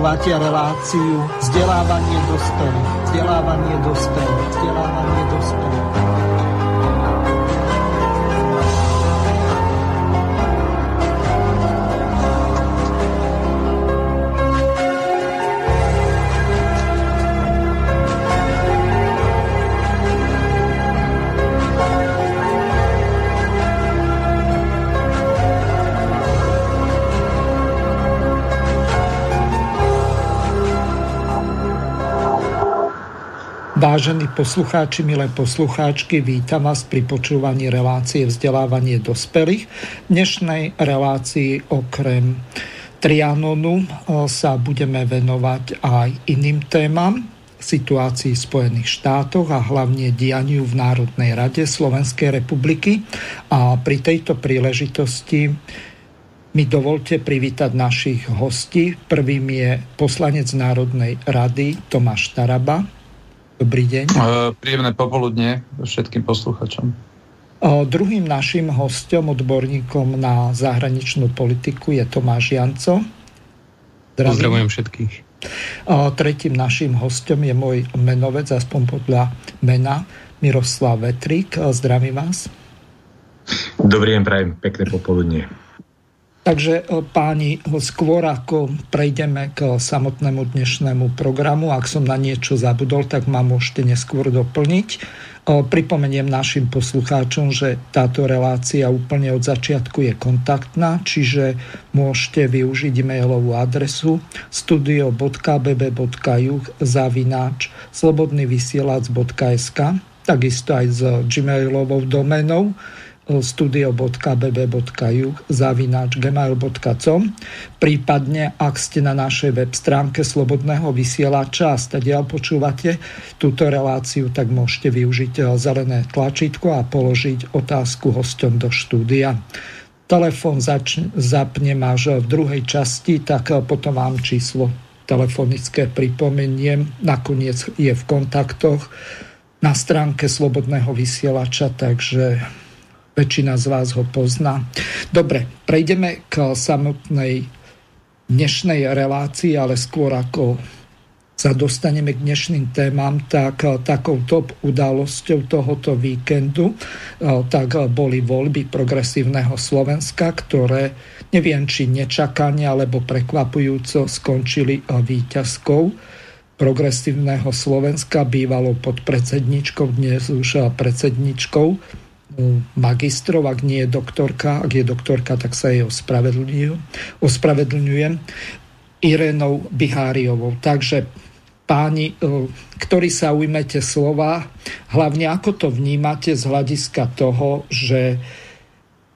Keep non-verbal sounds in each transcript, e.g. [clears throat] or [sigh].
Počúvate reláciu vzdelávanie dospelých. Vzdelávanie dospelých. Vzdelávanie Vážení poslucháči, milé poslucháčky, vítam vás pri počúvaní relácie vzdelávanie dospelých. V dnešnej relácii okrem Trianonu e, sa budeme venovať aj iným témam, situácii v Spojených štátoch a hlavne dianiu v Národnej rade Slovenskej republiky. A pri tejto príležitosti mi dovolte privítať našich hostí. Prvým je poslanec Národnej rady Tomáš Taraba. Dobrý deň. Príjemné popoludne všetkým posluchačom. Druhým našim hostom, odborníkom na zahraničnú politiku je Tomáš Janco. Zdravím. Pozdravujem všetkých. Tretím našim hostom je môj menovec, aspoň podľa mena, Miroslav Vetrik. Zdravím vás. Dobrý deň, prajem pekné popoludne. Takže e, páni, skôr ako prejdeme k samotnému dnešnému programu, ak som na niečo zabudol, tak ma môžete neskôr doplniť. E, pripomeniem našim poslucháčom, že táto relácia úplne od začiatku je kontaktná, čiže môžete využiť e-mailovú adresu studio.bb.juh zavináč slobodnyvysielac.sk takisto aj s gmailovou domenou studio.bb.ju zavináč gmail.com prípadne ak ste na našej web stránke Slobodného vysielača a stadiaľ počúvate túto reláciu, tak môžete využiť eh, zelené tlačítko a položiť otázku hostom do štúdia. Telefón zač- zapnem až v druhej časti, tak eh, potom vám číslo telefonické pripomeniem. Nakoniec je v kontaktoch na stránke Slobodného vysielača, takže väčšina z vás ho pozná. Dobre, prejdeme k samotnej dnešnej relácii, ale skôr ako sa dostaneme k dnešným témam, tak takou top udalosťou tohoto víkendu tak boli voľby progresívneho Slovenska, ktoré neviem, či nečakane alebo prekvapujúco skončili víťazkou progresívneho Slovenska, bývalo pod predsedničkou, dnes už predsedničkou magistrov, ak nie je doktorka, ak je doktorka, tak sa jej ospravedlňujem, ospravedlňujem Irenou Biháriovou. Takže páni, e, ktorí sa ujmete slova, hlavne ako to vnímate z hľadiska toho, že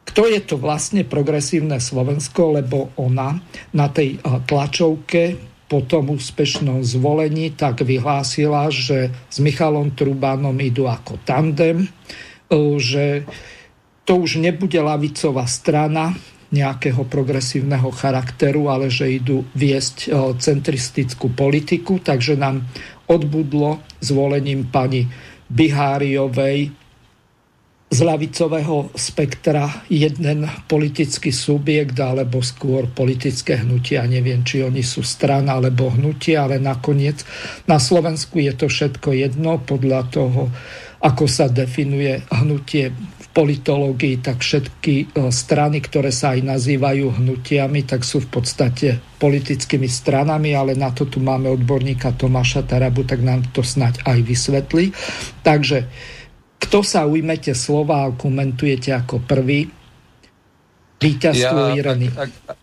kto je to vlastne progresívne Slovensko, lebo ona na tej e, tlačovke po tom úspešnom zvolení tak vyhlásila, že s Michalom Trubánom idú ako tandem, že to už nebude lavicová strana nejakého progresívneho charakteru, ale že idú viesť centristickú politiku, takže nám odbudlo zvolením pani Biháriovej z lavicového spektra jeden politický subjekt alebo skôr politické hnutia. Neviem, či oni sú strana alebo hnutie, ale nakoniec na Slovensku je to všetko jedno podľa toho, ako sa definuje hnutie v politológii, tak všetky e, strany, ktoré sa aj nazývajú hnutiami, tak sú v podstate politickými stranami, ale na to tu máme odborníka Tomáša Tarabu, tak nám to snať aj vysvetlí. Takže kto sa ujmete slova a komentujete ako prvý? Víťazstvo ja, Ireny. Ak, ak,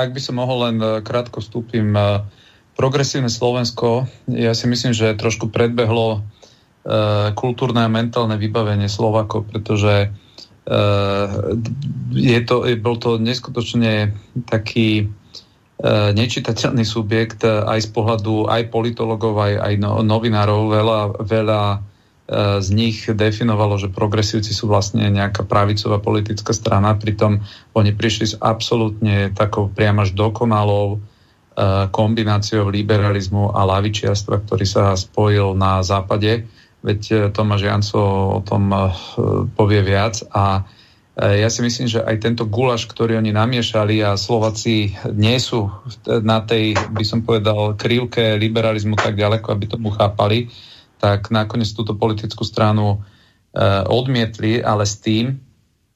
ak by som mohol len e, krátko vstúpim. E, progresívne Slovensko, ja si myslím, že trošku predbehlo Eh, kultúrne a mentálne vybavenie Slovakov, pretože eh, je to, bol to neskutočne taký eh, nečitateľný subjekt aj z pohľadu aj politologov, aj, aj no, novinárov. Veľa, veľa z nich definovalo, že progresívci sú vlastne nejaká pravicová politická strana, pritom oni prišli s absolútne takou priam až dokonalou kombináciou liberalizmu a lavičiarstva, ktorý sa spojil na západe veď e, Tomáš Janco o tom e, povie viac a ja si myslím, že aj tento gulaš, ktorý oni namiešali a Slováci nie sú na tej, by som povedal, krivke liberalizmu tak ďaleko, aby tomu chápali, tak nakoniec túto politickú stranu odmietli, ale s tým,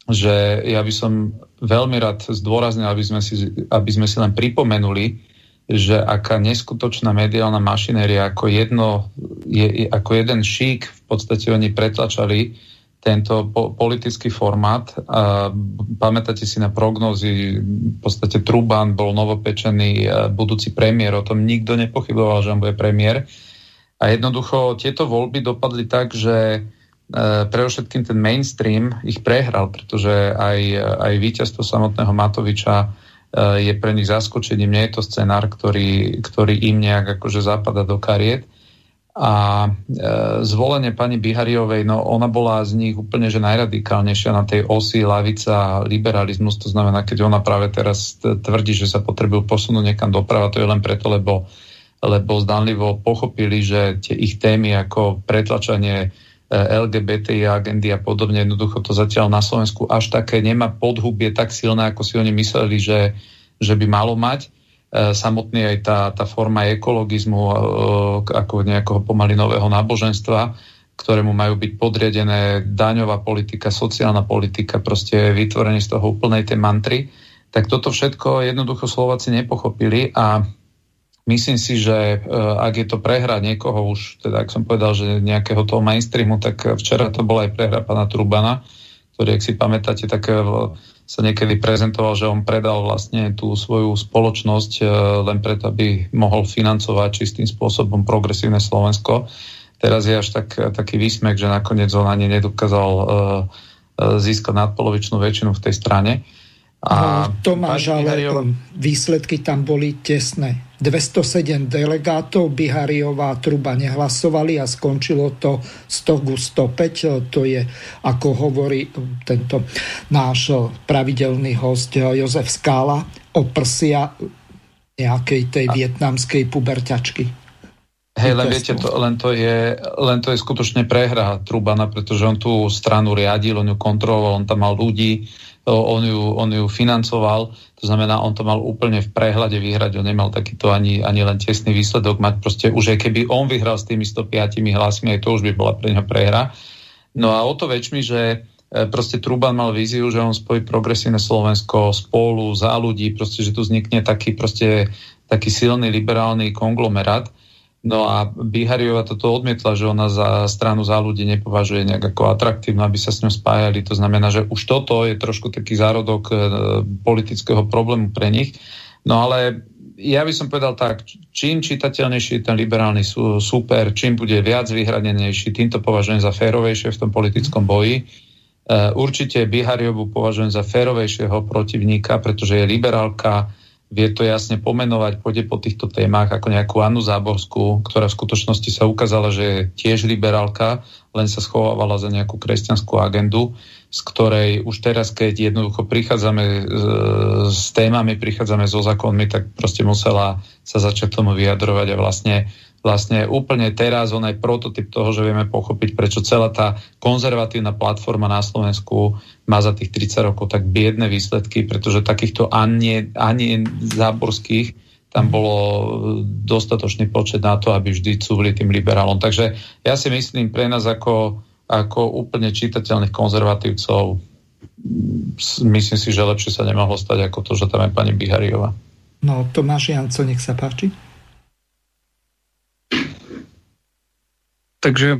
že ja by som veľmi rád zdôraznil, aby sme si, aby sme si len pripomenuli, že aká neskutočná mediálna mašinéria, ako, jedno, je, ako jeden šík v podstate oni pretlačali tento po, politický formát. A pamätáte si na prognózy, v podstate Truban bol novopečený budúci premiér, o tom nikto nepochyboval, že on bude premiér. A jednoducho tieto voľby dopadli tak, že E, pre všetkým ten mainstream ich prehral, pretože aj, aj víťazstvo samotného Matoviča je pre nich zaskočením. Nie je to scenár, ktorý, ktorý im nejak akože zapada do kariet. A e, zvolenie pani Bihariovej, no ona bola z nich úplne že najradikálnejšia na tej osi lavica liberalizmus, to znamená, keď ona práve teraz tvrdí, že sa potrebujú posunúť niekam doprava, to je len preto, lebo, lebo zdanlivo pochopili, že tie ich témy ako pretlačanie LGBTI agendy a podobne. Jednoducho to zatiaľ na Slovensku až také nemá podhubie tak silné, ako si oni mysleli, že, že by malo mať. E, samotný aj tá, tá forma ekologizmu e, ako nejakého pomaly nového náboženstva, ktorému majú byť podriadené daňová politika, sociálna politika, proste vytvorenie z toho úplnej tej mantry, tak toto všetko jednoducho Slováci nepochopili a Myslím si, že uh, ak je to prehra niekoho už, teda ak som povedal, že nejakého toho mainstreamu, tak včera to bola aj prehra pána Trubana, ktorý, ak si pamätáte, tak uh, sa niekedy prezentoval, že on predal vlastne tú svoju spoločnosť uh, len preto, aby mohol financovať čistým spôsobom progresívne Slovensko. Teraz je až tak, taký výsmek, že nakoniec on ani nedokázal získať nadpolovičnú väčšinu v tej strane. A Tomáš, ale výsledky tam boli tesné. 207 delegátov, Bihariová truba nehlasovali a skončilo to 100 ku 105. To je, ako hovorí tento náš pravidelný host Jozef Skála, o prsia nejakej tej vietnamskej puberťačky. Hej, len viete, to, len, to je, len to je skutočne prehra Trubana, pretože on tú stranu riadil, on ju kontroloval, on tam mal ľudí, on ju, on ju financoval, to znamená, on to mal úplne v prehľade vyhrať, on nemal takýto ani, ani len tesný výsledok mať proste, už aj keby on vyhral s tými 105 hlasmi, aj to už by bola pre neho prehra. No a o to väčšmi, že e, proste Truban mal víziu, že on spojí progresívne Slovensko spolu, za ľudí, proste, že tu vznikne taký proste taký silný liberálny konglomerát, No a Bihariova toto odmietla, že ona za stranu za ľudí nepovažuje nejak ako atraktívnu, aby sa s ňou spájali. To znamená, že už toto je trošku taký zárodok e, politického problému pre nich. No ale ja by som povedal tak, čím čitateľnejší je ten liberálny sú, super, čím bude viac vyhranenejší, týmto považujem za férovejšie v tom politickom boji. Uh, určite Bihariovu považujem za férovejšieho protivníka, pretože je liberálka, vie to jasne pomenovať, pôjde po týchto témach ako nejakú Annu Záborskú, ktorá v skutočnosti sa ukázala, že je tiež liberálka, len sa schovávala za nejakú kresťanskú agendu, z ktorej už teraz, keď jednoducho prichádzame e, s témami, prichádzame so zákonmi, tak proste musela sa začať tomu vyjadrovať a vlastne vlastne úplne teraz on aj prototyp toho, že vieme pochopiť, prečo celá tá konzervatívna platforma na Slovensku má za tých 30 rokov tak biedne výsledky, pretože takýchto ani, ani záborských tam bolo dostatočný počet na to, aby vždy cúvli tým liberálom. Takže ja si myslím pre nás ako, ako úplne čitateľných konzervatívcov myslím si, že lepšie sa nemohlo stať ako to, že tam je pani Bihariova. No Tomáš Janco, nech sa páči. Takže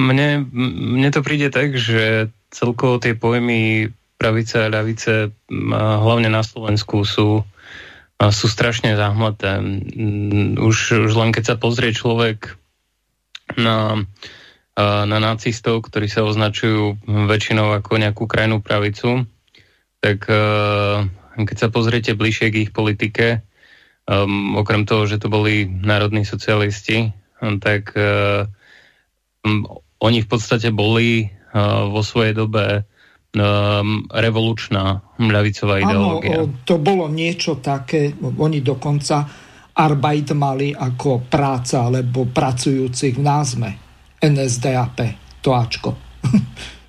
mne, mne to príde tak, že celkovo tie pojmy pravice a ľavice, hlavne na Slovensku, sú, sú strašne zahmleté. Už, už len keď sa pozrie človek na, na nacistov, ktorí sa označujú väčšinou ako nejakú krajnú pravicu, tak keď sa pozriete bližšie k ich politike, okrem toho, že to boli národní socialisti, tak uh, oni v podstate boli uh, vo svojej dobe um, revolučná ľavicová ideológia. Áno, to bolo niečo také, oni dokonca Arbeit mali ako práca alebo pracujúcich v názme NSDAP, to Ačko. [laughs]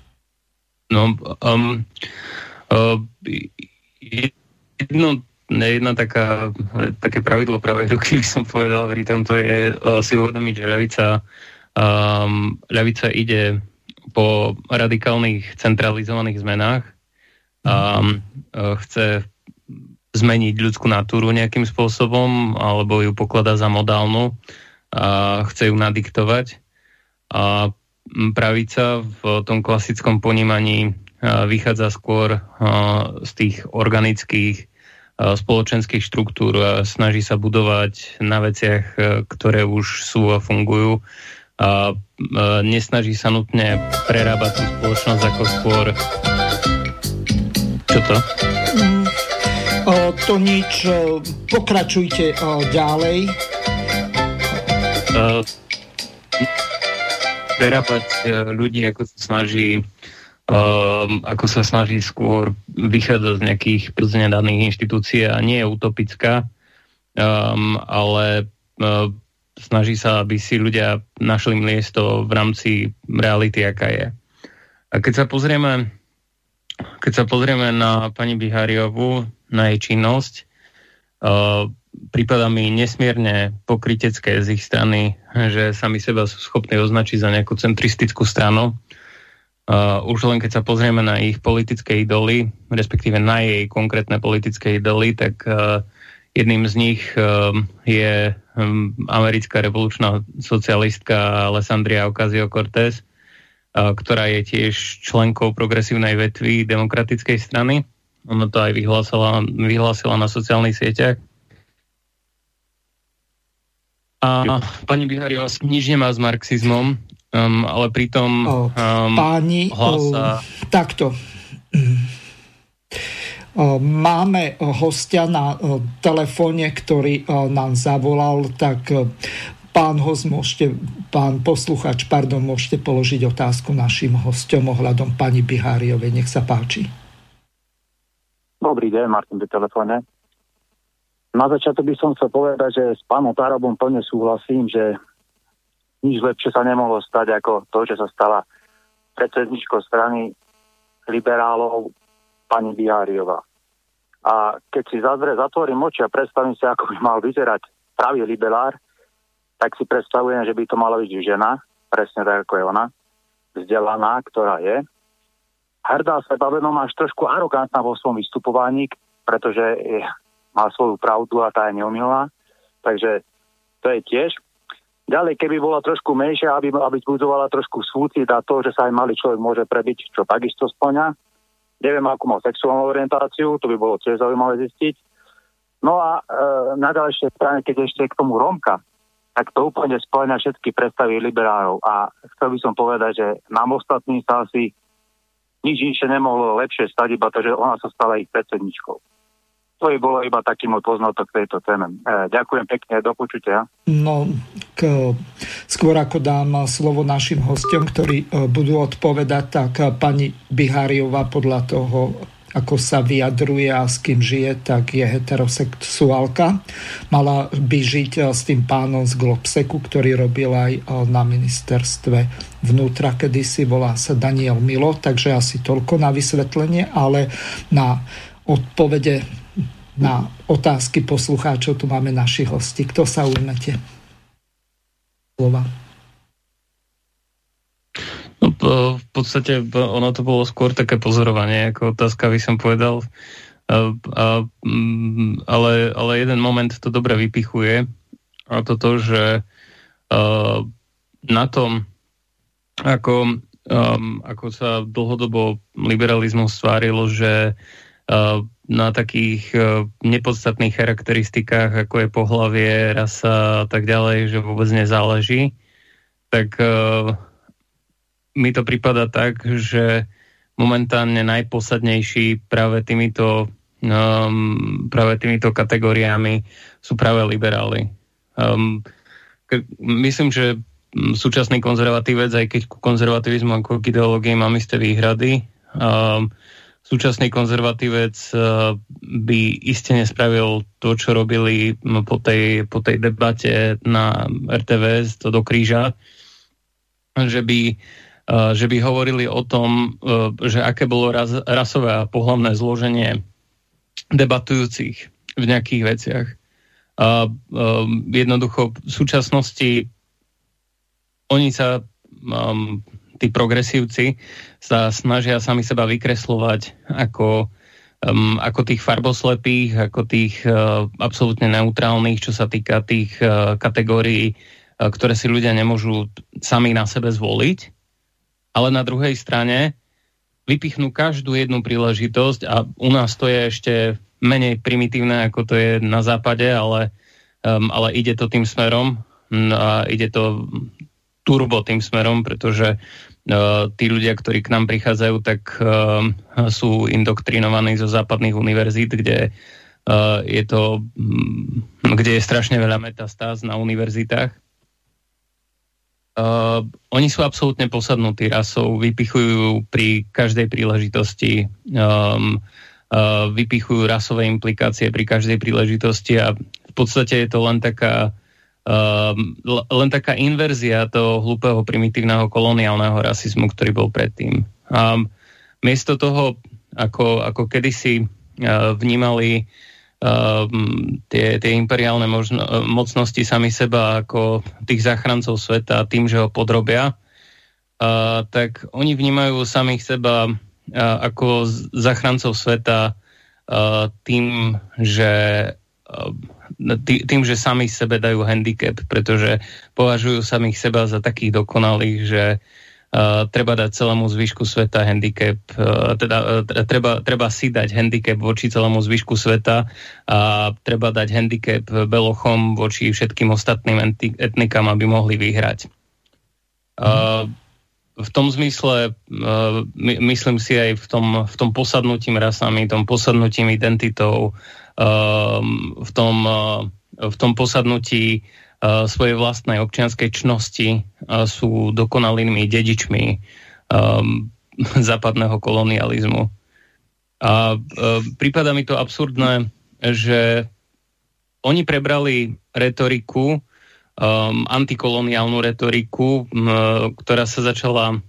No, um, uh, jedno, jedna taká, také pravidlo práve, keby som povedal, pri tomto je uh, si uvedomiť, že ľavica, um, ľavica ide po radikálnych centralizovaných zmenách. Um, chce zmeniť ľudskú natúru nejakým spôsobom, alebo ju pokladá za modálnu a chce ju nadiktovať. A pravica v tom klasickom ponímaní vychádza skôr z tých organických spoločenských štruktúr a snaží sa budovať na veciach, ktoré už sú a fungujú. A nesnaží sa nutne prerábať tú spoločnosť ako skôr... Čo to? Mm, o, to nič. Pokračujte o, ďalej. Uh, prerábať e, ľudí, ako sa snaží Um, ako sa snaží skôr vychádzať z nejakých prírodne daných inštitúcií a nie je utopická, um, ale uh, snaží sa, aby si ľudia našli miesto v rámci reality, aká je. A keď sa pozrieme, keď sa pozrieme na pani Biháriovu, na jej činnosť, uh, prípada mi nesmierne pokrytecké z ich strany, že sami seba sú schopní označiť za nejakú centristickú stranu. Uh, už len keď sa pozrieme na ich politické idoly, respektíve na jej konkrétne politické idoly, tak uh, jedným z nich uh, je um, americká revolučná socialistka Alessandria Ocasio-Cortez, uh, ktorá je tiež členkou progresívnej vetvy demokratickej strany. Ona to aj vyhlásila, vyhlásila na sociálnych sieťach. A pani Bihariová nič nemá s marxizmom, um, ale pritom um, páni, hlasa... takto. Máme hostia na telefóne, ktorý nám zavolal, tak pán host, môžete, pán posluchač, pardon, môžete položiť otázku našim hostom ohľadom pani Biháriovej. Nech sa páči. Dobrý deň, Martin pri telefóne. Na začiatok by som chcel povedať, že s pánom Tarabom plne súhlasím, že nič lepšie sa nemohlo stať ako to, že sa stala predsedničkou strany liberálov pani Biháriová. A keď si zazre, zatvorím oči a predstavím si, ako by mal vyzerať pravý liberár, tak si predstavujem, že by to mala byť žena, presne tak, ako je ona, vzdelaná, ktorá je. Hrdá sebavedomá až trošku arogantná vo svojom vystupovaní, pretože je má svoju pravdu a tá je neumilná. Takže to je tiež. Ďalej, keby bola trošku menšia, aby, aby budovala trošku súcit a to, že sa aj malý človek môže prebiť, čo takisto splňa. Neviem, akú mal sexuálnu orientáciu, to by bolo tiež zaujímavé zistiť. No a e, na ďalšej strane, keď ešte k tomu Romka, tak to úplne splňa všetky predstavy liberálov. A chcel by som povedať, že nám ostatným sa asi nič inšie nemohlo lepšie stať, iba to, že ona sa stala ich predsedničkou. To by bolo iba taký môj poznatok tejto téme. E, ďakujem pekne, do počutia. No, k, skôr ako dám slovo našim hostom, ktorí e, budú odpovedať, tak e, pani Biháriová podľa toho, ako sa vyjadruje a s kým žije, tak je heterosexuálka. Mala by žiť s tým pánom z Globseku, ktorý robil aj na ministerstve vnútra, kedysi volá sa Daniel Milo, takže asi toľko na vysvetlenie, ale na odpovede na otázky poslucháčov. Tu máme našich hosti. Kto sa ujmete? Slova. No, v podstate ono to bolo skôr také pozorovanie, ako otázka by som povedal. A, a, mm, ale, ale jeden moment to dobre vypichuje a to to, že a, na tom, ako, um, ako sa dlhodobo liberalizmus stvárilo, že na takých e, nepodstatných charakteristikách, ako je pohlavie, rasa a tak ďalej, že vôbec nezáleží, tak e, mi to prípada tak, že momentálne najposadnejší práve týmito, um, práve týmito kategóriami sú práve liberáli. Um, myslím, že súčasný konzervatívec, aj keď ku konzervativizmu ako k ideológii mám isté výhrady, um, súčasný konzervatívec eh, by iste nespravil to, čo robili po tej, po tej debate na RTVS, to do kríža, že by že by hovorili o tom, že aké bolo ras, rasové a pohľavné zloženie debatujúcich v nejakých veciach. A, jednoducho v súčasnosti oni sa, um, tí progresívci, sa snažia sami seba vykreslovať ako, um, ako tých farboslepých, ako tých uh, absolútne neutrálnych, čo sa týka tých uh, kategórií, uh, ktoré si ľudia nemôžu sami na sebe zvoliť. Ale na druhej strane vypichnú každú jednu príležitosť a u nás to je ešte menej primitívne, ako to je na západe, ale, um, ale ide to tým smerom a ide to turbo tým smerom, pretože tí ľudia, ktorí k nám prichádzajú, tak uh, sú indoktrinovaní zo západných univerzít, kde uh, je to, um, kde je strašne veľa metastáz na univerzitách. Oni sú absolútne posadnutí rasou, vypichujú pri každej príležitosti, uh, vypichujú rasové implikácie pri každej príležitosti a v podstate je to len taká Um, len taká inverzia toho hlúpeho primitívneho koloniálneho rasizmu, ktorý bol predtým. Um, miesto toho, ako, ako kedysi uh, vnímali um, tie, tie imperiálne možno, mocnosti sami seba ako tých záchrancov sveta tým, že ho podrobia, uh, tak oni vnímajú samých seba uh, ako záchrancov sveta uh, tým, že uh, tým, že sami sebe dajú handicap, pretože považujú samých seba za takých dokonalých, že uh, treba dať celému zvyšku sveta handicap, uh, teda uh, treba, treba si dať handicap voči celému zvyšku sveta a treba dať handicap belochom voči všetkým ostatným etnikám, aby mohli vyhrať. Uh, v tom zmysle uh, my, myslím si aj v tom, v tom posadnutím rasami, tom posadnutím identitou, v tom, eh, v tom posadnutí eh, svojej vlastnej občianskej čnosti eh, sú dokonalými dedičmi ehm, [laughs] západného kolonializmu. A prípada mi to absurdné, že oni prebrali retoriku, um, antikoloniálnu retoriku, ktorá sa začala uh,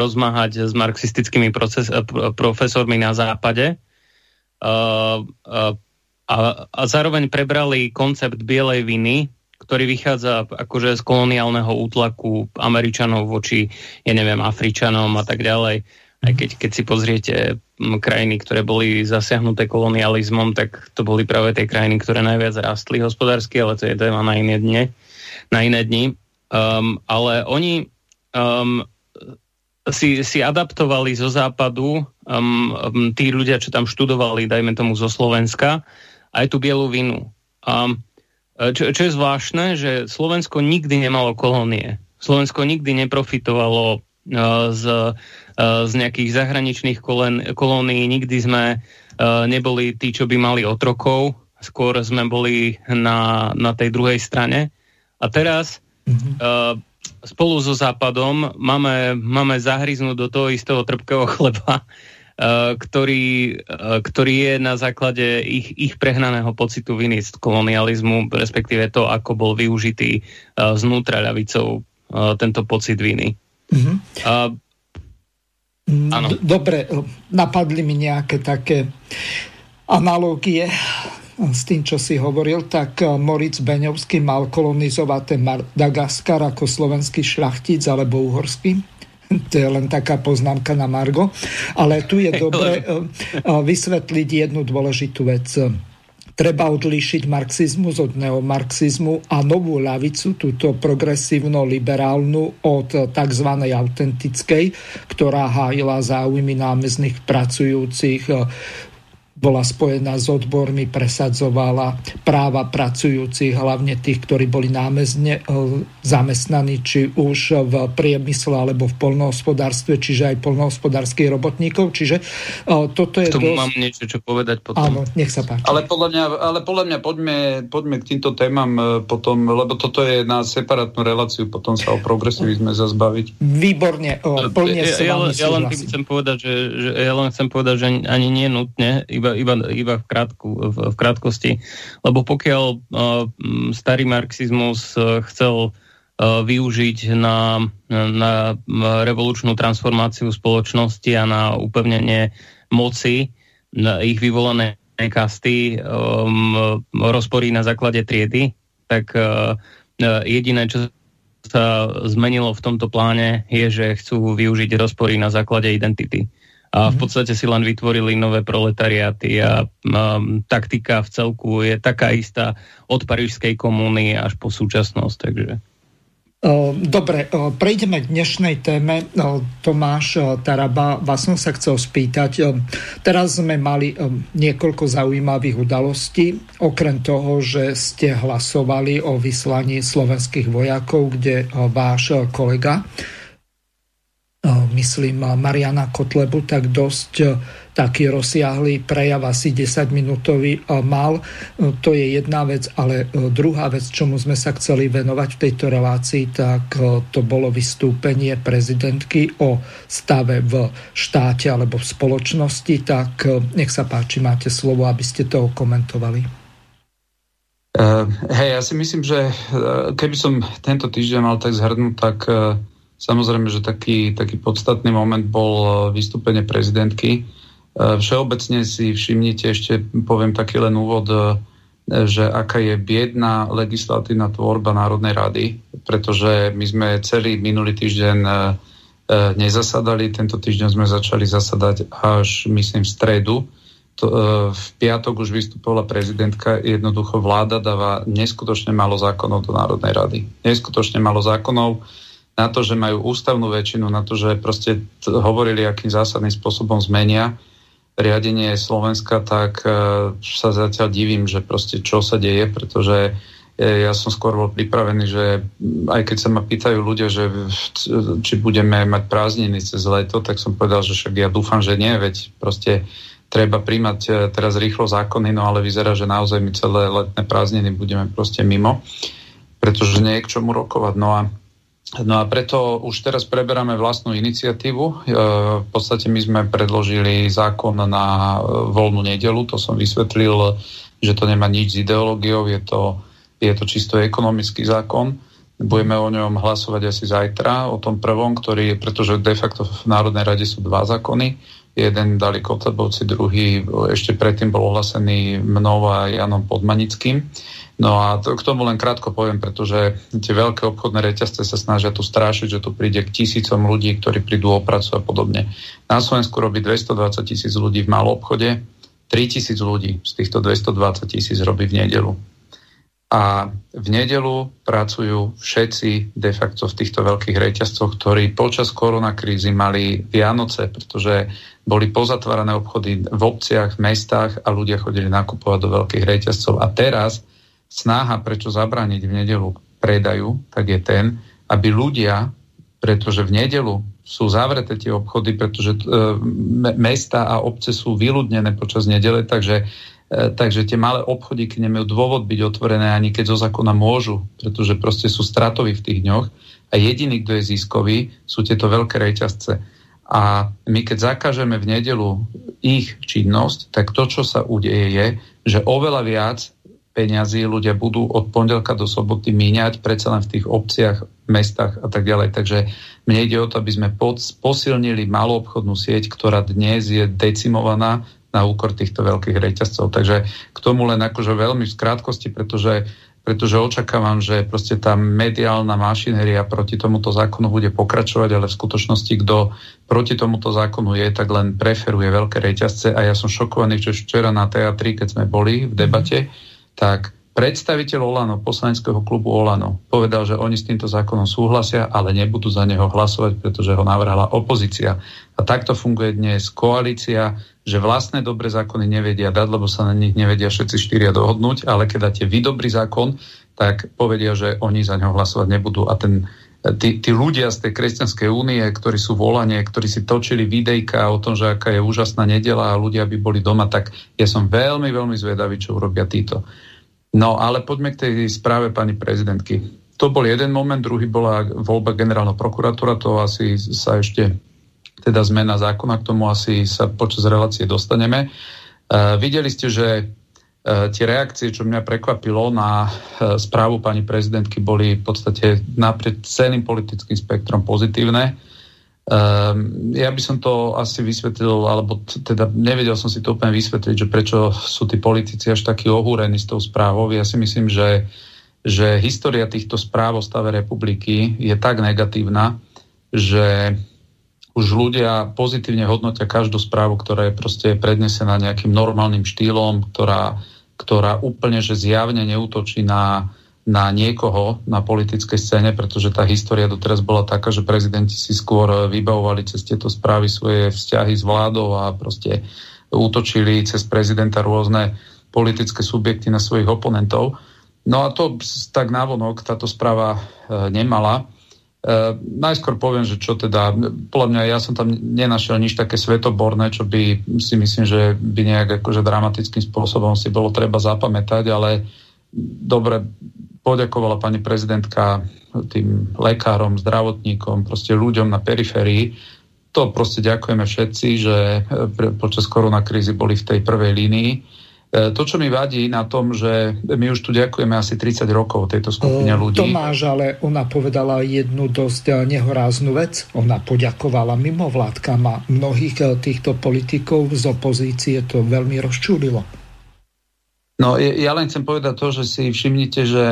rozmáhať s marxistickými proces, profesormi na západe a, a zároveň prebrali koncept bielej viny, ktorý vychádza akože z koloniálneho útlaku Američanov voči, ja neviem, Afričanom a tak ďalej. Aj keď, keď si pozriete krajiny, ktoré boli zasiahnuté kolonializmom, tak to boli práve tie krajiny, ktoré najviac rastli hospodársky, ale to je téma na iné dne, na iné dni. Um, ale oni um, si, si adaptovali zo západu um, um, tí ľudia, čo tam študovali, dajme tomu zo Slovenska, aj tú bielu vinu. Um, čo, čo je zvláštne, že Slovensko nikdy nemalo kolónie. Slovensko nikdy neprofitovalo uh, z, uh, z nejakých zahraničných kolén, kolónií, nikdy sme uh, neboli tí, čo by mali otrokov, skôr sme boli na, na tej druhej strane. A teraz mm-hmm. uh, spolu so Západom máme, máme zahryznúť do toho istého trpkého chleba, uh, [laughs] ktorý, uh, ktorý je na základe ich, ich prehnaného pocitu viny z kolonializmu, respektíve to, ako bol využitý uh, znútra ľavicou tento pocit viny. Mm-hmm. Uh, áno. Dobre, napadli mi nejaké také analógie s tým, čo si hovoril, tak eh, Moritz Beňovský mal kolonizovať ten Madagaskar ako slovenský šlachtic alebo uhorský. [laughs] To je len taká poznámka na Margo. Ale tu je [laughs] dobre eh, eh, vysvetliť jednu dôležitú vec. Treba odlíšiť marxizmus od neomarxizmu a novú ľavicu, túto progresívno-liberálnu od tzv. autentickej, ktorá hájila záujmy námezných pracujúcich, bola spojená s odbormi, presadzovala práva pracujúcich, hlavne tých, ktorí boli námezne e, zamestnaní, či už v priemysle alebo v polnohospodárstve, čiže aj polnohospodárských robotníkov. Čiže e, toto je... K tomu dosť... mám niečo čo povedať potom. Áno, nech sa páči. Ale podľa mňa, ale podľa mňa poďme, poďme k týmto témam e, potom, lebo toto je na separátnu reláciu, potom sa o progresivizme zazbaviť. Výborne, plne ja, ja, ja, len chcem povedať, že, že, ja len chcem povedať, že ani nie nutne, iba iba, iba v, krátku, v, v krátkosti. Lebo pokiaľ uh, starý marxizmus uh, chcel využiť na, na revolučnú transformáciu spoločnosti a na upevnenie moci na ich vyvolané kasty um, rozporí na základe triedy, tak uh, jediné, čo sa zmenilo v tomto pláne, je, že chcú využiť rozpory na základe identity. A v mhm. podstate si len vytvorili nové proletariáty a um, taktika v celku je taká istá od Parížskej komúny až po súčasnosť. Takže... Dobre, prejdeme k dnešnej téme. Tomáš Taraba, vás som sa chcel spýtať. Teraz sme mali niekoľko zaujímavých udalostí. Okrem toho, že ste hlasovali o vyslaní slovenských vojakov, kde váš kolega myslím, Mariana Kotlebu, tak dosť e, taký rozsiahlý prejav, asi 10 minútový e, mal. E, to je jedna vec, ale druhá vec, čomu sme sa chceli venovať v tejto relácii, tak to bolo vystúpenie prezidentky o stave v štáte alebo v spoločnosti, tak nech sa páči, máte slovo, aby ste to komentovali. Uh, hej, ja si myslím, že uh, keby som tento týždeň mal tak zhrnúť, tak uh, Samozrejme, že taký, taký podstatný moment bol e, vystúpenie prezidentky. E, všeobecne si všimnite, ešte poviem taký len úvod, e, že aká je biedná legislatívna tvorba Národnej rady, pretože my sme celý minulý týždeň nezasadali, tento týždeň sme začali zasadať až, myslím, v stredu. V piatok už vystupovala prezidentka, jednoducho vláda dáva neskutočne málo zákonov do Národnej rady. Neskutočne málo zákonov na to, že majú ústavnú väčšinu, na to, že proste hovorili, akým zásadným spôsobom zmenia riadenie Slovenska, tak uh, sa zatiaľ divím, že proste čo sa deje, pretože e, ja som skôr bol pripravený, že aj keď sa ma pýtajú ľudia, že či budeme mať prázdniny cez leto, tak som povedal, že však ja dúfam, že nie, veď proste treba príjmať e, teraz rýchlo zákony, no ale vyzerá, že naozaj my celé letné prázdniny budeme proste mimo, pretože nie je k čomu rokovať. No a No a preto už teraz preberáme vlastnú iniciatívu. E, v podstate my sme predložili zákon na e, voľnú nedelu, to som vysvetlil, že to nemá nič s ideológiou, je to, je to čisto ekonomický zákon. Budeme o ňom hlasovať asi zajtra, o tom prvom, ktorý, pretože de facto v Národnej rade sú dva zákony. Jeden dali Kotlebovci, druhý ešte predtým bol ohlasený mnou a Janom Podmanickým. No a to, k tomu len krátko poviem, pretože tie veľké obchodné reťazce sa snažia tu strášiť, že tu príde k tisícom ľudí, ktorí prídu o prácu a podobne. Na Slovensku robí 220 tisíc ľudí v malom obchode, 3 tisíc ľudí z týchto 220 tisíc robí v nedelu. A v nedelu pracujú všetci de facto v týchto veľkých reťazcoch, ktorí počas koronakrízy mali Vianoce, pretože boli pozatvárané obchody v obciach, v mestách a ľudia chodili nakupovať do veľkých reťazcov. A teraz snaha, prečo zabrániť v nedelu predaju, tak je ten, aby ľudia, pretože v nedelu sú zavreté tie obchody, pretože e, mesta a obce sú vyľudnené počas nedele, takže, e, takže tie malé obchodíky nemajú dôvod byť otvorené ani keď zo zákona môžu, pretože proste sú stratoví v tých dňoch a jediný, kto je ziskový, sú tieto veľké reťazce. A my keď zakážeme v nedelu ich činnosť, tak to, čo sa udeje, je, že oveľa viac peňazí ľudia budú od pondelka do soboty míňať predsa len v tých obciach, mestách a tak ďalej. Takže mne ide o to, aby sme posilnili malú obchodnú sieť, ktorá dnes je decimovaná na úkor týchto veľkých reťazcov. Takže k tomu len akože veľmi v krátkosti, pretože, pretože očakávam, že proste tá mediálna mašinéria proti tomuto zákonu bude pokračovať, ale v skutočnosti, kto proti tomuto zákonu je, tak len preferuje veľké reťazce a ja som šokovaný, že včera na teatri, keď sme boli v debate, mm tak predstaviteľ Olano, poslaneckého klubu Olano, povedal, že oni s týmto zákonom súhlasia, ale nebudú za neho hlasovať, pretože ho navrhala opozícia. A takto funguje dnes koalícia, že vlastné dobré zákony nevedia dať, lebo sa na nich nevedia všetci štyria dohodnúť, ale keď dáte vy dobrý zákon, tak povedia, že oni za neho hlasovať nebudú. A ten, tí, tí ľudia z tej kresťanskej únie, ktorí sú volanie, ktorí si točili videjka o tom, že aká je úžasná nedela a ľudia by boli doma, tak ja som veľmi, veľmi zvedavý, čo urobia títo. No ale poďme k tej správe pani prezidentky. To bol jeden moment, druhý bola voľba generálneho prokuratúra, to asi sa ešte, teda zmena zákona, k tomu asi sa počas relácie dostaneme. Uh, videli ste, že tie reakcie, čo mňa prekvapilo na správu pani prezidentky, boli v podstate naprieč celým politickým spektrom pozitívne. Um, ja by som to asi vysvetlil, alebo teda nevedel som si to úplne vysvetliť, že prečo sú tí politici až takí ohúrení s tou správou. Ja si myslím, že, že história týchto správ o stave republiky je tak negatívna, že už ľudia pozitívne hodnotia každú správu, ktorá je proste prednesená nejakým normálnym štýlom, ktorá, ktorá úplne že zjavne neútočí na, na niekoho na politickej scéne, pretože tá história doteraz bola taká, že prezidenti si skôr vybavovali cez tieto správy svoje vzťahy s vládou a proste útočili cez prezidenta rôzne politické subjekty na svojich oponentov. No a to tak návonok táto správa e, nemala. E, najskôr poviem, že čo teda, podľa mňa ja som tam nenašiel nič také svetoborné, čo by si myslím, že by nejak akože dramatickým spôsobom si bolo treba zapamätať, ale dobre, poďakovala pani prezidentka tým lekárom, zdravotníkom, proste ľuďom na periférii. To proste ďakujeme všetci, že počas koronakrízy boli v tej prvej línii. E, to, čo mi vadí na tom, že my už tu ďakujeme asi 30 rokov tejto skupine ľudí. Tomáš, ale ona povedala jednu dosť e, nehoráznú vec. Ona poďakovala mimovládkam a mnohých týchto politikov z opozície to veľmi rozčúlilo. No ja len chcem povedať to, že si všimnite, že,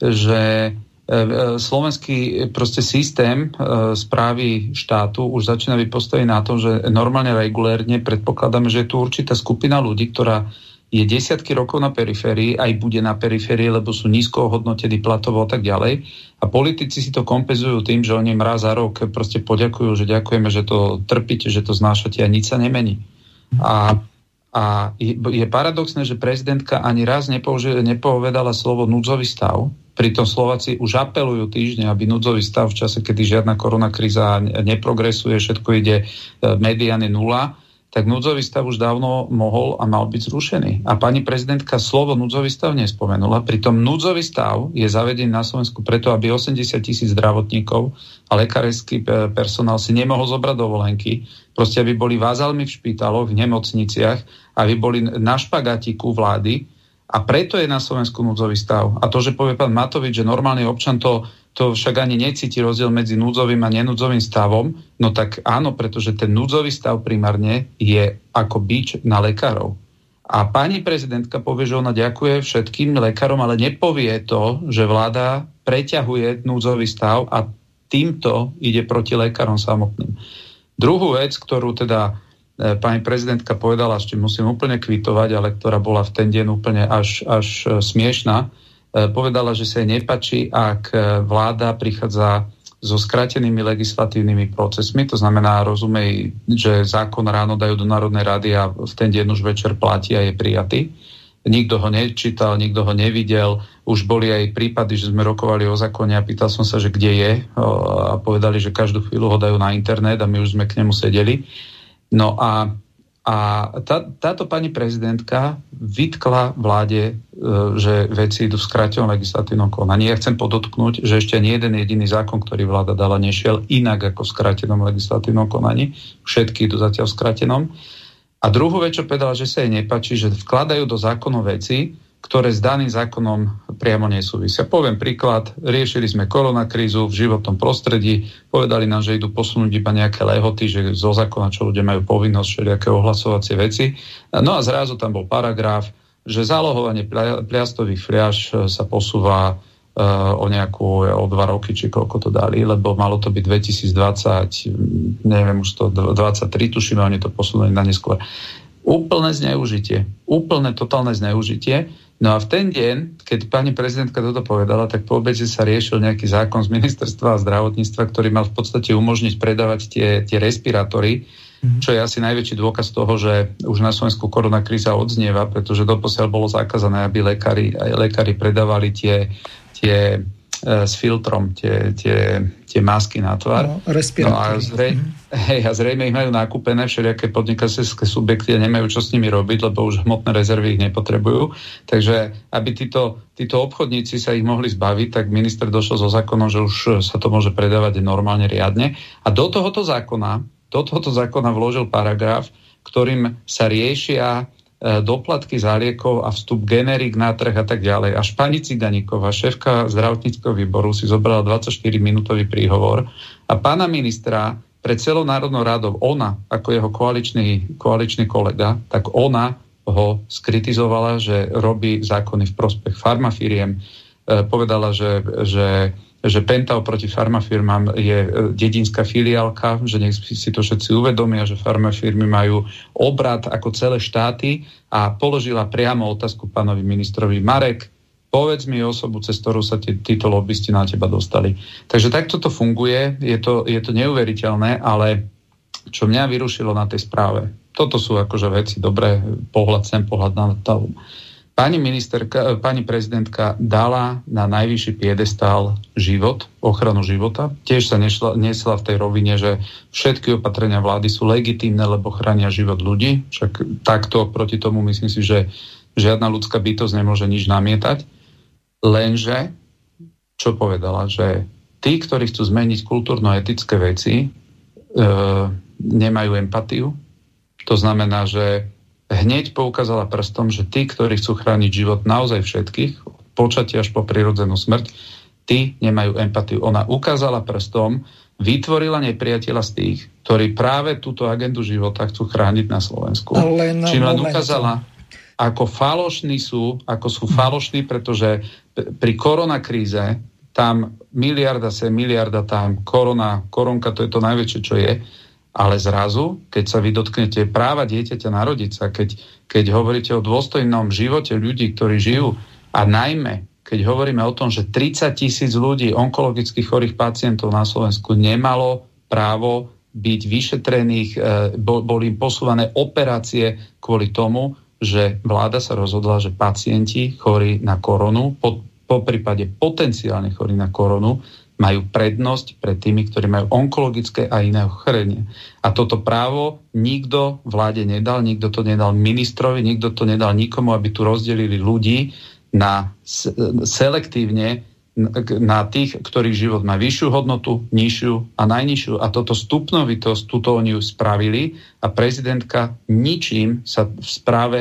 že e, e, slovenský proste systém e, správy štátu už začína byť postavený na tom, že normálne regulérne predpokladáme, že je tu určitá skupina ľudí, ktorá je desiatky rokov na periférii, aj bude na periférii, lebo sú nízko hodnotení platovo a tak ďalej. A politici si to kompenzujú tým, že oni raz za rok proste poďakujú, že ďakujeme, že to trpíte, že to znášate a nič sa nemení. A a je paradoxné, že prezidentka ani raz nepovedala slovo núdzový stav. Pritom Slováci už apelujú týždne, aby núdzový stav v čase, kedy žiadna koronakríza neprogresuje, všetko ide e, mediany nula, tak núdzový stav už dávno mohol a mal byť zrušený. A pani prezidentka slovo núdzový stav nespomenula. Pritom núdzový stav je zavedený na Slovensku preto, aby 80 tisíc zdravotníkov a lekársky personál si nemohol zobrať dovolenky, proste aby boli vázalmi v špitaloch, v nemocniciach, aby boli na špagatiku vlády, a preto je na Slovensku núdzový stav. A to, že povie pán Matovič, že normálny občan to to však ani necíti rozdiel medzi núdzovým a nenúdzovým stavom, no tak áno, pretože ten núdzový stav primárne je ako bič na lekárov. A pani prezidentka povie, že ona ďakuje všetkým lekárom, ale nepovie to, že vláda preťahuje núdzový stav a týmto ide proti lekárom samotným. Druhú vec, ktorú teda e, pani prezidentka povedala, ešte musím úplne kvitovať, ale ktorá bola v ten deň úplne až, až e, smiešná, povedala, že sa jej nepačí, ak e, vláda prichádza so skratenými legislatívnymi procesmi, to znamená, rozumej, že zákon ráno dajú do Národnej rady a v ten deň už večer platí a je prijatý. Nikto ho nečítal, nikto ho nevidel. Už boli aj prípady, že sme rokovali o zákone a pýtal som sa, že kde je a povedali, že každú chvíľu ho dajú na internet a my už sme k nemu sedeli. No a a tá, táto pani prezidentka vytkla vláde, e, že veci idú v skrátenom legislatívnom konaní. Ja chcem podotknúť, že ešte ani jeden jediný zákon, ktorý vláda dala, nešiel inak ako v skrátenom legislatívnom konaní. Všetky idú zatiaľ v skrátenom. A druhú vec, čo povedala, že sa jej nepačí, že vkladajú do zákonov veci, ktoré s daným zákonom priamo nesúvisia. Poviem príklad, riešili sme koronakrízu v životnom prostredí, povedali nám, že idú posunúť iba nejaké lehoty, že zo zákona, čo ľudia majú povinnosť, všelijaké ohlasovacie veci. No a zrazu tam bol paragraf, že zálohovanie pliastových fliaž e, sa posúva uh, o nejakú, o dva roky, či koľko to dali, lebo malo to byť 2020, neviem už to, 23, tuším, oni to posunuli na neskôr. Úplné zneužitie. Úplné totálne zneužitie. No a v ten deň, keď pani prezidentka toto povedala, tak po obede sa riešil nejaký zákon z ministerstva zdravotníctva, ktorý mal v podstate umožniť predávať tie, tie respirátory, mm-hmm. čo je asi najväčší dôkaz toho, že už na Slovensku koronakríza odznieva, pretože doposiaľ bolo zakázané, aby lekári, aj lekári predávali tie, tie s filtrom tie, tie, tie masky na tvár. No, no a, zrej, mm. [laughs] hej, a zrejme ich majú nakúpené všelijaké podnikateľské subjekty a nemajú čo s nimi robiť, lebo už hmotné rezervy ich nepotrebujú. Takže aby títo, títo obchodníci sa ich mohli zbaviť, tak minister došiel so zákonom, že už sa to môže predávať normálne riadne. A do tohoto zákona, do tohoto zákona vložil paragraf, ktorým sa riešia doplatky za liekov a vstup generík na trh a tak ďalej. Až pani Ciganíková, šéfka zdravotníckého výboru, si zobrala 24-minútový príhovor a pána ministra pred celou Národnou rádou, ona, ako jeho koaličný, koaličný kolega, tak ona ho skritizovala, že robí zákony v prospech farmafíriem. E, povedala, že, že že Penta oproti farmafirmám je e, dedinská filiálka, že nech si to všetci uvedomia, že farmafirmy majú obrad ako celé štáty a položila priamo otázku pánovi ministrovi Marek, povedz mi osobu, cez ktorú sa tí, títo lobbysti na teba dostali. Takže takto to funguje, je to, je to neuveriteľné, ale čo mňa vyrušilo na tej správe, toto sú akože veci, dobré, pohľad sem, pohľad na to Pani, ministerka, pani prezidentka dala na najvyšší piedestál život, ochranu života. Tiež sa nešla, nesla v tej rovine, že všetky opatrenia vlády sú legitímne, lebo chránia život ľudí. Však takto proti tomu myslím si, že žiadna ľudská bytosť nemôže nič namietať. Lenže, čo povedala, že tí, ktorí chcú zmeniť kultúrno-etické veci, e, nemajú empatiu. To znamená, že hneď poukázala prstom, že tí, ktorí chcú chrániť život naozaj všetkých, počatie až po prirodzenú smrť, tí nemajú empatiu. Ona ukázala prstom, vytvorila nepriateľa z tých, ktorí práve túto agendu života chcú chrániť na Slovensku. Len Čím len ukázala, ako falošní sú, ako sú falošní, pretože pri koronakríze tam miliarda sem, miliarda tam, korona, koronka to je to najväčšie, čo je, ale zrazu, keď sa vy dotknete práva dieťaťa narodiť sa, keď, keď hovoríte o dôstojnom živote ľudí, ktorí žijú a najmä, keď hovoríme o tom, že 30 tisíc ľudí, onkologicky chorých pacientov na Slovensku nemalo právo byť vyšetrených, e, boli im posúvané operácie kvôli tomu, že vláda sa rozhodla, že pacienti chorí na koronu, po, po prípade potenciálne chorí na koronu, majú prednosť pred tými, ktorí majú onkologické a iné ochorenie. A toto právo nikto vláde nedal, nikto to nedal ministrovi, nikto to nedal nikomu, aby tu rozdelili ľudí na selektívne na tých, ktorých život má vyššiu hodnotu, nižšiu a najnižšiu. A toto stupnovitosť, túto oni spravili a prezidentka ničím sa v správe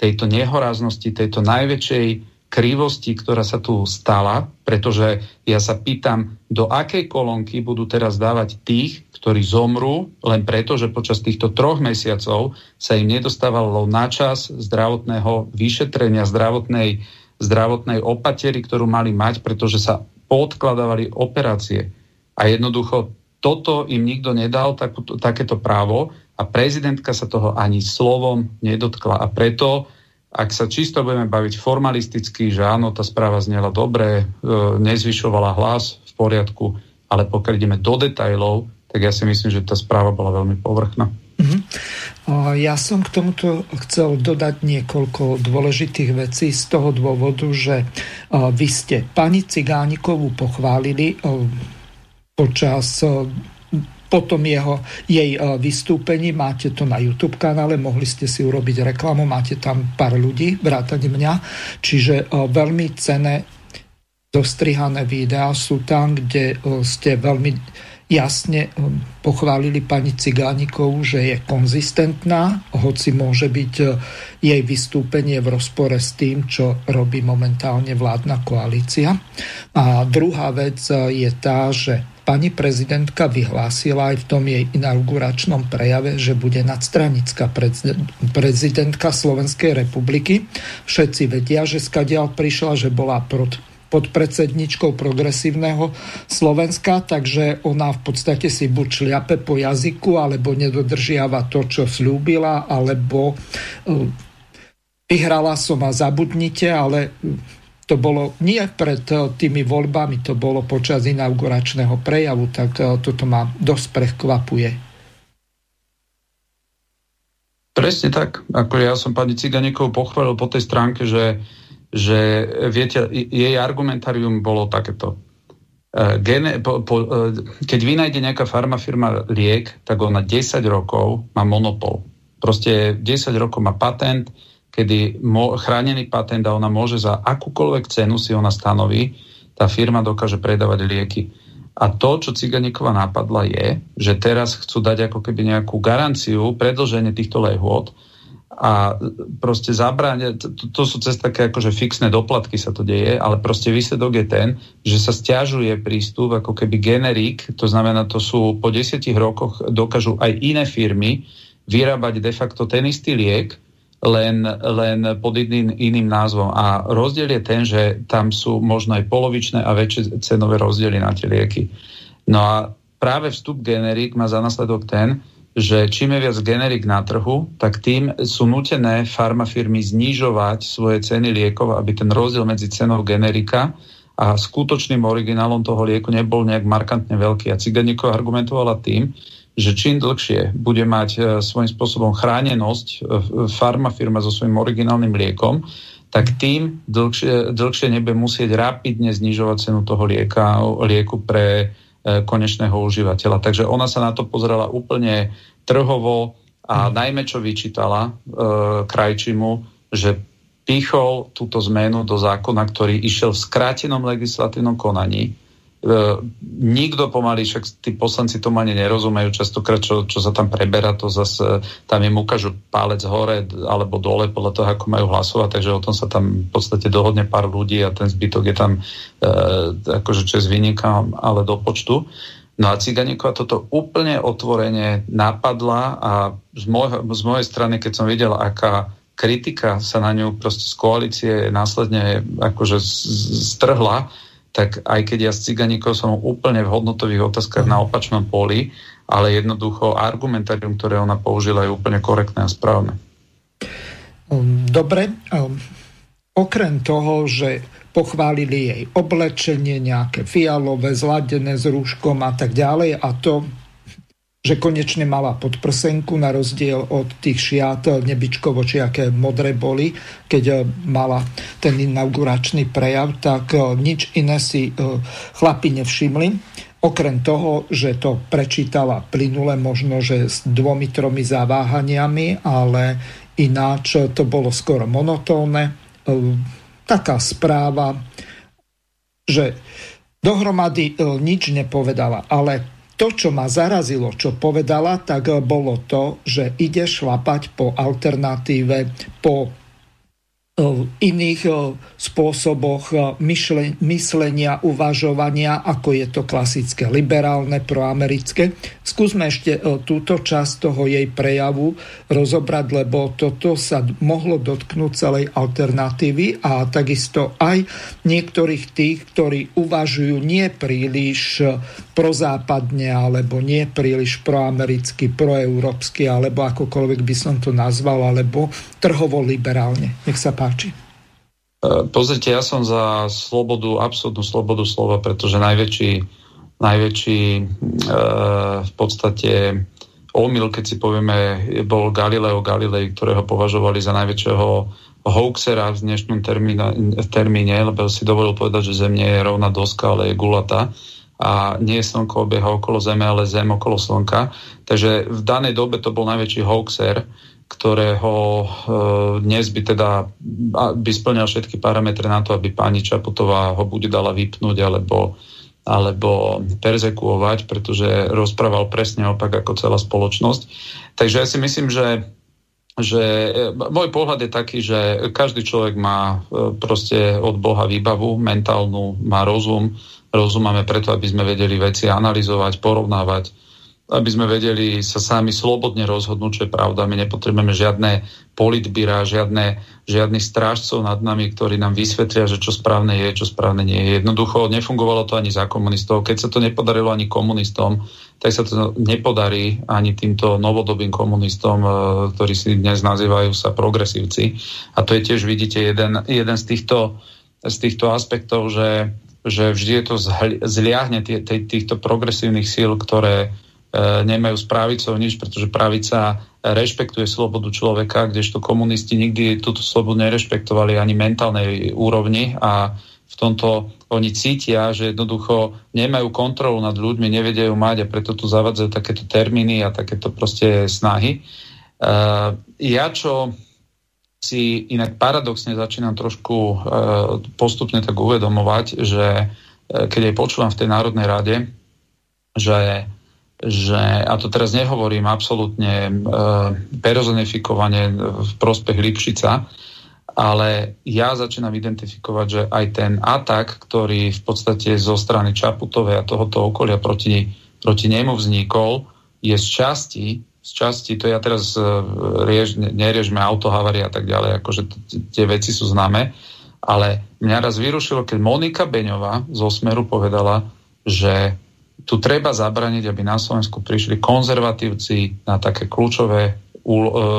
tejto nehoráznosti, tejto najväčšej krivosti, ktorá sa tu stala, pretože ja sa pýtam, do akej kolónky budú teraz dávať tých, ktorí zomrú len preto, že počas týchto troch mesiacov sa im nedostávalo na čas zdravotného vyšetrenia, zdravotnej, zdravotnej opatery, ktorú mali mať, pretože sa podkladávali operácie. A jednoducho toto im nikto nedal, takúto, takéto právo a prezidentka sa toho ani slovom nedotkla. A preto ak sa čisto budeme baviť formalisticky, že áno, tá správa znela dobre, e, nezvyšovala hlas v poriadku, ale pokiaľ ideme do detajlov, tak ja si myslím, že tá správa bola veľmi povrchná. Mm-hmm. Ja som k tomuto chcel dodať niekoľko dôležitých vecí z toho dôvodu, že vy ste pani Cigánikovú pochválili počas potom jeho, jej e, vystúpení, máte to na YouTube kanále, mohli ste si urobiť reklamu, máte tam pár ľudí, vrátane mňa, čiže e, veľmi cené dostrihané videá sú tam, kde e, ste veľmi jasne pochválili pani Cigánikovú, že je konzistentná, hoci môže byť jej vystúpenie v rozpore s tým, čo robí momentálne vládna koalícia. A druhá vec je tá, že pani prezidentka vyhlásila aj v tom jej inauguračnom prejave, že bude nadstranická prezidentka Slovenskej republiky. Všetci vedia, že skadiaľ prišla, že bola pod, pod predsedničkou progresívneho Slovenska, takže ona v podstate si buď šliape po jazyku, alebo nedodržiava to, čo slúbila, alebo uh, vyhrala som a zabudnite, ale to bolo nie pred eh, tými voľbami, to bolo počas inauguračného prejavu, tak eh, toto ma dosť prekvapuje. Presne tak. Ako ja som pani Ciganíkov pochválil po tej stránke, že, že viete, jej argumentarium bolo takéto. Eh, gene, po, po, keď vynajde nejaká farmafirma liek, tak ona 10 rokov má monopol. Proste 10 rokov má patent, kedy chránený patent a ona môže za akúkoľvek cenu si ona stanoví, tá firma dokáže predávať lieky. A to, čo Ciganíková napadla je, že teraz chcú dať ako keby nejakú garanciu, predlženie týchto lehôd a proste zabráňa, to, to sú cez také akože fixné doplatky sa to deje, ale proste výsledok je ten, že sa stiažuje prístup ako keby generík, to znamená, to sú po desiatich rokoch dokážu aj iné firmy vyrábať de facto ten istý liek, len, len pod iným, iným názvom. A rozdiel je ten, že tam sú možno aj polovičné a väčšie cenové rozdiely na tie lieky. No a práve vstup generík má za následok ten, že čím je viac generik na trhu, tak tým sú nutené farmafirmy znižovať svoje ceny liekov, aby ten rozdiel medzi cenou generika a skutočným originálom toho lieku nebol nejak markantne veľký. A Ciganíko argumentovala tým, že čím dlhšie bude mať e, svojím spôsobom chránenosť e, farmafirma so svojím originálnym liekom, tak tým dlhšie, dlhšie nebude musieť rapidne znižovať cenu toho lieka, lieku pre E, konečného užívateľa. Takže ona sa na to pozerala úplne trhovo a mm. najmä čo vyčítala e, Krajčimu, že pichol túto zmenu do zákona, ktorý išiel v skrátenom legislatívnom konaní, nikto pomaly, však tí poslanci tomu ani nerozumejú častokrát, čo, čo sa tam preberá, to zase tam im ukážu pálec hore alebo dole podľa toho, ako majú hlasovať, takže o tom sa tam v podstate dohodne pár ľudí a ten zbytok je tam e, akože čes vyniká, ale do počtu. No a Ciganíková toto úplne otvorene napadla a z, môj, z mojej strany, keď som videl, aká kritika sa na ňu proste z koalície následne akože strhla, tak aj keď ja s Ciganíkou som úplne v hodnotových otázkach na opačnom poli, ale jednoducho argumentárium, ktoré ona použila, je úplne korektné a správne. Um, dobre. Um, okrem toho, že pochválili jej oblečenie, nejaké fialové, zladené s rúškom a tak ďalej a to že konečne mala podprsenku na rozdiel od tých šiat nebičkovo, či aké modré boli, keď eh, mala ten inauguračný prejav, tak eh, nič iné si eh, chlapi nevšimli. Okrem toho, že to prečítala plynule, možno, že s dvomi, tromi zaváhaniami, ale ináč to bolo skoro monotónne. Taká správa, že dohromady nič nepovedala, ale to, čo ma zarazilo, čo povedala, tak bolo to, že ide šlapať po alternatíve, po iných spôsoboch myslenia, uvažovania, ako je to klasické liberálne, proamerické. Skúsme ešte túto časť toho jej prejavu rozobrať, lebo toto sa mohlo dotknúť celej alternatívy a takisto aj niektorých tých, ktorí uvažujú nie príliš prozápadne alebo nie príliš proamericky, proeurópsky alebo akokoľvek by som to nazval, alebo trhovo liberálne. Nech sa páči páči. E, pozrite, ja som za slobodu, absolútnu slobodu slova, pretože najväčší, najväčší e, v podstate omyl, keď si povieme, bol Galileo Galilei, ktorého považovali za najväčšieho hoaxera v dnešnom termíne, lebo si dovolil povedať, že Zem nie je rovná doska, ale je gulata a nie Slnko obieha okolo Zeme, ale Zem okolo Slnka. Takže v danej dobe to bol najväčší hoaxer ktorého e, dnes by teda by splňal všetky parametre na to, aby pani Čaputová ho bude dala vypnúť alebo, alebo perzekuovať, pretože rozprával presne opak ako celá spoločnosť. Takže ja si myslím, že že e, môj pohľad je taký, že každý človek má e, proste od Boha výbavu, mentálnu, má rozum. Rozum máme preto, aby sme vedeli veci analyzovať, porovnávať, aby sme vedeli sa sami slobodne rozhodnúť, čo je pravda. My nepotrebujeme žiadne politbíra, žiadne, žiadnych strážcov nad nami, ktorí nám vysvetlia, že čo správne je, čo správne nie je. Jednoducho nefungovalo to ani za komunistov. Keď sa to nepodarilo ani komunistom, tak sa to nepodarí ani týmto novodobým komunistom, e, ktorí si dnes nazývajú sa progresívci. A to je tiež, vidíte, jeden, jeden z, týchto, z týchto aspektov, že, že vždy je to zliahne týchto progresívnych síl, ktoré nemajú s pravicou nič, pretože pravica rešpektuje slobodu človeka, kdežto komunisti nikdy túto slobodu nerešpektovali ani mentálnej úrovni a v tomto oni cítia, že jednoducho nemajú kontrolu nad ľuďmi, nevedia ju mať a preto tu zavadzajú takéto termíny a takéto proste snahy. Uh, ja čo si inak paradoxne začínam trošku uh, postupne tak uvedomovať, že uh, keď aj počúvam v tej Národnej rade, že že, a to teraz nehovorím absolútne e, personifikovane v prospech Lipšica, ale ja začínam identifikovať, že aj ten atak, ktorý v podstate zo strany Čaputovej a tohoto okolia proti, proti nemu vznikol, je z časti, z časti, to ja teraz uh, riež, neriežme autohavarie a tak ďalej, akože tie veci sú známe, ale mňa raz vyrušilo, keď Monika Beňová z Osmeru povedala, že tu treba zabraniť, aby na Slovensku prišli konzervatívci na také kľúčové e,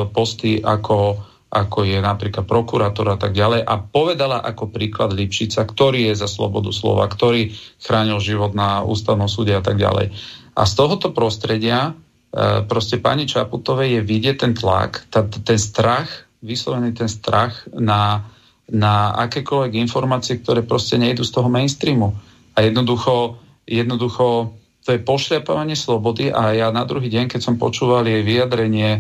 posty ako, ako je napríklad prokurátor a tak ďalej a povedala ako príklad Lipšica, ktorý je za slobodu slova, ktorý chránil život na ústavnom súde a tak ďalej. A z tohoto prostredia e, proste pani Čaputovej je vidieť ten tlak, ten strach, vyslovený ten strach na na akékoľvek informácie, ktoré proste nejdu z toho mainstreamu. A jednoducho, jednoducho to je pošliapávanie slobody a ja na druhý deň, keď som počúval jej vyjadrenie e,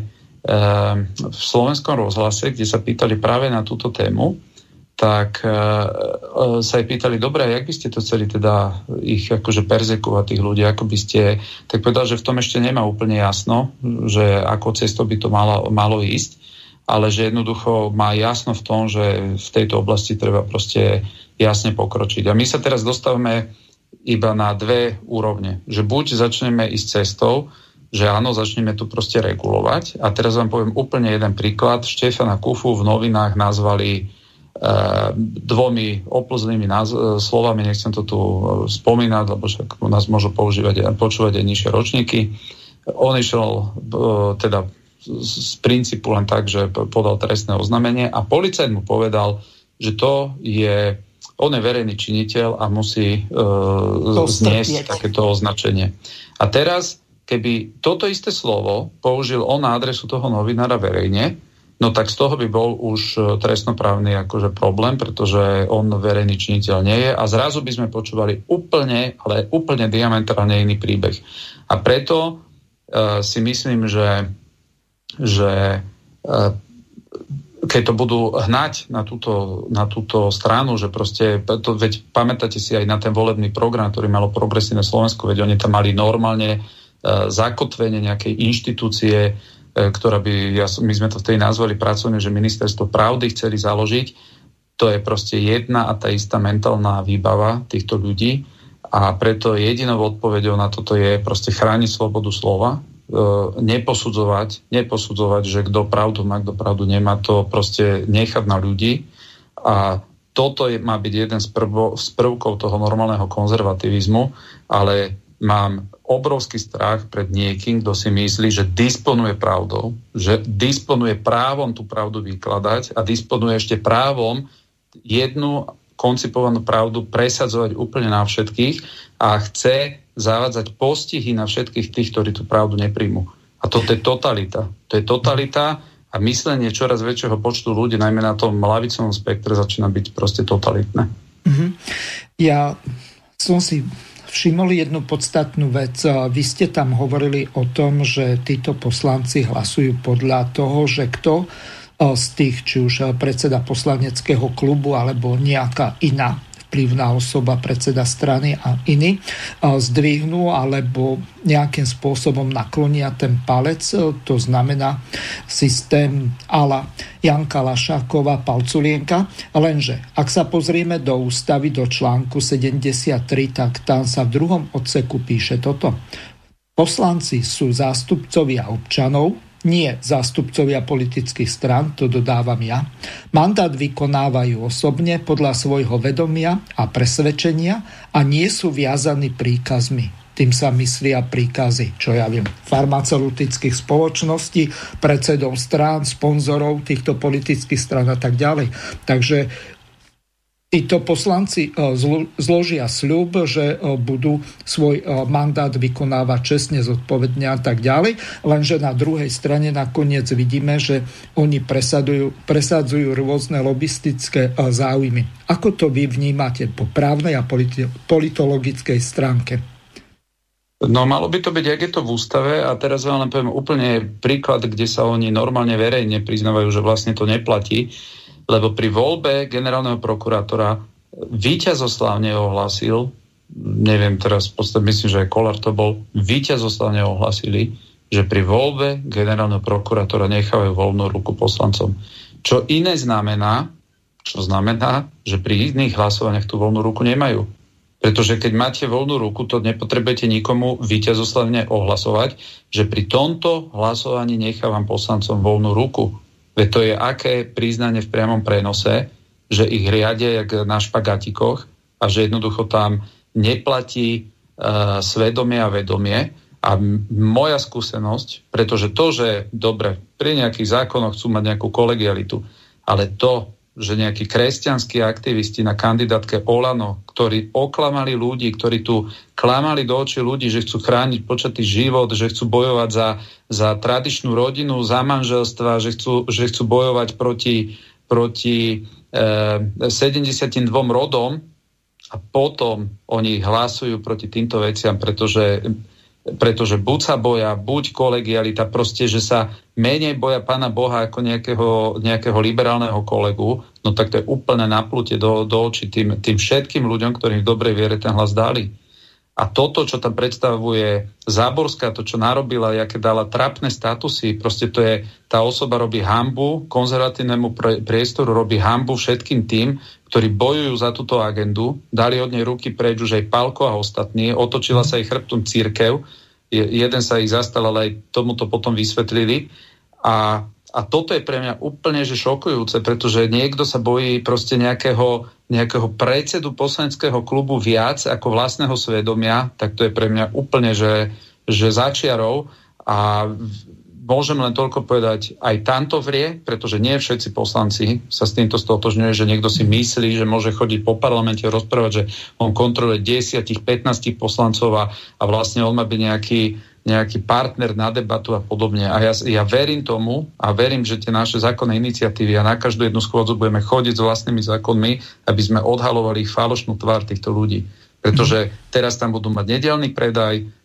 v slovenskom rozhlase, kde sa pýtali práve na túto tému, tak e, e, sa aj pýtali, dobre, jak by ste to chceli teda ich akože perzekovať tých ľudí, ako by ste, tak povedal, že v tom ešte nemá úplne jasno, že ako cestou by to malo, malo ísť ale že jednoducho má jasno v tom, že v tejto oblasti treba proste jasne pokročiť. A my sa teraz dostávame iba na dve úrovne. Že buď začneme ísť cestou, že áno, začneme tu proste regulovať. A teraz vám poviem úplne jeden príklad. Štefana Kufu v novinách nazvali e, dvomi oplznými náz- slovami, nechcem to tu spomínať, lebo však u nás môžu používať, počúvať aj nižšie ročníky. On išiel e, teda z princípu len tak, že podal trestné oznámenie a policajt mu povedal, že to je, on je verejný činiteľ a musí uh, zniesť takéto označenie. A teraz, keby toto isté slovo použil on na adresu toho novinára verejne, no tak z toho by bol už e, trestnoprávny akože problém, pretože on verejný činiteľ nie je a zrazu by sme počúvali úplne, ale úplne diametrálne iný príbeh. A preto uh, si myslím, že že e, keď to budú hnať na túto, na túto stranu, že proste, to, veď pamätáte si aj na ten volebný program, ktorý malo progresívne Slovensko, veď oni tam mali normálne uh, zakotvenie nejakej inštitúcie, uh, ktorá by, ja, my sme to vtedy nazvali pracovne, že ministerstvo pravdy chceli založiť. To je proste jedna a tá istá mentálna výbava týchto ľudí a preto jedinou odpoveďou na toto je proste chrániť slobodu slova, E, neposudzovať, neposudzovať, že kto pravdu má, kto pravdu nemá, to proste nechať na ľudí. A toto je, má byť jeden z, prvo, z prvkov toho normálneho konzervativizmu, ale mám obrovský strach pred niekým, kto si myslí, že disponuje pravdou, že disponuje právom tú pravdu vykladať a disponuje ešte právom jednu koncipovanú pravdu presadzovať úplne na všetkých a chce zavádzať postihy na všetkých tých, ktorí tú pravdu nepríjmu. A toto je totalita. To je totalita a myslenie čoraz väčšieho počtu ľudí, najmä na tom lavicovom spektre, začína byť proste totalitné. Mm-hmm. Ja som si všimol jednu podstatnú vec. Vy ste tam hovorili o tom, že títo poslanci hlasujú podľa toho, že kto z tých, či už predseda poslaneckého klubu alebo nejaká iná vplyvná osoba, predseda strany a iní zdvihnú alebo nejakým spôsobom naklonia ten palec. To znamená systém ala Janka Lašáková, Palculienka. Lenže ak sa pozrieme do ústavy, do článku 73, tak tam sa v druhom odseku píše toto. Poslanci sú zástupcovia občanov, nie zástupcovia politických stran, to dodávam ja, mandát vykonávajú osobne podľa svojho vedomia a presvedčenia a nie sú viazaní príkazmi. Tým sa myslia príkazy, čo ja viem, farmaceutických spoločností, predsedov strán, sponzorov týchto politických strán a tak ďalej. Takže títo poslanci e, zložia sľub, že e, budú svoj e, mandát vykonávať čestne, zodpovedne a tak ďalej, lenže na druhej strane nakoniec vidíme, že oni presadujú, presadzujú rôzne lobistické záujmy. Ako to vy vnímate po právnej a politologickej stránke? No malo by to byť, jak je to v ústave a teraz vám len poviem úplne príklad, kde sa oni normálne verejne priznávajú, že vlastne to neplatí lebo pri voľbe generálneho prokurátora víťazoslavne ohlasil neviem teraz, podstate myslím, že aj Kolár to bol, víťazoslavne ohlasili, že pri voľbe generálneho prokurátora nechávajú voľnú ruku poslancom. Čo iné znamená, čo znamená, že pri iných hlasovaniach tú voľnú ruku nemajú. Pretože keď máte voľnú ruku, to nepotrebujete nikomu víťazoslavne ohlasovať, že pri tomto hlasovaní nechávam poslancom voľnú ruku. Veď to je aké priznanie v priamom prenose, že ich riadia jak na špagatikoch a že jednoducho tam neplatí uh, svedomie a vedomie. A moja skúsenosť, pretože to, že dobre, pri nejakých zákonoch chcú mať nejakú kolegialitu, ale to, že nejakí kresťanskí aktivisti na kandidátke Olano, ktorí oklamali ľudí, ktorí tu klamali do očí ľudí, že chcú chrániť počatý život, že chcú bojovať za, za tradičnú rodinu, za manželstva, že chcú, že chcú bojovať proti, proti e, 72 rodom a potom oni hlasujú proti týmto veciam, pretože pretože buď sa boja, buď kolegialita, proste, že sa menej boja pána Boha ako nejakého, nejakého liberálneho kolegu, no tak to je úplne naplutie do, do očí tým, tým všetkým ľuďom, ktorým v dobrej viere ten hlas dali. A toto, čo tam predstavuje Záborská, to, čo narobila, aké dala trapné statusy, proste to je, tá osoba robí hambu konzervatívnemu priestoru, robí hambu všetkým tým, ktorí bojujú za túto agendu, dali od nej ruky preč už aj Palko a ostatní, otočila sa ich chrbtom církev, jeden sa ich zastal, ale aj tomuto potom vysvetlili. A a toto je pre mňa úplne že šokujúce, pretože niekto sa bojí proste nejakého, nejakého predsedu poslaneckého klubu viac ako vlastného svedomia, tak to je pre mňa úplne že, že začiarov a môžem len toľko povedať, aj tamto vrie, pretože nie všetci poslanci sa s týmto stotožňuje, že niekto si myslí, že môže chodiť po parlamente rozprávať, že on kontroluje 10, 15 poslancov a, a vlastne on má byť nejaký, nejaký partner na debatu a podobne. A ja, ja verím tomu a verím, že tie naše zákonné iniciatívy a na každú jednu schôdzu budeme chodiť s vlastnými zákonmi, aby sme odhalovali falošnú tvár týchto ľudí. Pretože teraz tam budú mať nedelný predaj,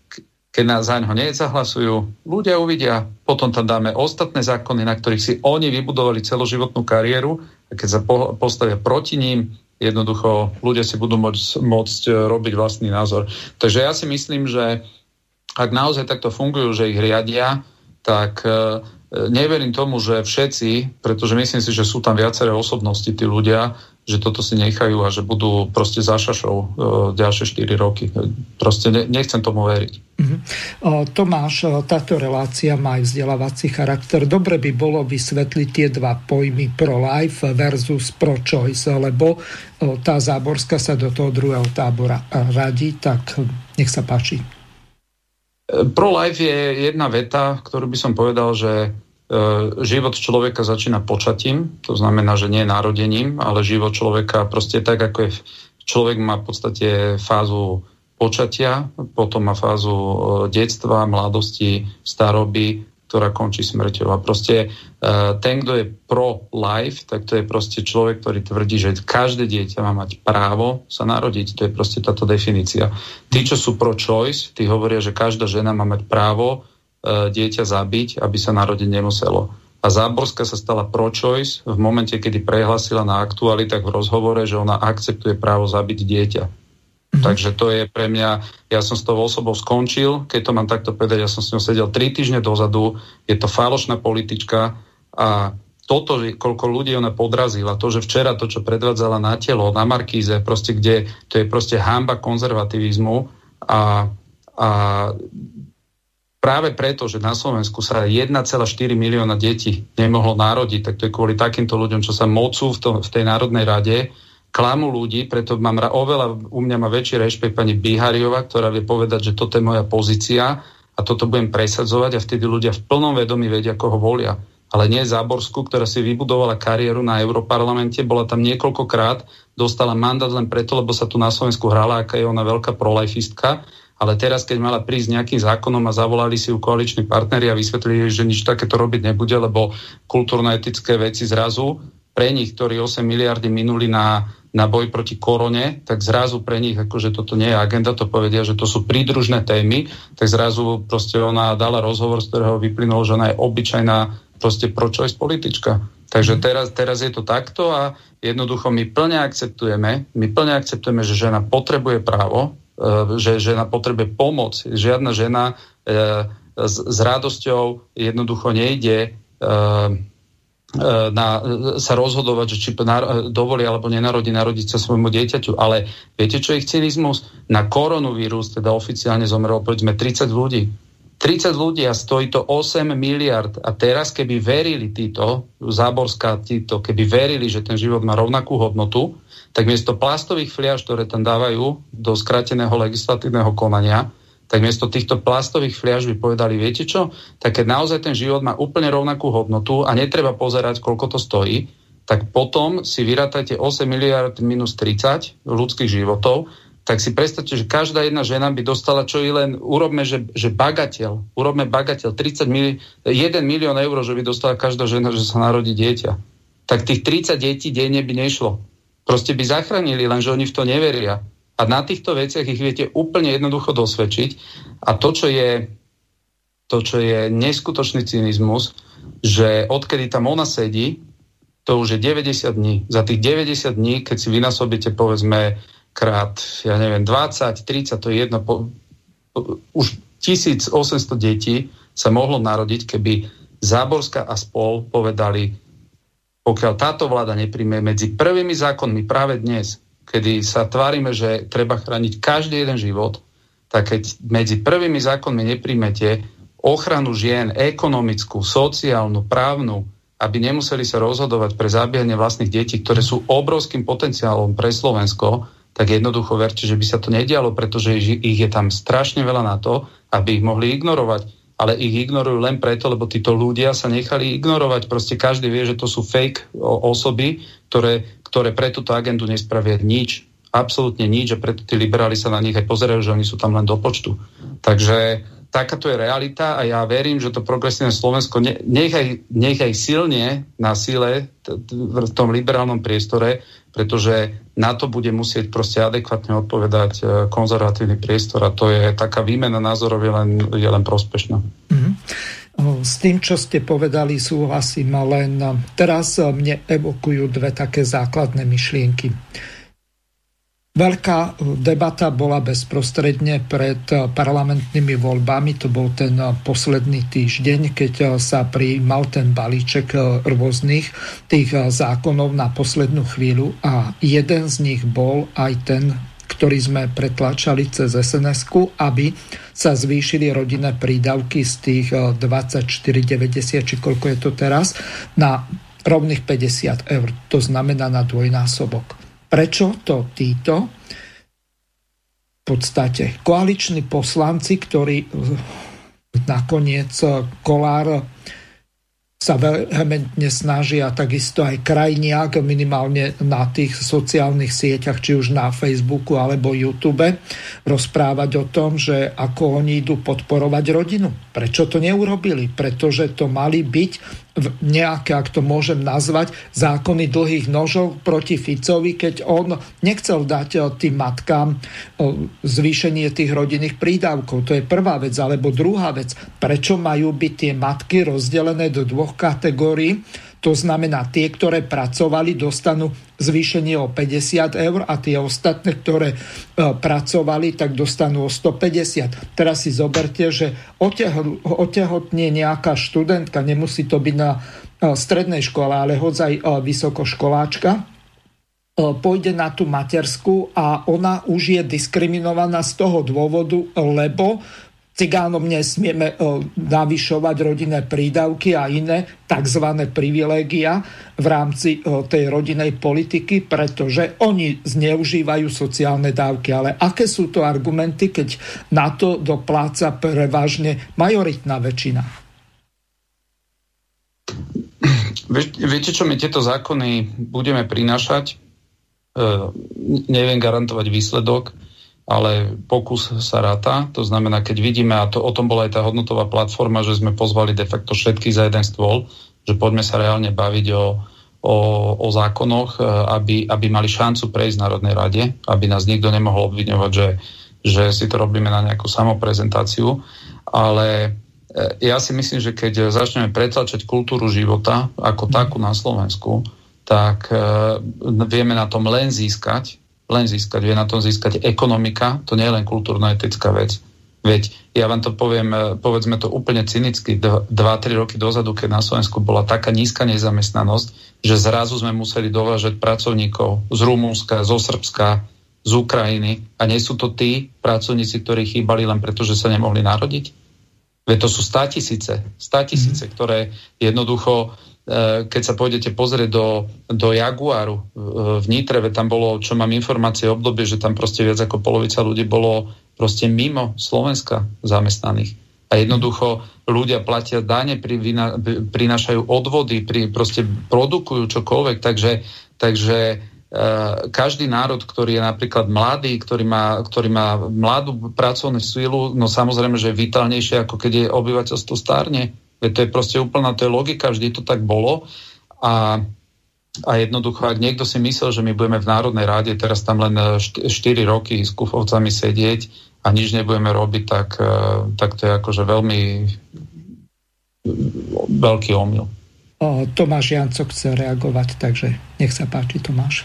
keď nás za ňo nezahlasujú, ľudia uvidia, potom tam dáme ostatné zákony, na ktorých si oni vybudovali celoživotnú kariéru a keď sa postavia proti ním, jednoducho ľudia si budú môcť, môcť e, robiť vlastný názor. Takže ja si myslím, že ak naozaj takto fungujú, že ich riadia, tak e, neverím tomu, že všetci, pretože myslím si, že sú tam viaceré osobnosti, tí ľudia, že toto si nechajú a že budú proste za šašou e, ďalšie 4 roky. Proste ne, nechcem tomu veriť. Mm-hmm. O, Tomáš, táto relácia má aj vzdelávací charakter. Dobre by bolo vysvetliť tie dva pojmy pro-life versus pro-choice, lebo o, tá záborská sa do toho druhého tábora radí, tak nech sa páči. Pro-life je jedna veta, ktorú by som povedal, že e, život človeka začína počatím, to znamená, že nie narodením, ale život človeka proste tak, ako je človek má v podstate fázu počatia, potom má fázu e, detstva, mladosti, staroby, ktorá končí smrťou. A proste uh, ten, kto je pro-life, tak to je proste človek, ktorý tvrdí, že každé dieťa má mať právo sa narodiť. To je proste táto definícia. Tí, čo sú pro-choice, tí hovoria, že každá žena má mať právo dieťa zabiť, aby sa narodiť nemuselo. A Záborská sa stala pro-choice v momente, kedy prehlasila na aktualitách v rozhovore, že ona akceptuje právo zabiť dieťa. Mm-hmm. Takže to je pre mňa, ja som s tou osobou skončil, keď to mám takto povedať, ja som s ňou sedel tri týždne dozadu, je to falošná politička a toto, koľko ľudí ona podrazila, to, že včera to, čo predvádzala na telo, na Markíze, proste kde, to je proste hamba konzervativizmu a, a práve preto, že na Slovensku sa 1,4 milióna detí nemohlo narodiť, tak to je kvôli takýmto ľuďom, čo sa mocú v, to, v tej Národnej rade, klamu ľudí, preto mám oveľa, u mňa má väčší rešpekt pani Bihariova, ktorá vie povedať, že toto je moja pozícia a toto budem presadzovať a vtedy ľudia v plnom vedomí vedia, koho volia. Ale nie Záborsku, ktorá si vybudovala kariéru na Európarlamente, bola tam niekoľkokrát, dostala mandát len preto, lebo sa tu na Slovensku hrala, aká je ona veľká prolajfistka, ale teraz, keď mala prísť nejakým zákonom a zavolali si ju koaliční partneri a vysvetlili, že nič takéto robiť nebude, lebo kultúrno-etické veci zrazu pre nich, ktorí 8 miliardy minuli na na boj proti korone, tak zrazu pre nich, akože toto nie je agenda, to povedia, že to sú prídružné témy, tak zrazu proste ona dala rozhovor, z ktorého vyplynulo, že ona je obyčajná proste pro-choice politička. Takže mhm. teraz, teraz je to takto a jednoducho my plne akceptujeme, my plne akceptujeme, že žena potrebuje právo že žena potrebuje pomoc. Žiadna žena s, s radosťou jednoducho nejde na, sa rozhodovať, či dovolí alebo nenarodí narodiť sa svojmu dieťaťu. Ale viete, čo je ich cynizmus? Na koronavírus teda oficiálne zomrelo povedzme 30 ľudí. 30 ľudí a stojí to 8 miliard. A teraz, keby verili títo, Záborská títo, keby verili, že ten život má rovnakú hodnotu, tak miesto plastových fliaž, ktoré tam dávajú do skrateného legislatívneho konania, tak miesto týchto plastových fliaž by povedali, viete čo, tak keď naozaj ten život má úplne rovnakú hodnotu a netreba pozerať, koľko to stojí, tak potom si vyrátajte 8 miliard minus 30 ľudských životov, tak si predstavte, že každá jedna žena by dostala čo i len, urobme, že, že bagateľ, urobme bagateľ, 30 mili, 1 milión eur, že by dostala každá žena, že sa narodí dieťa. Tak tých 30 detí denne by nešlo. Proste by zachránili, lenže oni v to neveria. A na týchto veciach ich viete úplne jednoducho dosvedčiť. A to, čo je, to, čo je neskutočný cynizmus, že odkedy tam ona sedí, to už je 90 dní. Za tých 90 dní, keď si vynásobíte povedzme krát, ja neviem, 20, 30, to je jedno, po, po, už 1800 detí sa mohlo narodiť, keby Záborská a spol povedali, pokiaľ táto vláda nepríjme medzi prvými zákonmi práve dnes kedy sa tvárime, že treba chrániť každý jeden život, tak keď medzi prvými zákonmi nepríjmete ochranu žien, ekonomickú, sociálnu, právnu, aby nemuseli sa rozhodovať pre zabíjanie vlastných detí, ktoré sú obrovským potenciálom pre Slovensko, tak jednoducho verte, že by sa to nedialo, pretože ich je tam strašne veľa na to, aby ich mohli ignorovať. Ale ich ignorujú len preto, lebo títo ľudia sa nechali ignorovať. Proste každý vie, že to sú fake osoby, ktoré ktoré pre túto agendu nespravia nič, absolútne nič a preto tí liberáli sa na nich aj pozerajú, že oni sú tam len do počtu. Takže takáto je realita a ja verím, že to progresívne Slovensko nech aj, nech aj silne na sile v tom liberálnom priestore, pretože na to bude musieť proste adekvátne odpovedať e, konzervatívny priestor a to je taká výmena názorov je len, je len prospešná. Mm-hmm. S tým, čo ste povedali, súhlasím, len teraz mne evokujú dve také základné myšlienky. Veľká debata bola bezprostredne pred parlamentnými voľbami, to bol ten posledný týždeň, keď sa prijímal ten balíček rôznych tých zákonov na poslednú chvíľu a jeden z nich bol aj ten, ktorý sme pretlačali cez sns aby sa zvýšili rodinné prídavky z tých 24,90 eh, či koľko je to teraz na rovných 50 eur. To znamená na dvojnásobok. Prečo to títo? V podstate koaliční poslanci, ktorí eh, nakoniec eh, Kolár sa vehementne snažia takisto aj krajniak minimálne na tých sociálnych sieťach, či už na Facebooku alebo YouTube, rozprávať o tom, že ako oni idú podporovať rodinu. Prečo to neurobili? Pretože to mali byť nejaké, ak to môžem nazvať, zákony dlhých nožov proti Ficovi, keď on nechcel dať eh, tým matkám eh, zvýšenie tých rodinných prídavkov. To je prvá vec. Alebo druhá vec, prečo majú byť tie matky rozdelené do dvoch kategórií? To znamená, tie, ktoré pracovali, dostanú zvýšenie o 50 eur a tie ostatné, ktoré e, pracovali, tak dostanú o 150. Teraz si zoberte, že otehotne nejaká študentka, nemusí to byť na e, strednej škole, ale hodzaj e, vysokoškoláčka, pôjde na tú matersku a ona už je diskriminovaná z toho dôvodu, lebo cigánom nesmieme e, navyšovať rodinné prídavky a iné tzv. privilégia v rámci e, tej rodinej politiky, pretože oni zneužívajú sociálne dávky. Ale aké sú to argumenty, keď na to dopláca prevažne majoritná väčšina? Viete, čo my tieto zákony budeme prinášať? E, neviem garantovať výsledok, ale pokus sa ráta. To znamená, keď vidíme, a to, o tom bola aj tá hodnotová platforma, že sme pozvali de facto všetky za jeden stôl, že poďme sa reálne baviť o, o, o zákonoch, e, aby, aby mali šancu prejsť Národnej rade, aby nás nikto nemohol obviňovať, že, že si to robíme na nejakú samoprezentáciu. Ale e, ja si myslím, že keď začneme pretlačať kultúru života ako takú na Slovensku, tak uh, vieme na tom len získať len získať. Vie na tom získať ekonomika, to nie je len kultúrno-etická vec. Veď ja vám to poviem, e, povedzme to úplne cynicky, 2-3 roky dozadu, keď na Slovensku bola taká nízka nezamestnanosť, že zrazu sme museli dovážať pracovníkov z Rumúnska, zo Srbska, z Ukrajiny a nie sú to tí pracovníci, ktorí chýbali len preto, že sa nemohli narodiť? Veď to sú státisíce, státisíce, mm. ktoré jednoducho, keď sa pôjdete pozrieť do, do Jaguaru e, v Nitre, tam bolo, čo mám informácie, obdobie, že tam proste viac ako polovica ľudí bolo proste mimo Slovenska zamestnaných. A jednoducho ľudia platia pri, prinášajú odvody, pri, proste produkujú čokoľvek, takže, takže Eh, každý národ, ktorý je napríklad mladý, ktorý má, ktorý má mladú pracovnú sílu, no samozrejme, že je vitálnejšie, ako keď je obyvateľstvo stárne. To je proste úplná, to je logika, vždy to tak bolo. A, a jednoducho, ak niekto si myslel, že my budeme v Národnej ráde teraz tam len 4 eh, roky s kufovcami sedieť a nič nebudeme robiť, tak, eh, tak to je akože veľmi veľký omyl. Tomáš Janco chce reagovať, takže nech sa páči Tomáš.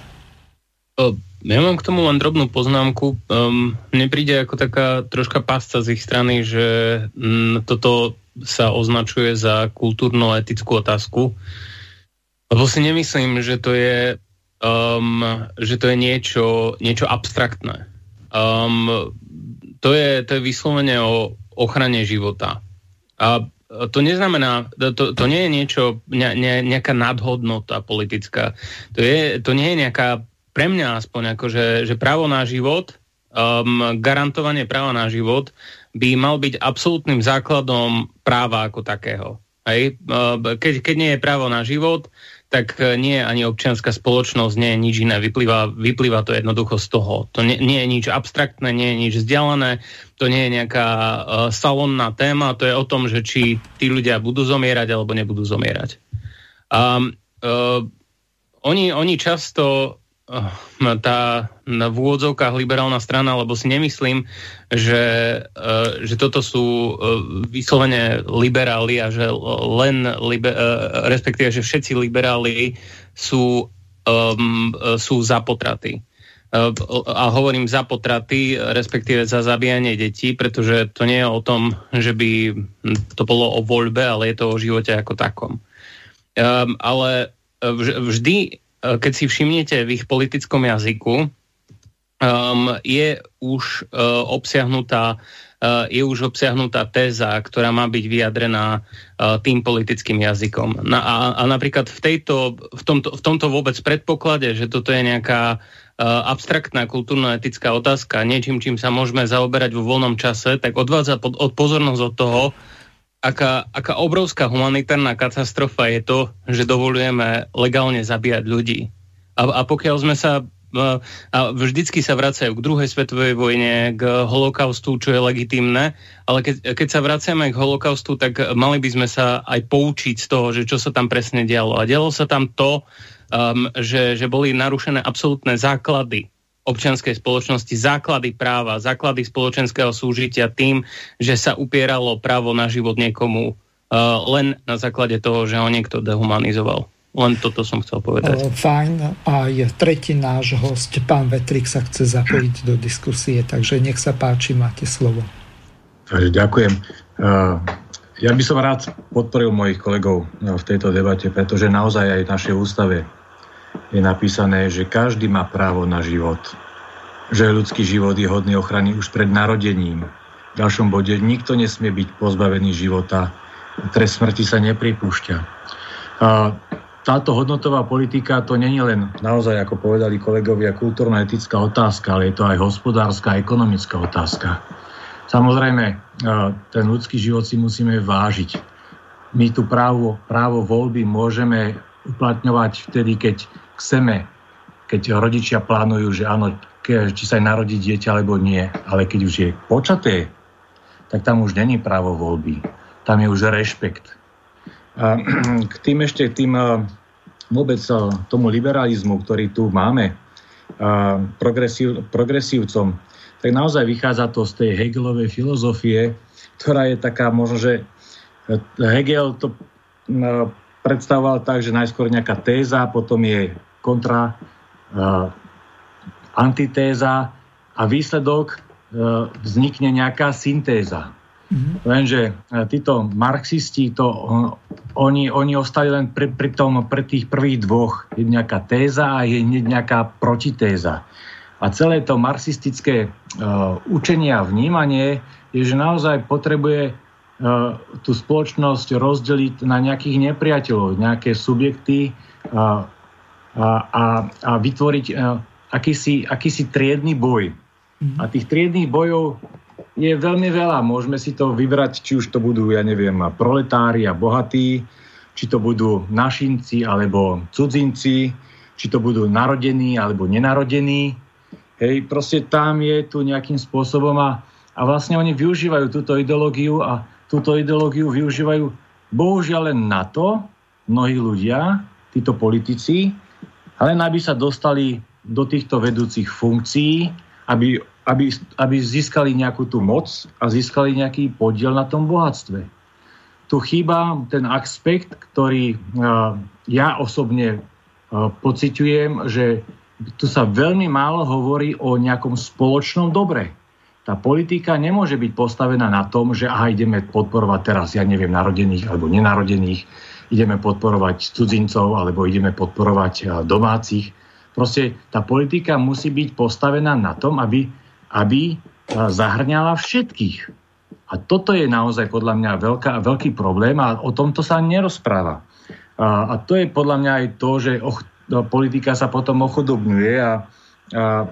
Ja mám k tomu len drobnú poznámku. Um, mne príde ako taká troška pásca z ich strany, že um, toto sa označuje za kultúrno-etickú otázku. Lebo si nemyslím, že to je, um, že to je niečo, niečo abstraktné. Um, to, je, to je vyslovene o ochrane života. A to neznamená, to, to nie je niečo, ne, ne, nejaká nadhodnota politická. To, je, to nie je nejaká pre mňa aspoň, akože, že právo na život, um, garantovanie práva na život by mal byť absolútnym základom práva ako takého. Hej? Keď, keď nie je právo na život, tak nie je ani občianská spoločnosť, nie je nič iné. Vyplýva, vyplýva to jednoducho z toho. To nie, nie je nič abstraktné, nie je nič vzdialené, to nie je nejaká uh, salonná téma, to je o tom, že či tí ľudia budú zomierať alebo nebudú zomierať. Um, uh, oni, oni často tá v úvodzovkách liberálna strana, lebo si nemyslím, že, eh, že toto sú eh, vyslovene liberáli a že len, liber, respektíve, že všetci liberáli sú, um, sú za potraty. A hovorím za potraty, respektíve za zabíjanie detí, pretože to nie je o tom, že by to bolo o voľbe, ale je to o živote ako takom. Um, ale vždy Eh, keď si všimnete v ich politickom jazyku, um, je už uh, obsiahnutá uh, je už obsiahnutá téza, ktorá má byť vyjadrená tým politickým jazykom. Na, a, a napríklad v, tejto, v, tomto, v tomto vôbec predpoklade, že toto je nejaká abstraktná kultúrno-etická otázka, niečím, čím sa môžeme zaoberať vo voľnom čase, tak odvádza pod, od pozornosť od toho, aká, aká obrovská humanitárna katastrofa je to, že dovolujeme legálne zabíjať ľudí. A, a pokiaľ sme sa a vždycky sa vracajú k druhej svetovej vojne, k holokaustu, čo je legitimné, ale keď, keď sa vraciame k holokaustu, tak mali by sme sa aj poučiť z toho, že čo sa tam presne dialo. A dialo sa tam to, um, že, že boli narušené absolútne základy občianskej spoločnosti základy práva, základy spoločenského súžitia tým, že sa upieralo právo na život niekomu uh, len na základe toho, že ho niekto dehumanizoval. Len toto som chcel povedať. O, fajn. A je tretí náš host, pán Vetrik, sa chce zapojiť do diskusie, takže nech sa páči, máte slovo. Ďakujem. Ja by som rád podporil mojich kolegov v tejto debate, pretože naozaj aj v našej ústave je napísané, že každý má právo na život. Že ľudský život je hodný ochrany už pred narodením. V ďalšom bode nikto nesmie byť pozbavený života. Trest smrti sa nepripúšťa. A táto hodnotová politika to není len naozaj, ako povedali kolegovia, kultúrno-etická otázka, ale je to aj hospodárska a ekonomická otázka. Samozrejme, ten ľudský život si musíme vážiť. My tu právo, právo voľby môžeme uplatňovať vtedy, keď chceme, keď rodičia plánujú, že áno, či sa aj narodí dieťa alebo nie, ale keď už je počaté, tak tam už není právo voľby. Tam je už rešpekt. A k tým ešte, tým vôbec tomu liberalizmu, ktorý tu máme, progresív, progresívcom, tak naozaj vychádza to z tej Hegelovej filozofie, ktorá je taká možno, že Hegel to predstavoval tak, že najskôr nejaká téza, potom je kontra, antitéza a výsledok e, vznikne nejaká syntéza. Mm-hmm. Lenže e, títo marxisti, to, oni, oni ostali len pri, pri, tom, pri tých prvých dvoch. Je nejaká téza a je nejaká protitéza. A celé to marxistické uh, učenie a vnímanie je, že naozaj potrebuje uh, tú spoločnosť rozdeliť na nejakých nepriateľov, nejaké subjekty uh, a, a, a vytvoriť uh, akýsi, akýsi triedny boj. Mm-hmm. A tých triedných bojov je veľmi veľa. Môžeme si to vybrať, či už to budú, ja neviem, proletári a bohatí, či to budú našinci alebo cudzinci, či to budú narodení alebo nenarodení. Hej, proste tam je tu nejakým spôsobom a, a vlastne oni využívajú túto ideológiu a túto ideológiu využívajú bohužiaľ len na to, mnohí ľudia, títo politici, len aby sa dostali do týchto vedúcich funkcií, aby, aby, aby získali nejakú tú moc a získali nejaký podiel na tom bohatstve. Tu chýba ten aspekt, ktorý uh, ja osobne uh, pociťujem, že tu sa veľmi málo hovorí o nejakom spoločnom dobre. Tá politika nemôže byť postavená na tom, že aha, ideme podporovať teraz, ja neviem, narodených alebo nenarodených, ideme podporovať cudzincov alebo ideme podporovať domácich. Proste tá politika musí byť postavená na tom, aby, aby zahrňala všetkých. A toto je naozaj podľa mňa veľká, veľký problém a o tomto sa nerozpráva. A, a to je podľa mňa aj to, že och, No, politika sa potom ochudobňuje a, a,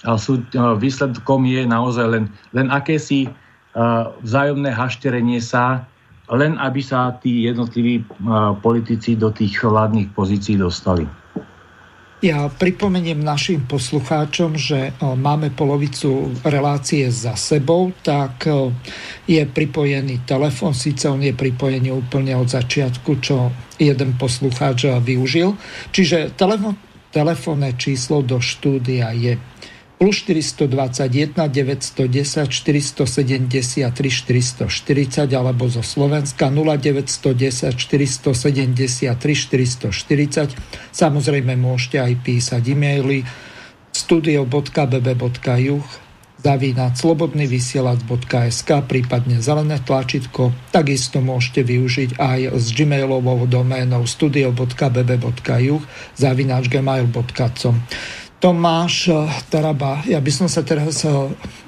a sú, a výsledkom je naozaj len, len akési a, vzájomné hašterenie sa, len aby sa tí jednotliví politici do tých vládnych pozícií dostali. Ja pripomeniem našim poslucháčom, že máme polovicu relácie za sebou, tak je pripojený telefon, síce on je pripojený úplne od začiatku, čo jeden poslucháč využil. Čiže telefon, telefónne číslo do štúdia je plus 421 910 473 440 alebo zo Slovenska 0910 473 440. Samozrejme môžete aj písať e-maily studio.bb.juh zavínač slobodnyvysielac.sk prípadne zelené tlačítko. Takisto môžete využiť aj s gmailovou doménou studio.bb.juh zavínač gmail.com Tomáš eh, Taraba, ja by som sa teraz eh,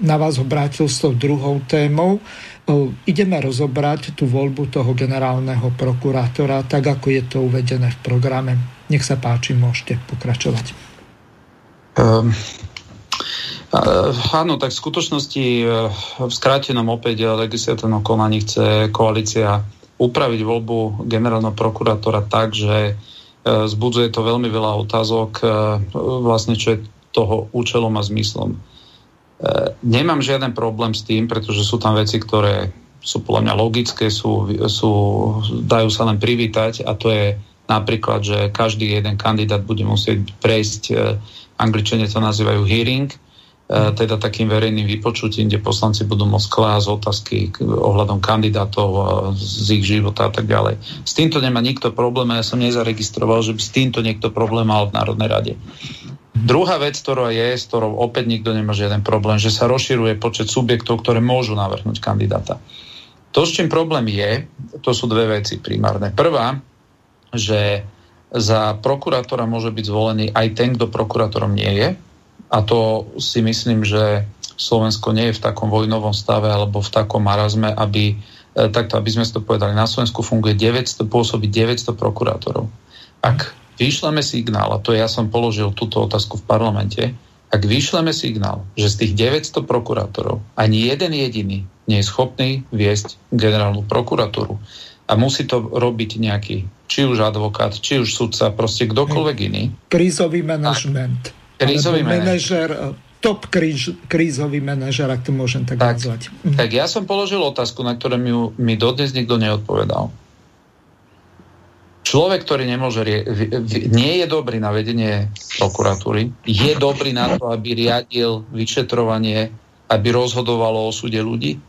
na vás obrátil s tou druhou témou. Eh, ideme rozobrať tú voľbu toho generálneho prokurátora, tak ako je to uvedené v programe. Nech sa páči, môžete pokračovať. Um, áno, tak v skutočnosti v skrátenom opäť legislatívnom konaní chce koalícia upraviť voľbu generálneho prokurátora tak, že zbudzuje to veľmi veľa otázok, e, vlastne čo je toho účelom a zmyslom. E, nemám žiaden problém s tým, pretože sú tam veci, ktoré sú podľa mňa logické, sú, sú, dajú sa len privítať a to je napríklad, že každý jeden kandidát bude musieť prejsť, angličane to nazývajú hearing, E, teda takým verejným vypočutím, kde poslanci budú môcť klásť otázky ohľadom kandidátov z ich života a tak ďalej. S týmto nemá nikto problém a ja som nezaregistroval, že by s týmto niekto problém mal v Národnej rade. Druhá vec, ktorá je, s ktorou opäť nikto nemá žiaden problém, že sa rozširuje počet subjektov, ktoré môžu navrhnúť kandidáta. To, s čím problém je, to sú dve veci primárne. Prvá, že za prokurátora môže byť zvolený aj ten, kto prokurátorom nie je, a to si myslím, že Slovensko nie je v takom vojnovom stave alebo v takom marazme, aby, e, takto, aby sme si to povedali, na Slovensku funguje 900, pôsobí 900 prokurátorov. Ak vyšleme signál, a to ja som položil túto otázku v parlamente, ak vyšleme signál, že z tých 900 prokurátorov ani jeden jediný nie je schopný viesť generálnu prokuratúru a musí to robiť nejaký, či už advokát, či už sudca, proste kdokoľvek iný. Krízový manažment. Krízový manažer. top kríž, krízový manažer, ak to môžem tak, tak nazvať. Mhm. Tak ja som položil otázku, na ktorú mi, mi dodnes nikto neodpovedal. Človek, ktorý nemôže, nie je dobrý na vedenie prokuratúry, je dobrý na to, aby riadil vyšetrovanie, aby rozhodovalo o súde ľudí?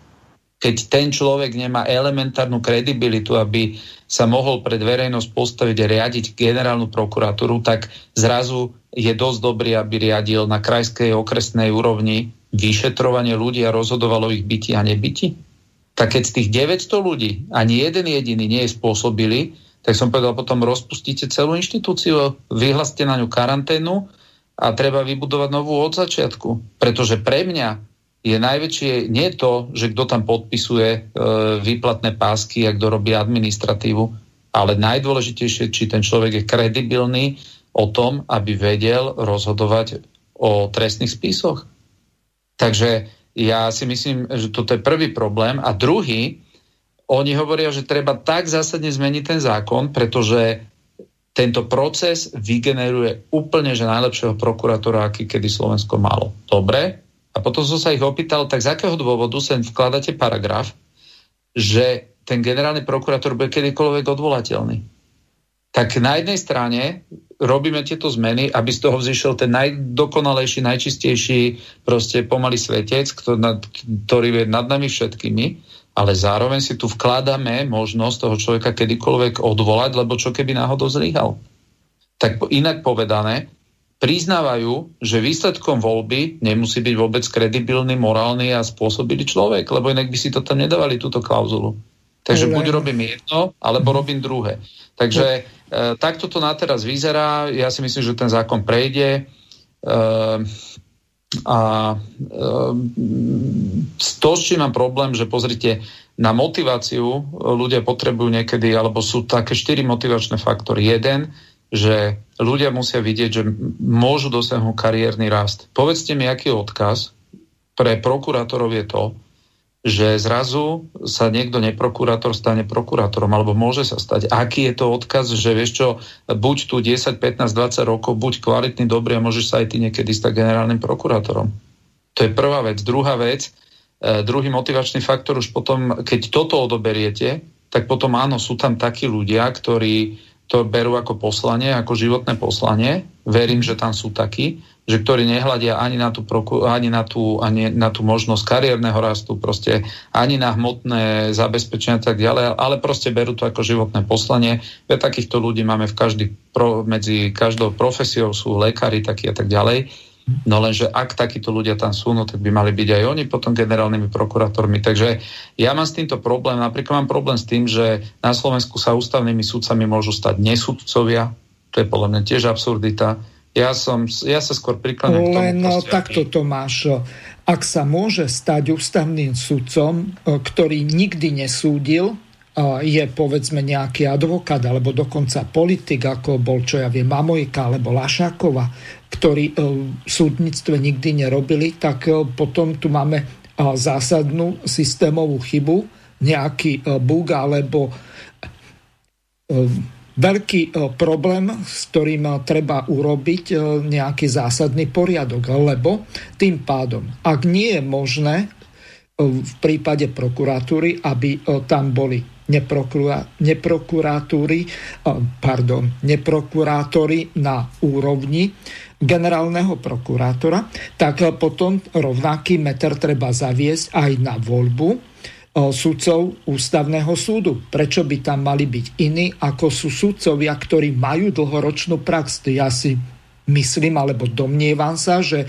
Keď ten človek nemá elementárnu kredibilitu, aby sa mohol pred verejnosť postaviť a riadiť generálnu prokuratúru, tak zrazu je dosť dobrý, aby riadil na krajskej okresnej úrovni vyšetrovanie ľudí a rozhodovalo ich byti a nebyti. Tak keď z tých 900 ľudí ani jeden jediný nie je spôsobili, tak som povedal, potom rozpustíte celú inštitúciu, vyhlaste na ňu karanténu a treba vybudovať novú od začiatku. Pretože pre mňa je najväčšie nie to, že kto tam podpisuje e, výplatné pásky a kto robí administratívu, ale najdôležitejšie, či ten človek je kredibilný o tom, aby vedel rozhodovať o trestných spisoch. Takže ja si myslím, že toto je prvý problém. A druhý, oni hovoria, že treba tak zásadne zmeniť ten zákon, pretože tento proces vygeneruje úplne že najlepšieho prokurátora, aký kedy Slovensko malo. Dobre, a potom som sa ich opýtal, tak z akého dôvodu sem vkladáte paragraf, že ten generálny prokurátor bude kedykoľvek odvolateľný. Tak na jednej strane robíme tieto zmeny, aby z toho vzýšiel ten najdokonalejší, najčistejší proste pomalý svetec, ktorý je nad nami všetkými, ale zároveň si tu vkladáme možnosť toho človeka kedykoľvek odvolať, lebo čo keby náhodou zlyhal. Tak inak povedané, priznávajú, že výsledkom voľby nemusí byť vôbec kredibilný, morálny a spôsobilý človek, lebo inak by si to tam nedávali, túto klauzulu. Takže buď robím jedno, alebo robím druhé. Takže e, takto to na teraz vyzerá. Ja si myslím, že ten zákon prejde. E, a e, to, s čím mám problém, že pozrite, na motiváciu ľudia potrebujú niekedy, alebo sú také štyri motivačné faktory. Jeden, že ľudia musia vidieť, že môžu dosiahnuť kariérny rast. Povedzte mi, aký odkaz pre prokurátorov je to, že zrazu sa niekto neprokurátor stane prokurátorom, alebo môže sa stať. Aký je to odkaz, že vieš čo, buď tu 10, 15, 20 rokov, buď kvalitný, dobrý a môžeš sa aj ty niekedy stať generálnym prokurátorom. To je prvá vec. Druhá vec, e, druhý motivačný faktor už potom, keď toto odoberiete, tak potom áno, sú tam takí ľudia, ktorí to berú ako poslanie, ako životné poslanie. Verím, že tam sú takí, že ktorí nehľadia ani na tú, ani na tú, ani na tú možnosť kariérneho rastu, proste ani na hmotné zabezpečenie a tak ďalej, ale proste berú to ako životné poslanie. Ve takýchto ľudí máme v každý, medzi každou profesiou sú lekári takí a tak ďalej No lenže ak takíto ľudia tam sú, no tak by mali byť aj oni potom generálnymi prokurátormi. Takže ja mám s týmto problém. Napríklad mám problém s tým, že na Slovensku sa ústavnými sudcami môžu stať nesudcovia. To je podľa mňa tiež absurdita. Ja, som, ja sa skôr prikladám k tomu. Len no, takto to máš. Ak sa môže stať ústavným sudcom, e, ktorý nikdy nesúdil, je povedzme nejaký advokát alebo dokonca politik, ako bol, čo ja viem, Mamojka alebo Lašáková, ktorí e, v súdnictve nikdy nerobili, tak e, potom tu máme e, zásadnú systémovú chybu, nejaký bug alebo veľký problém, s ktorým treba urobiť nejaký zásadný poriadok, lebo tým pádom, ak nie je možné v prípade prokuratúry, aby tam boli neprokuratúry, pardon, neprokurátory na úrovni generálneho prokurátora, tak potom rovnaký meter treba zaviesť aj na voľbu sudcov ústavného súdu. Prečo by tam mali byť iní, ako sú sudcovia, ktorí majú dlhoročnú prax? Ja si myslím, alebo domnievam sa, že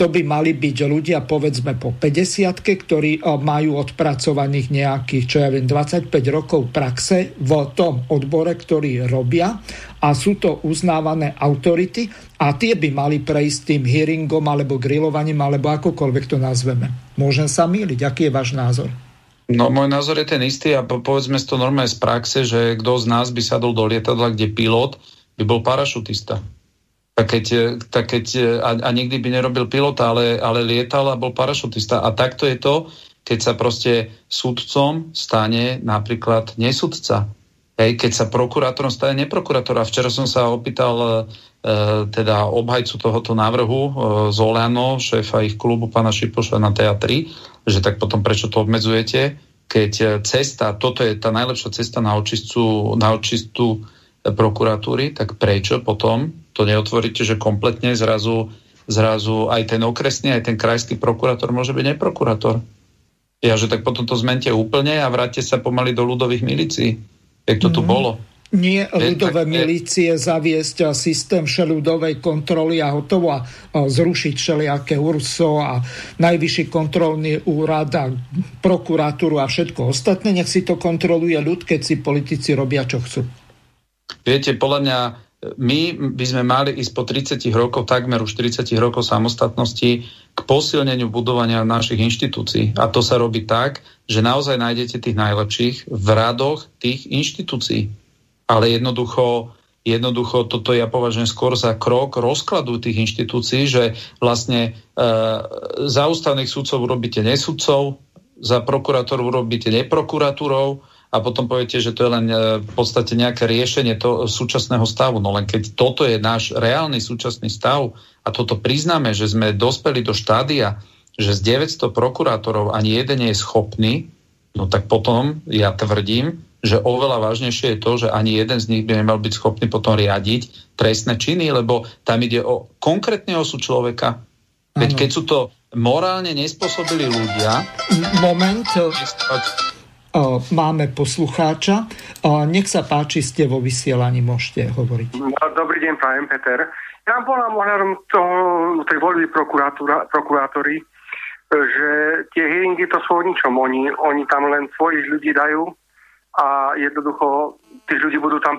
to by mali byť ľudia povedzme po 50 ktorí majú odpracovaných nejakých, čo ja viem, 25 rokov praxe v tom odbore, ktorý robia a sú to uznávané autority a tie by mali prejsť tým hearingom alebo grillovaním alebo akokoľvek to nazveme. Môžem sa míliť, aký je váš názor? No môj názor je ten istý a povedzme to normálne z praxe, že kto z nás by sadol do lietadla, kde pilot by bol parašutista keď, tak keď a, a nikdy by nerobil pilota, ale, ale lietal a bol parašutista. A takto je to, keď sa proste sudcom stane napríklad nesudca. Hej, keď sa prokurátorom stane neprokurátor. A včera som sa opýtal e, teda obhajcu tohoto návrhu e, z Oleano, šéfa ich klubu, pána Šipoša na teatri, že tak potom prečo to obmedzujete, keď cesta, toto je tá najlepšia cesta na očistu, na očistu prokuratúry, tak prečo potom to neotvoríte, že kompletne zrazu, zrazu aj ten okresný, aj ten krajský prokurátor môže byť neprokurátor? Ja, že tak potom to zmente úplne a vráte sa pomaly do ľudových milícií. Jak to mm. tu mhm. bolo? Nie ľudové milície zaviesť systém všeludovej kontroly a hotovo a zrušiť všelijaké URSO a najvyšší kontrolný úrad a prokuratúru a všetko ostatné. Nech si to kontroluje ľud, keď si politici robia, čo chcú. Viete, podľa mňa my by sme mali ísť po 30 rokov, takmer už 40 rokov samostatnosti k posilneniu budovania našich inštitúcií. A to sa robí tak, že naozaj nájdete tých najlepších v radoch tých inštitúcií. Ale jednoducho, jednoducho toto ja považujem skôr za krok rozkladu tých inštitúcií, že vlastne e, za ústavných súdcov urobíte nesudcov, za prokurátorov urobíte neprokuratúrov, a potom poviete, že to je len e, v podstate nejaké riešenie to, súčasného stavu. No len keď toto je náš reálny súčasný stav a toto priznáme, že sme dospeli do štádia, že z 900 prokurátorov ani jeden nie je schopný, no tak potom ja tvrdím, že oveľa vážnejšie je to, že ani jeden z nich by nemal byť schopný potom riadiť trestné činy, lebo tam ide o konkrétny osud človeka. Veď keď sú to morálne nespôsobili ľudia... Moment. Máme poslucháča. Nech sa páči, ste vo vysielaní, môžete hovoriť. No, dobrý deň, pán Peter. Ja volám ohľadom toho, tej voľby prokurátory, že tie hearingy to sú o ničom. Oni, oni tam len svojich ľudí dajú a jednoducho tých ľudí budú tam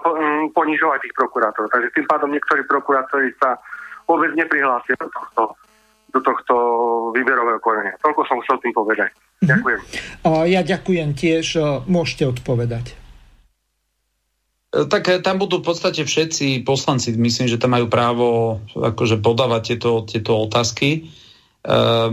ponižovať tých prokurátorov. Takže tým pádom niektorí prokurátori sa vôbec neprihlásia do tohto do tohto výberového konania. Toľko som chcel tým povedať. Mm-hmm. Ďakujem. Ja ďakujem tiež. Môžete odpovedať. E, tak e, tam budú v podstate všetci poslanci, myslím, že tam majú právo akože podávať tieto, tieto otázky. E,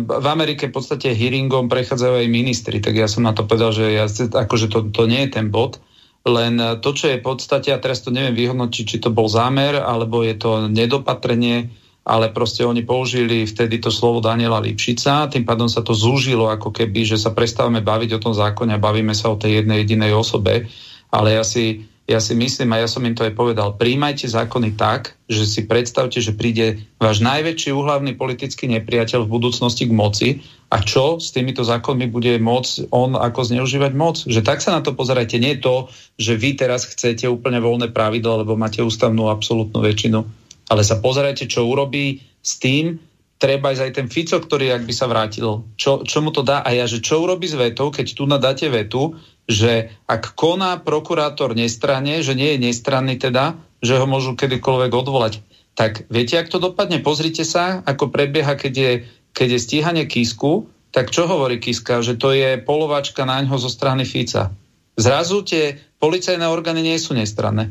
v Amerike v podstate hearingom prechádzajú aj ministri, tak ja som na to povedal, že ja, akože to, to nie je ten bod, len to, čo je v podstate, a teraz to neviem vyhodnotiť, či to bol zámer, alebo je to nedopatrenie, ale proste oni použili vtedy to slovo Daniela Lipšica, tým pádom sa to zúžilo ako keby, že sa prestávame baviť o tom zákone a bavíme sa o tej jednej jedinej osobe, ale ja si, ja si myslím, a ja som im to aj povedal, príjmajte zákony tak, že si predstavte, že príde váš najväčší úhlavný politický nepriateľ v budúcnosti k moci a čo s týmito zákonmi bude môcť on ako zneužívať moc. Že tak sa na to pozerajte. Nie to, že vy teraz chcete úplne voľné pravidlo, lebo máte ústavnú absolútnu väčšinu ale sa pozerajte, čo urobí s tým, treba aj ten Fico, ktorý ak by sa vrátil, čo, čo mu to dá a ja, že čo urobí s vetou, keď tu nadáte vetu, že ak koná prokurátor nestranne, že nie je nestranný teda, že ho môžu kedykoľvek odvolať. Tak viete, ak to dopadne? Pozrite sa, ako prebieha, keď je, keď je stíhanie Kisku, tak čo hovorí Kiska? Že to je polovačka na ňo zo strany Fica. Zrazu tie policajné orgány nie sú nestranné.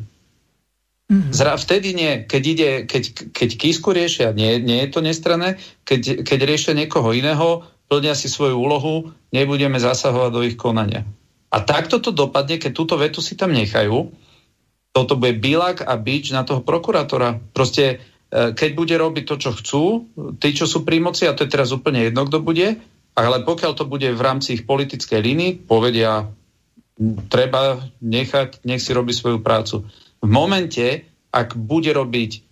Mm-hmm. Zra, vtedy nie, keď, ide, keď, keď Kisku riešia, nie, nie je to nestrané, keď, keď riešia niekoho iného, plnia si svoju úlohu, nebudeme zasahovať do ich konania. A takto to dopadne, keď túto vetu si tam nechajú, toto bude bilak a bič na toho prokurátora. Proste, e, keď bude robiť to, čo chcú, tí, čo sú pri moci, a to je teraz úplne jedno, kto bude, ale pokiaľ to bude v rámci ich politickej línii, povedia, treba nechať, nech si robí svoju prácu v momente, ak bude robiť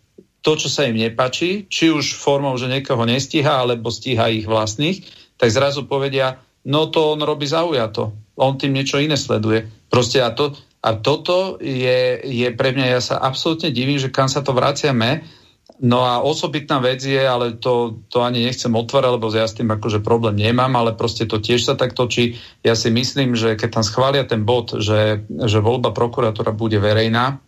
to, čo sa im nepačí, či už formou, že niekoho nestíha, alebo stíha ich vlastných, tak zrazu povedia, no to on robí zaujato. On tým niečo iné sleduje. Proste a, to, a toto je, je pre mňa, ja sa absolútne divím, že kam sa to vraciame. No a osobitná vec je, ale to, to ani nechcem otvárať, lebo ja s tým akože problém nemám, ale proste to tiež sa tak točí. Ja si myslím, že keď tam schvália ten bod, že, že voľba prokurátora bude verejná,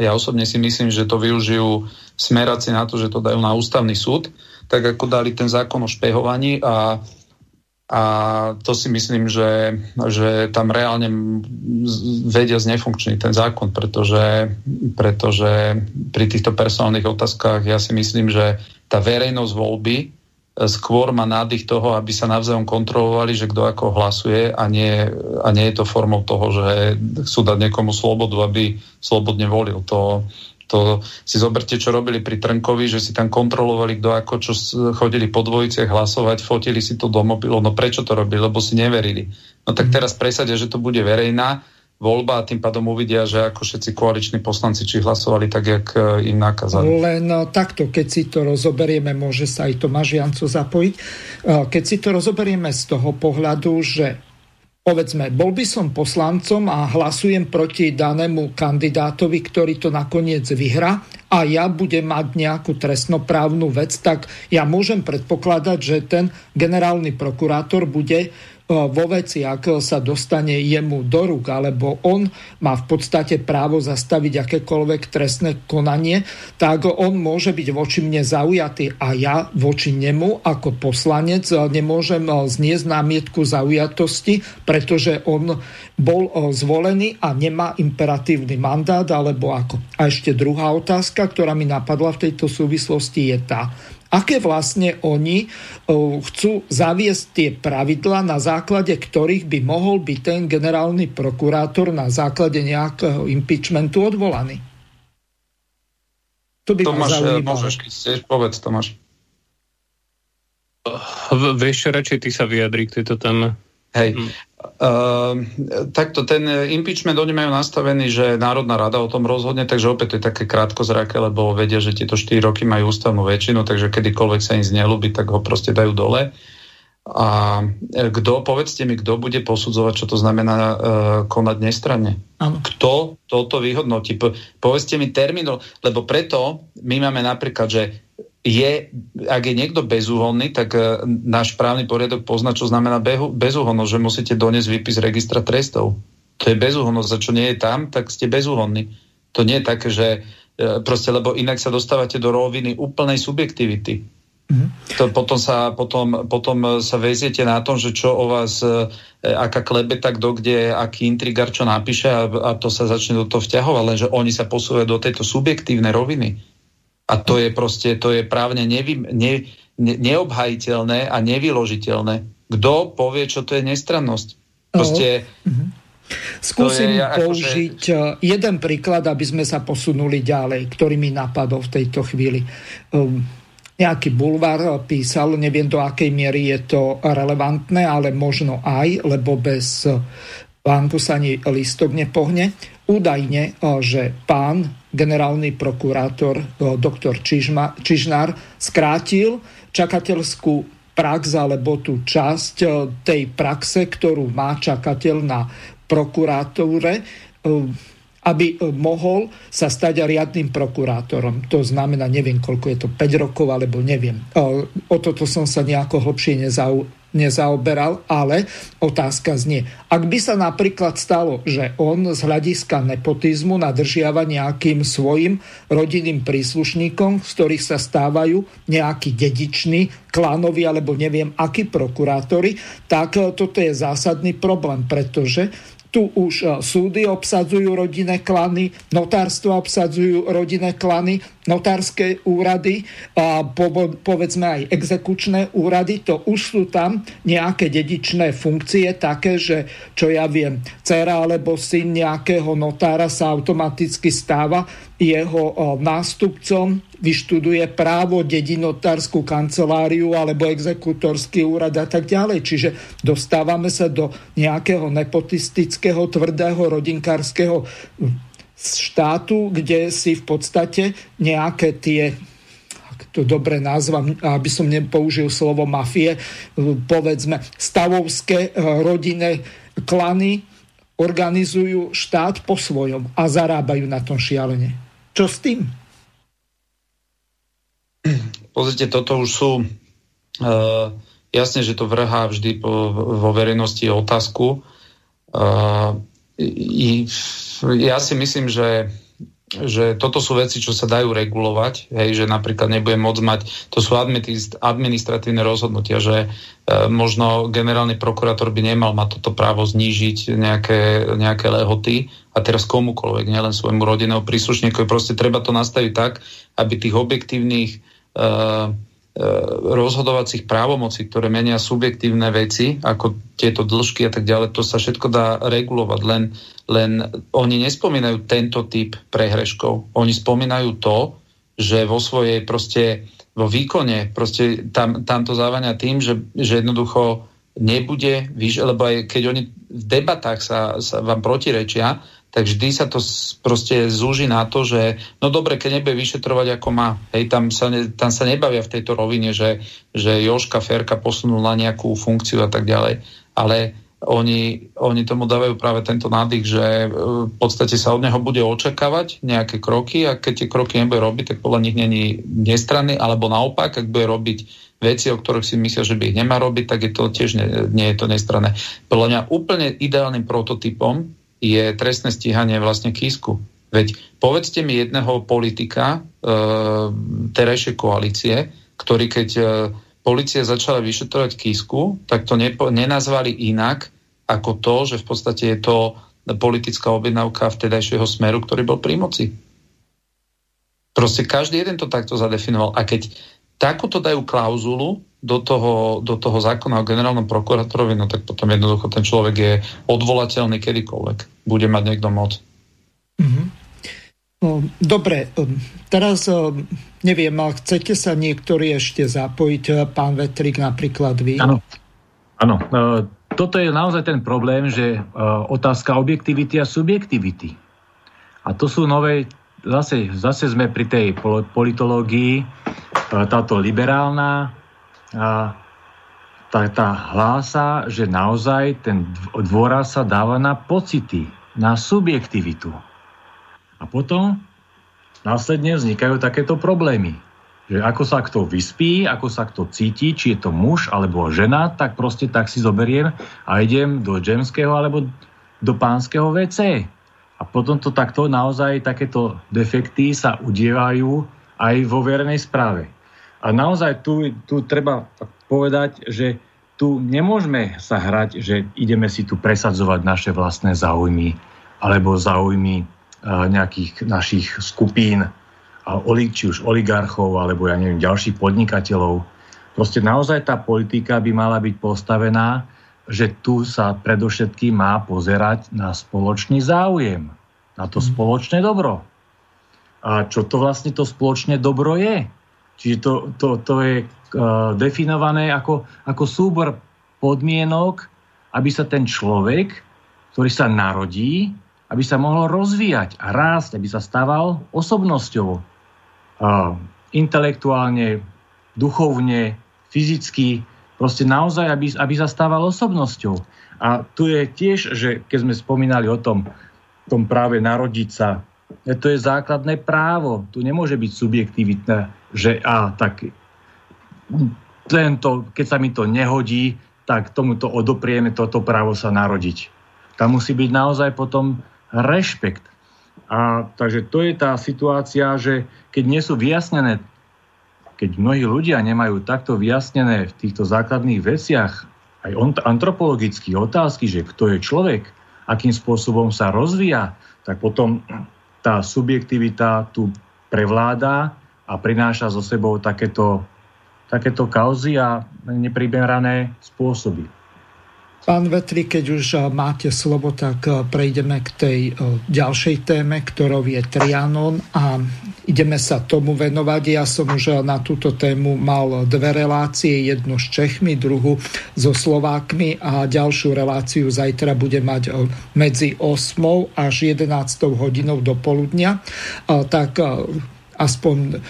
ja osobne si myslím, že to využijú smeráci na to, že to dajú na ústavný súd, tak ako dali ten zákon o špehovaní a, a to si myslím, že, že tam reálne vedia znefunkčniť ten zákon, pretože, pretože pri týchto personálnych otázkach ja si myslím, že tá verejnosť voľby skôr má nádych toho, aby sa navzájom kontrolovali, že kto ako hlasuje a nie, a nie je to formou toho, že chcú dať niekomu slobodu, aby slobodne volil. To, to si zoberte, čo robili pri Trnkovi, že si tam kontrolovali, kto ako čo chodili po dvojiciach hlasovať, fotili si to do mobilu. No prečo to robili? Lebo si neverili. No tak mhm. teraz presadia, že to bude verejná voľba a tým pádom uvidia, že ako všetci koaliční poslanci či hlasovali tak, jak e, im nakázali. Len e, takto, keď si to rozoberieme, môže sa aj Tomáš Janco zapojiť, keď si to rozoberieme z toho pohľadu, že povedzme, bol by som poslancom a hlasujem proti danému kandidátovi, ktorý to nakoniec vyhra a ja budem mať nejakú trestnoprávnu vec, tak ja môžem predpokladať, že ten generálny prokurátor bude vo veci, ak sa dostane jemu do rúk, alebo on má v podstate právo zastaviť akékoľvek trestné konanie, tak on môže byť voči mne zaujatý a ja voči nemu ako poslanec nemôžem zniesť námietku zaujatosti, pretože on bol zvolený a nemá imperatívny mandát, alebo ako. A ešte druhá otázka, ktorá mi napadla v tejto súvislosti je tá, aké vlastne oni chcú zaviesť tie pravidla, na základe ktorých by mohol byť ten generálny prokurátor na základe nejakého impeachmentu odvolaný. To by Tomáš, e, môžeš, keď chceš, povedz, Tomáš. Vieš, radšej ty sa vyjadri k tejto téme. Hej. Hm. Uh, takto ten impeachment oni majú nastavený, že Národná rada o tom rozhodne, takže opäť to je také krátkozraké, lebo vedia, že tieto 4 roky majú ústavnú väčšinu, takže kedykoľvek sa im znelúbi, tak ho proste dajú dole. A kto, povedzte mi, kto bude posudzovať, čo to znamená uh, konať nestranne? Ano. Kto toto vyhodnotí? Po, povedzte mi termín, lebo preto my máme napríklad, že je, ak je niekto bezúhonný, tak uh, náš právny poriadok pozná, čo znamená behu, bezúhonnosť, že musíte doniesť výpis registra trestov. To je bezúhonnosť, za čo nie je tam, tak ste bezúhonní. To nie je také, že uh, proste, lebo inak sa dostávate do roviny úplnej subjektivity. Mm-hmm. To potom, sa, potom, potom sa veziete na tom, že čo o vás, uh, aká klebeta, kto kde, aký intrigár čo napíše a, a to sa začne do toho vťahovať, lenže oni sa posúvajú do tejto subjektívnej roviny. A to je proste, to je právne nevy, ne, ne, neobhajiteľné a nevyložiteľné. Kto povie, čo to je nestrannosť? Proste... Uh-huh. Skúsim je, použiť akože... jeden príklad, aby sme sa posunuli ďalej, ktorý mi napadol v tejto chvíli. Um, nejaký bulvár písal, neviem do akej miery je to relevantné, ale možno aj, lebo bez pánku sa ani listok nepohne. Údajne, že pán generálny prokurátor eh, doktor Čižnár skrátil čakateľskú prax alebo tú časť eh, tej praxe, ktorú má čakateľ na prokuratúre, eh, aby mohol sa stať riadným prokurátorom. To znamená, neviem, koľko je to, 5 rokov, alebo neviem. O toto som sa nejako hlbšie nezau, nezaoberal, ale otázka znie. Ak by sa napríklad stalo, že on z hľadiska nepotizmu nadržiava nejakým svojim rodinným príslušníkom, z ktorých sa stávajú nejakí dediční, klánovi alebo neviem akí prokurátori, tak toto je zásadný problém, pretože tu už e, súdy obsadzujú rodinné klany, notárstvo obsadzujú rodinné klany, notárske úrady a po, povedzme aj exekučné úrady, to už sú tam nejaké dedičné funkcie také, že čo ja viem, dcera alebo syn nejakého notára sa automaticky stáva jeho nástupcom, vyštuduje právo, dedinotárskú kanceláriu alebo exekutorský úrad a tak ďalej. Čiže dostávame sa do nejakého nepotistického, tvrdého rodinkárskeho štátu, kde si v podstate nejaké tie to dobre nazvam, aby som nepoužil slovo mafie, povedzme stavovské rodinné klany organizujú štát po svojom a zarábajú na tom šialene. Čo s tým? Pozrite, toto už sú uh, jasne, že to vrhá vždy po, vo verejnosti otázku. Uh, i, ja si myslím, že že toto sú veci, čo sa dajú regulovať, hej, že napríklad nebudem môcť mať, to sú administratívne rozhodnutia, že e, možno generálny prokurátor by nemal mať toto právo znížiť nejaké, nejaké lehoty a teraz komukoľvek, nielen svojmu rodinnému príslušníkovi, proste treba to nastaviť tak, aby tých objektívnych e, rozhodovacích právomocí, ktoré menia subjektívne veci, ako tieto dĺžky a tak ďalej, to sa všetko dá regulovať, len, len oni nespomínajú tento typ prehreškov. Oni spomínajú to, že vo svojej proste, vo výkone, proste tam, tam to závania tým, že, že jednoducho nebude, víš, lebo aj keď oni v debatách sa, sa vám protirečia, tak vždy sa to proste zúži na to, že no dobre, keď nebude vyšetrovať ako má, hej, tam sa, ne, tam sa nebavia v tejto rovine, že, že Joška Ferka posunula nejakú funkciu a tak ďalej, ale oni, oni tomu dávajú práve tento nádych, že e, v podstate sa od neho bude očakávať nejaké kroky a keď tie kroky nebude robiť, tak podľa nich není nestranný, alebo naopak, ak bude robiť veci, o ktorých si myslia, že by ich nemá robiť, tak je to tiež nie, nie je to nestranné. Podľa mňa úplne ideálnym prototypom je trestné stíhanie vlastne Kisku. Veď povedzte mi jedného politika e, terajšej koalície, ktorý keď e, policia začala vyšetrovať Kisku, tak to nepo, nenazvali inak ako to, že v podstate je to politická objednávka vtedajšieho smeru, ktorý bol pri moci. Proste každý jeden to takto zadefinoval. A keď takúto dajú klauzulu do toho, do toho zákona o generálnom prokurátorovi, no tak potom jednoducho ten človek je odvolateľný kedykoľvek. Bude mať niekto moc. Mm-hmm. Dobre, teraz neviem, chcete sa niektorí ešte zapojiť, pán Vetrik, napríklad vy? Áno, áno. Toto je naozaj ten problém, že otázka objektivity a subjektivity. A to sú nové, zase, zase sme pri tej politológii, táto liberálna tá, tá hlása, že naozaj ten dôraz sa dáva na pocity, na subjektivitu. A potom následne vznikajú takéto problémy. Že ako sa kto vyspí, ako sa kto cíti, či je to muž alebo žena, tak proste tak si zoberiem a idem do džemského alebo do pánskeho WC. A potom to takto naozaj takéto defekty sa udievajú aj vo verejnej správe. A naozaj tu, tu treba povedať, že tu nemôžeme sa hrať, že ideme si tu presadzovať naše vlastné záujmy alebo záujmy nejakých našich skupín, či už oligarchov, alebo ja neviem, ďalších podnikateľov. Proste naozaj tá politika by mala byť postavená, že tu sa predovšetkým má pozerať na spoločný záujem, na to mhm. spoločné dobro. A čo to vlastne to spoločné dobro je? Čiže to, to, to je uh, definované ako, ako súbor podmienok, aby sa ten človek, ktorý sa narodí, aby sa mohol rozvíjať a rásť, aby sa stával osobnosťou. Uh, intelektuálne, duchovne, fyzicky, proste naozaj, aby, aby sa stával osobnosťou. A tu je tiež, že keď sme spomínali o tom, tom práve narodiť sa, to je základné právo. Tu nemôže byť subjektivitné, že a tak tento, keď sa mi to nehodí, tak tomuto odoprieme toto právo sa narodiť. Tam musí byť naozaj potom rešpekt. A takže to je tá situácia, že keď nie sú vyjasnené, keď mnohí ľudia nemajú takto vyjasnené v týchto základných veciach, aj antropologické otázky, že kto je človek, akým spôsobom sa rozvíja, tak potom tá subjektivita tu prevláda a prináša so sebou takéto, takéto kauzy a neprimerané spôsoby. Pán Vetri, keď už eh, máte slovo, tak eh, prejdeme k tej eh, ďalšej téme, ktorou je Trianon a ideme sa tomu venovať. Ja som už na túto tému mal dve relácie, jednu s Čechmi, druhú so Slovákmi a ďalšiu reláciu zajtra bude mať medzi 8 až 11 hodinou do poludnia. Tak aspoň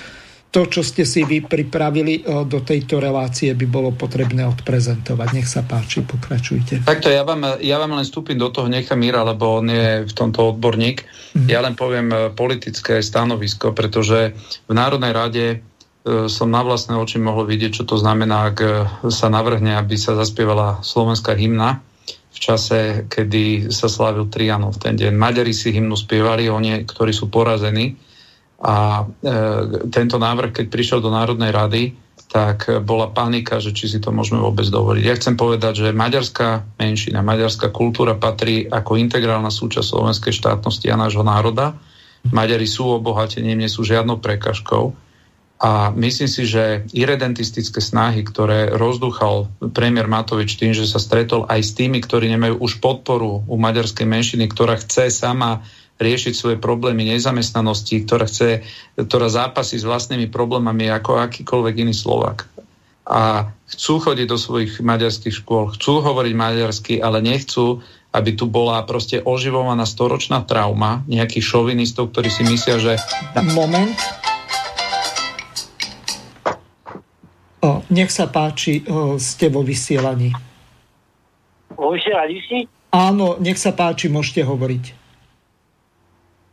to, čo ste si vy pripravili e, do tejto relácie, by bolo potrebné odprezentovať. Nech sa páči, pokračujte. Takto ja vám, ja vám len vstúpim do toho, nechám Míra, lebo on je v tomto odborník. Mm-hmm. Ja len poviem e, politické stanovisko, pretože v Národnej rade som na vlastné oči mohol vidieť, čo to znamená, ak sa navrhne, aby sa zaspievala slovenská hymna v čase, kedy sa slávil Trianov v ten deň. Maďari si hymnu spievali, oni, ktorí sú porazení, a e, tento návrh, keď prišiel do Národnej rady, tak bola panika, že či si to môžeme vôbec dovoliť. Ja chcem povedať, že maďarská menšina, maďarská kultúra patrí ako integrálna súčasť slovenskej štátnosti a nášho národa. Maďari sú obohatením, nie sú žiadnou prekažkou. A myslím si, že irredentistické snahy, ktoré rozdúchal premiér Matovič tým, že sa stretol aj s tými, ktorí nemajú už podporu u maďarskej menšiny, ktorá chce sama riešiť svoje problémy nezamestnanosti, ktorá, chce, ktorá zápasí s vlastnými problémami ako akýkoľvek iný Slovak. a chcú chodiť do svojich maďarských škôl, chcú hovoriť maďarsky, ale nechcú, aby tu bola proste oživovaná storočná trauma nejakých šovinistov, ktorí si myslia, že... Moment. O, nech sa páči, o, ste vo vysielaní. Vo vysielaní si? Áno, nech sa páči, môžete hovoriť.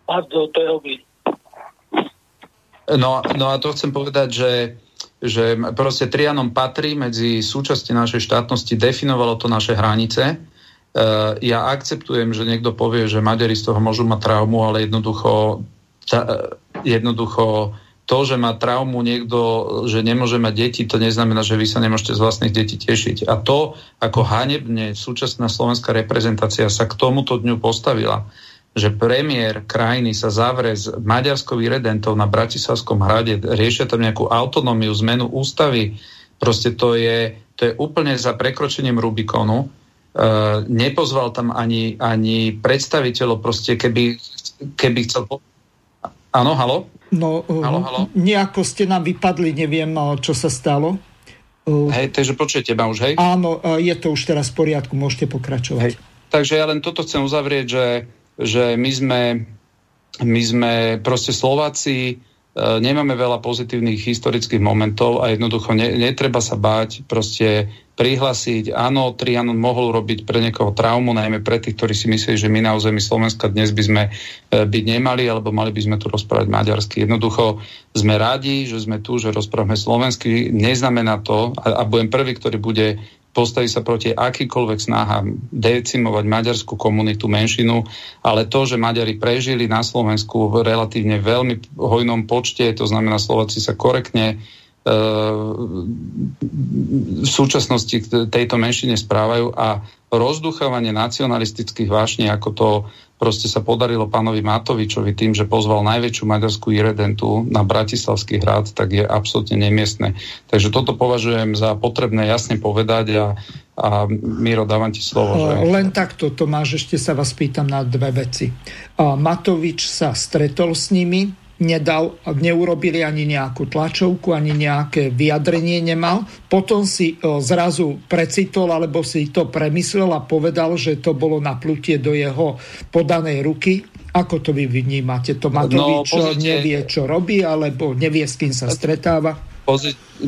A to, to je dobrý. No, no a to chcem povedať, že že proste Trianom patrí medzi súčasti našej štátnosti, definovalo to naše hranice. E, ja akceptujem, že niekto povie, že Maďari z toho môžu mať traumu, ale jednoducho, ta, e, jednoducho to, že má traumu niekto, že nemôže mať deti, to neznamená, že vy sa nemôžete z vlastných detí tešiť. A to, ako hanebne súčasná slovenská reprezentácia sa k tomuto dňu postavila, že premiér krajiny sa zavre s maďarskou redentou na Bratislavskom hrade, riešia tam nejakú autonómiu, zmenu ústavy, proste to je, to je úplne za prekročením Rubikonu. E, nepozval tam ani, ani predstaviteľov, proste keby, keby chcel... Áno, halo? No, halo, halo? nejako ste nám vypadli, neviem, čo sa stalo. Hej, takže počujete ma už, hej? Áno, je to už teraz v poriadku, môžete pokračovať. Hej. Takže ja len toto chcem uzavrieť, že že my sme, my sme proste Slováci, e, nemáme veľa pozitívnych historických momentov a jednoducho ne, netreba sa báť proste prihlasiť. Áno, Trianon mohol robiť pre niekoho traumu, najmä pre tých, ktorí si myslí, že my na území Slovenska dnes by sme e, byť nemali, alebo mali by sme tu rozprávať maďarsky. Jednoducho sme radi, že sme tu, že rozprávame slovensky. Neznamená to, a, a budem prvý, ktorý bude postaví sa proti akýkoľvek snahám decimovať maďarskú komunitu, menšinu, ale to, že Maďari prežili na Slovensku v relatívne veľmi hojnom počte, to znamená Slováci sa korektne v súčasnosti tejto menšine správajú a rozduchávanie nacionalistických vášní, ako to proste sa podarilo pánovi Matovičovi tým, že pozval najväčšiu maďarskú iredentu na Bratislavský hrad, tak je absolútne nemiestne. Takže toto považujem za potrebné jasne povedať a, a Miro, dávam ti slovo. Že... Len takto, Tomáš, ešte sa vás pýtam na dve veci. Matovič sa stretol s nimi, nedal, neurobili ani nejakú tlačovku, ani nejaké vyjadrenie nemal. Potom si zrazu precitol, alebo si to premyslel a povedal, že to bolo naplutie do jeho podanej ruky. Ako to vy vnímate? To Matovič no, nevie, čo robí, alebo nevie, s kým sa stretáva?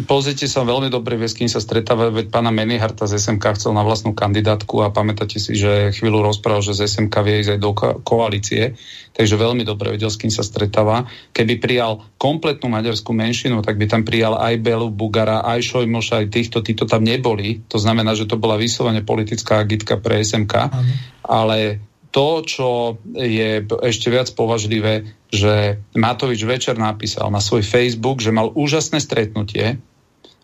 Pozrite sa veľmi dobre, vie, s kým sa stretáva, veď pána Meniharta z SMK chcel na vlastnú kandidátku a pamätáte si, že chvíľu rozprával, že z SMK vie ísť aj do ko- koalície, takže veľmi dobre vedel, s kým sa stretáva. Keby prijal kompletnú maďarskú menšinu, tak by tam prijal aj Belu, Bugara, aj Šojmoša, aj týchto, títo tam neboli. To znamená, že to bola vyslovene politická agitka pre SMK, Aha. ale to, čo je ešte viac považlivé, že Matovič večer napísal na svoj Facebook, že mal úžasné stretnutie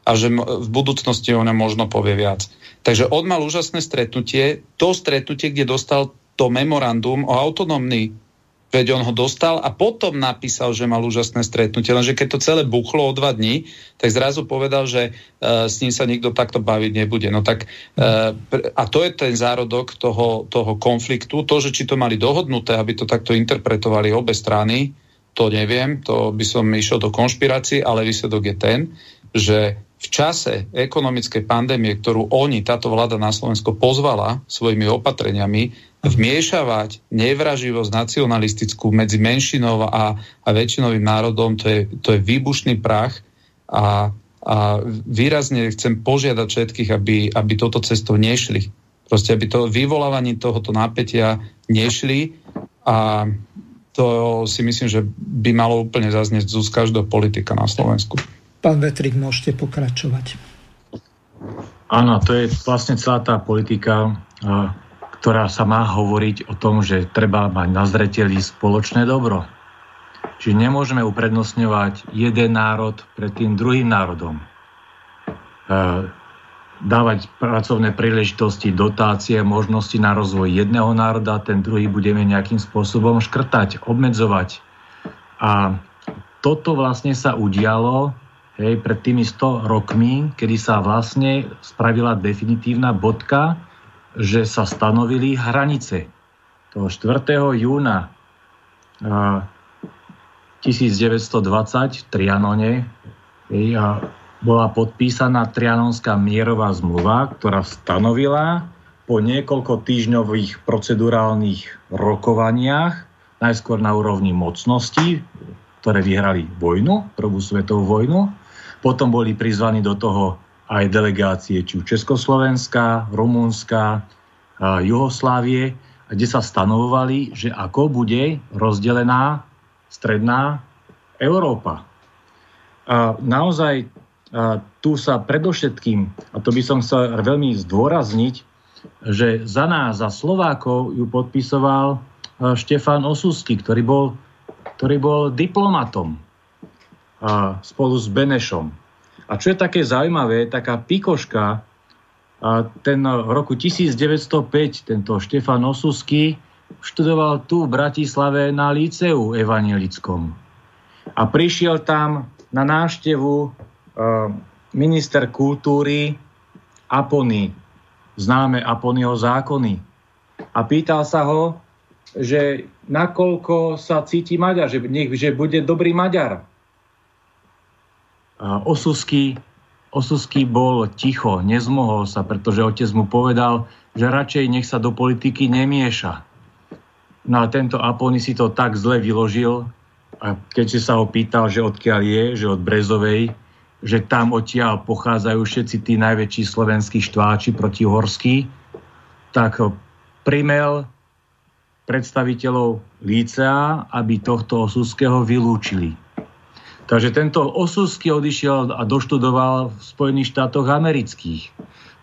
a že v budúcnosti o ňom možno povie viac. Takže on mal úžasné stretnutie, to stretnutie, kde dostal to memorandum o autonómnej Veď on ho dostal a potom napísal, že mal úžasné stretnutie. Lenže keď to celé buchlo o dva dní, tak zrazu povedal, že uh, s ním sa nikto takto baviť nebude. No tak, uh, a to je ten zárodok toho, toho konfliktu. To, že či to mali dohodnuté, aby to takto interpretovali obe strany, to neviem, to by som išiel do konšpirácií, ale výsledok je ten, že v čase ekonomickej pandémie, ktorú oni, táto vláda na Slovensko pozvala svojimi opatreniami, vmiešavať nevraživosť nacionalistickú medzi menšinou a, a väčšinovým národom, to je, to je výbušný prach a, a výrazne chcem požiadať všetkých, aby, aby toto cestou nešli. Proste, aby to vyvolávanie tohoto napätia nešli a to si myslím, že by malo úplne zaznieť z každého politika na Slovensku. Pán Vetrik, môžete pokračovať. Áno, to je vlastne celá tá politika, ktorá sa má hovoriť o tom, že treba mať na zreteli spoločné dobro. Čiže nemôžeme uprednostňovať jeden národ pred tým druhým národom. Dávať pracovné príležitosti, dotácie, možnosti na rozvoj jedného národa, ten druhý budeme nejakým spôsobom škrtať, obmedzovať. A toto vlastne sa udialo hej, pred tými 100 rokmi, kedy sa vlastne spravila definitívna bodka, že sa stanovili hranice. Toho 4. júna 1920 v Trianone bola podpísaná Trianonská mierová zmluva, ktorá stanovila po niekoľko týždňových procedurálnych rokovaniach, najskôr na úrovni mocnosti, ktoré vyhrali vojnu, prvú svetovú vojnu, potom boli prizvaní do toho aj delegácie či Československa, Rumunska, Juhoslávie, kde sa stanovovali, že ako bude rozdelená stredná Európa. A naozaj a tu sa predovšetkým, a to by som chcel veľmi zdôrazniť, že za nás, za Slovákov ju podpisoval Štefan Osusky, ktorý bol, ktorý bol diplomatom a spolu s Benešom. A čo je také zaujímavé, taká pikoška, a ten v roku 1905 tento Štefan Osusky študoval tu v Bratislave na Líceu evangelickom. A prišiel tam na návštevu minister kultúry Apony, známe Aponyho zákony. A pýtal sa ho, že nakoľko sa cíti Maďar, že, nech, že bude dobrý Maďar. Osusky, Osusky bol ticho, nezmohol sa, pretože otec mu povedal, že radšej nech sa do politiky nemieša. No a tento Apony si to tak zle vyložil, a keďže sa ho pýtal, že odkiaľ je, že od Brezovej, že tam odtiaľ pochádzajú všetci tí najväčší slovenskí štváči protihorskí, tak primel predstaviteľov Lícea, aby tohto Osuského vylúčili. Takže tento Osusky odišiel a doštudoval v Spojených štátoch amerických.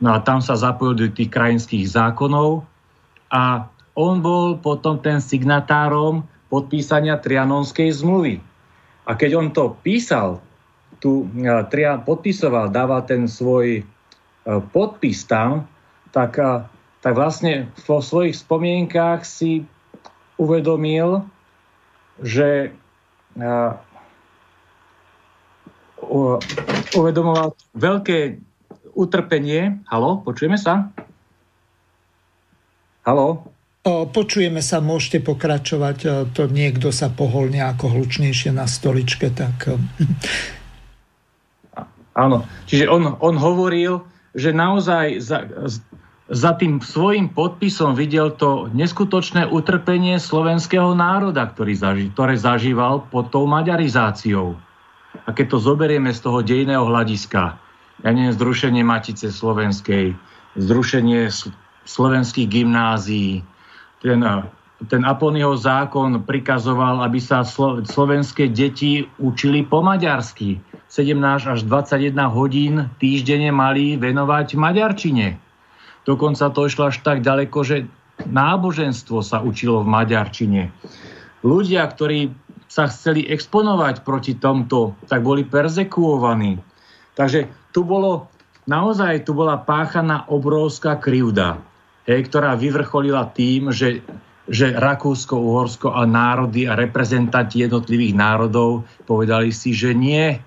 No a tam sa zapojil do tých krajinských zákonov a on bol potom ten signatárom podpísania Trianonskej zmluvy. A keď on to písal, tu Trian podpisoval, dával ten svoj e, podpis tam, tak, tak vlastne vo svojich spomienkách si uvedomil, že uvedomoval veľké utrpenie. Halo, počujeme sa? Halo? Počujeme sa, môžete pokračovať. To niekto sa pohol nejako hlučnejšie na stoličke, tak... Áno, čiže on, on hovoril, že naozaj za, za tým svojim podpisom videl to neskutočné utrpenie slovenského národa, ktorý zaži, ktoré zažíval pod tou maďarizáciou. A keď to zoberieme z toho dejného hľadiska, ja neviem, zrušenie Matice Slovenskej, zrušenie slovenských gymnázií, ten, ten Aponyho zákon prikazoval, aby sa slo, slovenské deti učili po maďarsky. 17 až 21 hodín týždenne mali venovať maďarčine. Dokonca to išlo až tak ďaleko, že náboženstvo sa učilo v maďarčine. Ľudia, ktorí sa chceli exponovať proti tomto, tak boli persekuovaní. Takže tu bolo, naozaj tu bola páchaná obrovská krivda, hej, ktorá vyvrcholila tým, že, že Rakúsko, Uhorsko a národy a reprezentanti jednotlivých národov povedali si, že nie. E,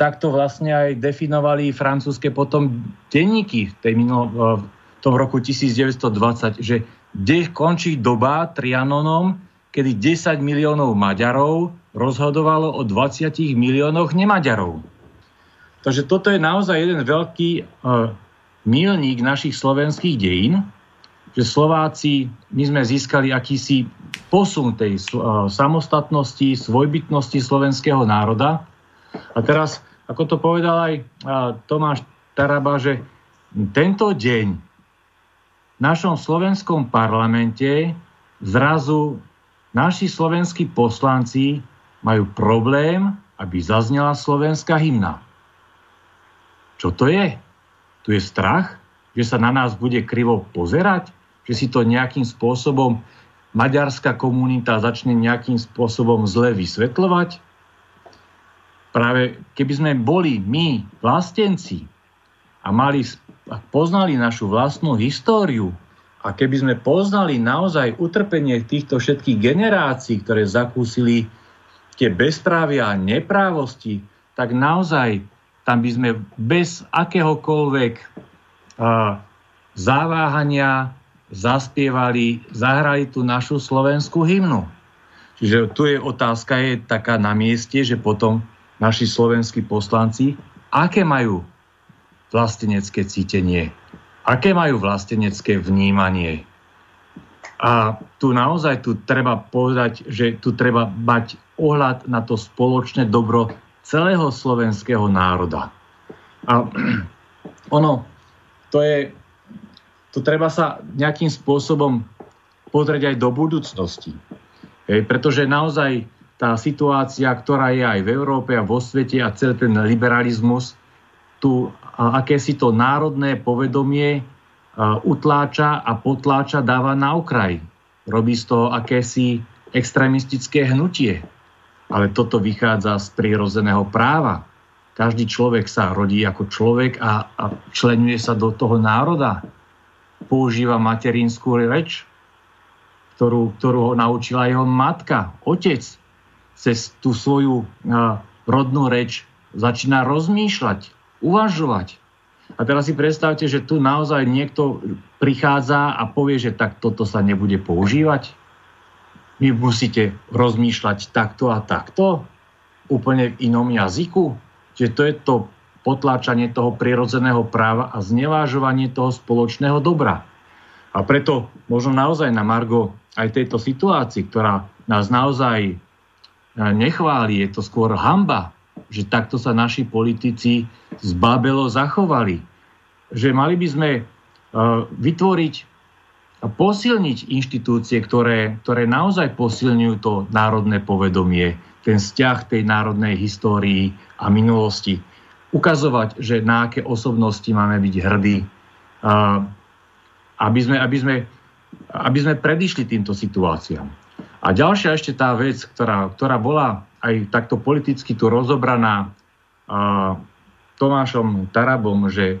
takto vlastne aj definovali francúzske potom denníky v, tej minulo, e, v tom roku 1920, že kde končí doba Trianonom, kedy 10 miliónov Maďarov rozhodovalo o 20 miliónoch nemaďarov. Takže toto je naozaj jeden veľký uh, milník našich slovenských dejín, že Slováci, my sme získali akýsi posun tej uh, samostatnosti, svojbytnosti slovenského národa. A teraz, ako to povedal aj uh, Tomáš Taraba, že tento deň v našom slovenskom parlamente zrazu naši slovenskí poslanci majú problém, aby zaznela slovenská hymna. Čo to je? Tu je strach, že sa na nás bude krivo pozerať, že si to nejakým spôsobom maďarská komunita začne nejakým spôsobom zle vysvetľovať? Práve keby sme boli my, vlastenci, a mali, poznali našu vlastnú históriu, a keby sme poznali naozaj utrpenie týchto všetkých generácií, ktoré zakúsili tie bezprávia a neprávosti, tak naozaj tam by sme bez akéhokoľvek zaváhania zaspievali, zahrali tú našu slovenskú hymnu. Čiže tu je otázka, je taká na mieste, že potom naši slovenskí poslanci aké majú vlastenecké cítenie, aké majú vlastenecké vnímanie. A tu naozaj tu treba povedať, že tu treba mať ohľad na to spoločné dobro celého slovenského národa. A [clears throat] ono, to je, to treba sa nejakým spôsobom pozrieť aj do budúcnosti. Hej, pretože naozaj tá situácia, ktorá je aj v Európe a vo svete a celý ten liberalizmus, tu akési to národné povedomie utláča a potláča, dáva na okraj. Robí z toho akési extrémistické hnutie. Ale toto vychádza z prírodzeného práva. Každý človek sa rodí ako človek a, a členuje sa do toho národa. Používa materinskú reč, ktorú, ktorú ho naučila jeho matka, otec. Cez tú svoju a, rodnú reč začína rozmýšľať, uvažovať. A teraz si predstavte, že tu naozaj niekto prichádza a povie, že tak toto sa nebude používať. Vy musíte rozmýšľať takto a takto, úplne v inom jazyku. Čiže to je to potláčanie toho prirodzeného práva a znevážovanie toho spoločného dobra. A preto možno naozaj na Margo aj tejto situácii, ktorá nás naozaj nechváli, je to skôr hamba, že takto sa naši politici zbabelo zachovali. Že mali by sme uh, vytvoriť a posilniť inštitúcie, ktoré, ktoré naozaj posilňujú to národné povedomie, ten vzťah tej národnej histórii a minulosti. Ukazovať, že na aké osobnosti máme byť hrdí, uh, aby sme, aby, sme, aby sme predišli týmto situáciám. A ďalšia ešte tá vec, ktorá, ktorá bola aj takto politicky tu rozobraná a, Tomášom Tarabom, že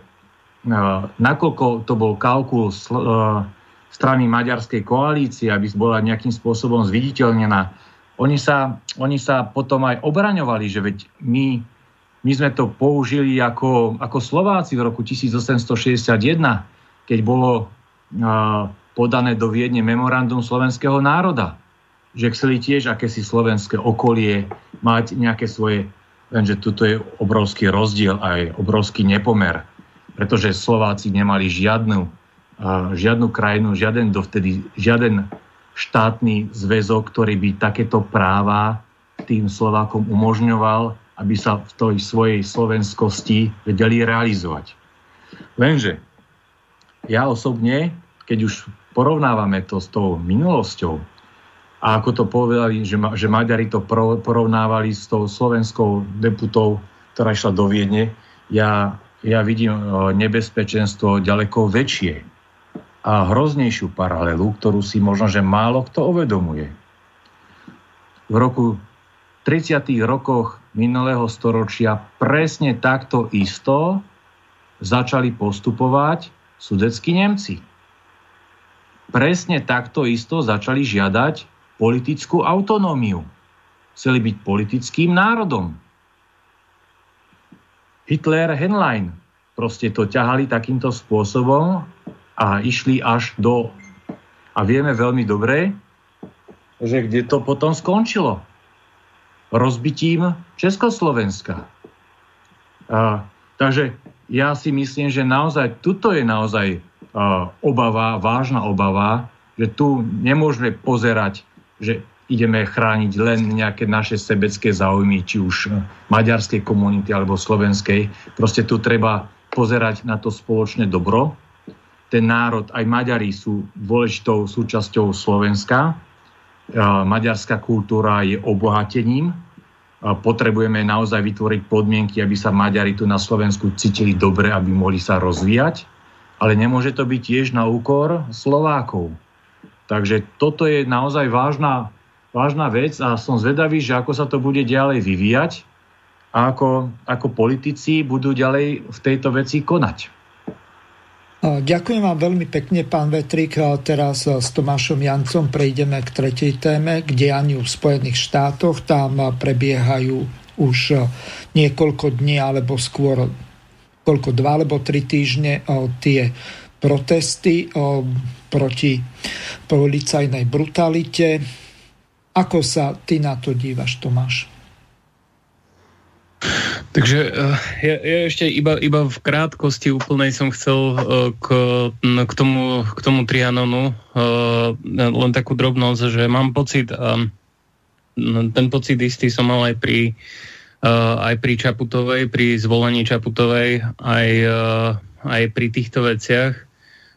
a, nakoľko to bol kalkul a, strany maďarskej koalície, aby bola nejakým spôsobom zviditeľnená, oni sa, oni sa potom aj obraňovali, že veď my, my sme to použili ako, ako Slováci v roku 1861, keď bolo a, podané do Viedne memorandum slovenského národa. Že chceli tiež akési slovenské okolie mať nejaké svoje, lenže tuto je obrovský rozdiel aj obrovský nepomer, pretože Slováci nemali žiadnu, žiadnu krajinu, žiaden dovtedy, žiaden štátny zväzok, ktorý by takéto práva tým Slovákom umožňoval, aby sa v tej svojej slovenskosti vedeli realizovať. Lenže ja osobne, keď už porovnávame to s tou minulosťou, a ako to povedali, že, že Maďari to porovnávali s tou slovenskou deputou, ktorá išla do Viedne, ja, ja vidím e, nebezpečenstvo ďaleko väčšie a hroznejšiu paralelu, ktorú si možno, že málo kto uvedomuje. V roku 30. rokoch minulého storočia presne takto isto začali postupovať sudeckí Nemci. Presne takto isto začali žiadať politickú autonómiu. Chceli byť politickým národom. Hitler, Henlein proste to ťahali takýmto spôsobom a išli až do... A vieme veľmi dobre, že kde to potom skončilo. Rozbitím Československa. A, takže ja si myslím, že naozaj tuto je naozaj a, obava, vážna obava, že tu nemôžeme pozerať že ideme chrániť len nejaké naše sebecké záujmy, či už maďarskej komunity alebo slovenskej. Proste tu treba pozerať na to spoločné dobro. Ten národ, aj Maďari sú dôležitou súčasťou Slovenska. Maďarská kultúra je obohatením. Potrebujeme naozaj vytvoriť podmienky, aby sa Maďari tu na Slovensku cítili dobre, aby mohli sa rozvíjať. Ale nemôže to byť tiež na úkor Slovákov Takže toto je naozaj vážna, vážna vec a som zvedavý, že ako sa to bude ďalej vyvíjať a ako, ako politici budú ďalej v tejto veci konať. Ďakujem vám veľmi pekne, pán Vetrik. Teraz s Tomášom Jancom prejdeme k tretej téme, k dianiu v Spojených štátoch. Tam prebiehajú už niekoľko dní, alebo skôr koľko, dva alebo tri týždne tie protesty proti policajnej brutalite. Ako sa ty na to dívaš, Tomáš? Takže uh, ja, ja ešte iba, iba v krátkosti úplnej som chcel uh, k, k, tomu, k tomu Trianonu uh, len takú drobnosť, že mám pocit, ten pocit istý som mal aj pri, aj pri Čaputovej, pri zvolení Čaputovej, aj, aj pri týchto veciach,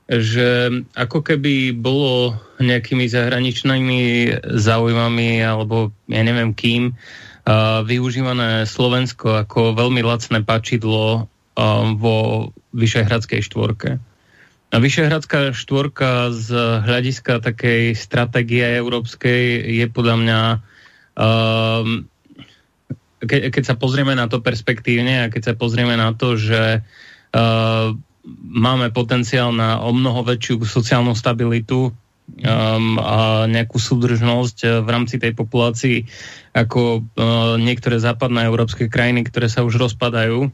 že ako keby bolo nejakými zahraničnými záujmami alebo ja neviem kým, využívané Slovensko ako veľmi lacné pačidlo vo Vyšehradskej štvorke. A Vyšehradská štvorka z hľadiska takej stratégie európskej je podľa mňa ke, keď sa pozrieme na to perspektívne a keď sa pozrieme na to, že máme potenciál na o mnoho väčšiu sociálnu stabilitu um, a nejakú súdržnosť eh, v rámci tej populácii ako uh, niektoré západné európske krajiny, ktoré sa už rozpadajú,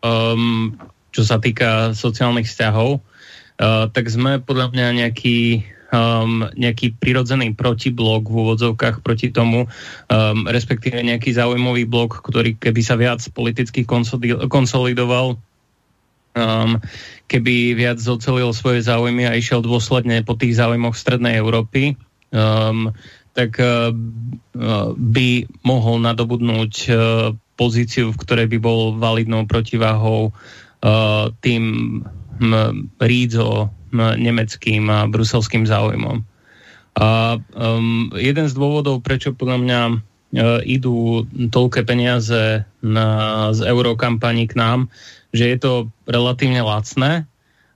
um, čo sa týka sociálnych vzťahov, uh, tak sme podľa mňa nejaký um, nejaký prirodzený protiblok v úvodzovkách proti tomu, um, respektíve nejaký záujmový blok, ktorý keby sa viac politicky konsolidoval, um, keby viac zocelil svoje záujmy a išiel dôsledne po tých záujmoch Strednej Európy, um, tak uh, by mohol nadobudnúť uh, pozíciu, v ktorej by bol validnou protiváhou uh, tým um, rídzo nemeckým a bruselským záujmom. A um, jeden z dôvodov, prečo podľa mňa uh, idú toľké peniaze na, z eurokampaní k nám, že je to relatívne lacné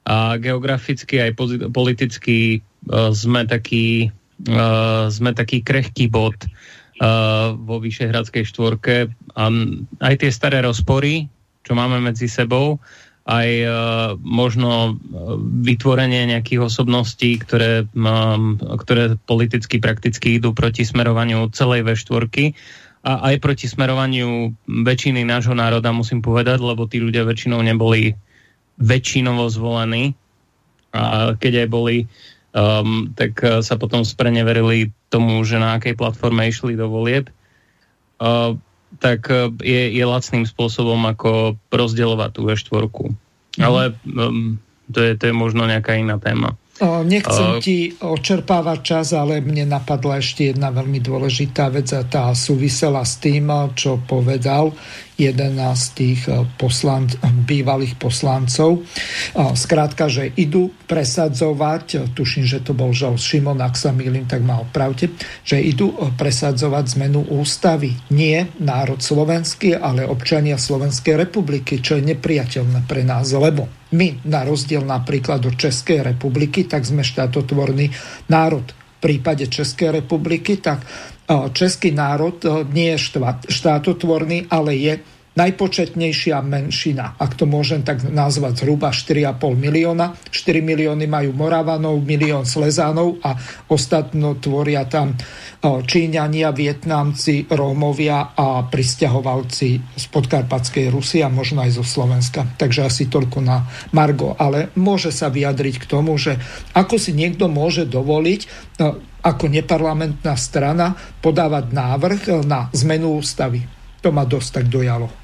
a geograficky aj politicky uh, sme taký uh, sme taký krehký bod uh, vo Vyšehradskej štvorke. A aj tie staré rozpory, čo máme medzi sebou, aj možno vytvorenie nejakých osobností, ktoré, ktoré politicky prakticky idú proti smerovaniu celej V4 a aj proti smerovaniu väčšiny nášho národa, musím povedať, lebo tí ľudia väčšinou neboli väčšinovo zvolení a keď aj boli, um, tak uh, sa potom spreneverili tomu, že na akej platforme išli do volieb. Uh, tak uh, je, je lacným spôsobom, ako rozdielovať tú V4. Mm. Ale um, to, je, to je možno nejaká iná téma. Nechcem ti očerpávať čas, ale mne napadla ešte jedna veľmi dôležitá vec a tá súvisela s tým, čo povedal jeden z tých poslanc, bývalých poslancov. Skrátka, že idú presadzovať, tuším, že to bol Žal Šimon, ak sa milím, tak ma opravte, že idú presadzovať zmenu ústavy. Nie národ slovenský, ale občania Slovenskej republiky, čo je nepriateľné pre nás, lebo my, na rozdiel napríklad od Českej republiky, tak sme štátotvorný národ. V prípade Českej republiky, tak český národ nie je štátotvorný, ale je najpočetnejšia menšina, ak to môžem tak nazvať zhruba 4,5 milióna. 4 milióny majú Moravanov, milión Slezánov a ostatno tvoria tam Číňania, Vietnamci, Rómovia a pristahovalci z podkarpatskej Rusy a možno aj zo Slovenska. Takže asi toľko na Margo. Ale môže sa vyjadriť k tomu, že ako si niekto môže dovoliť ako neparlamentná strana podávať návrh na zmenu ústavy. To ma dosť tak dojalo.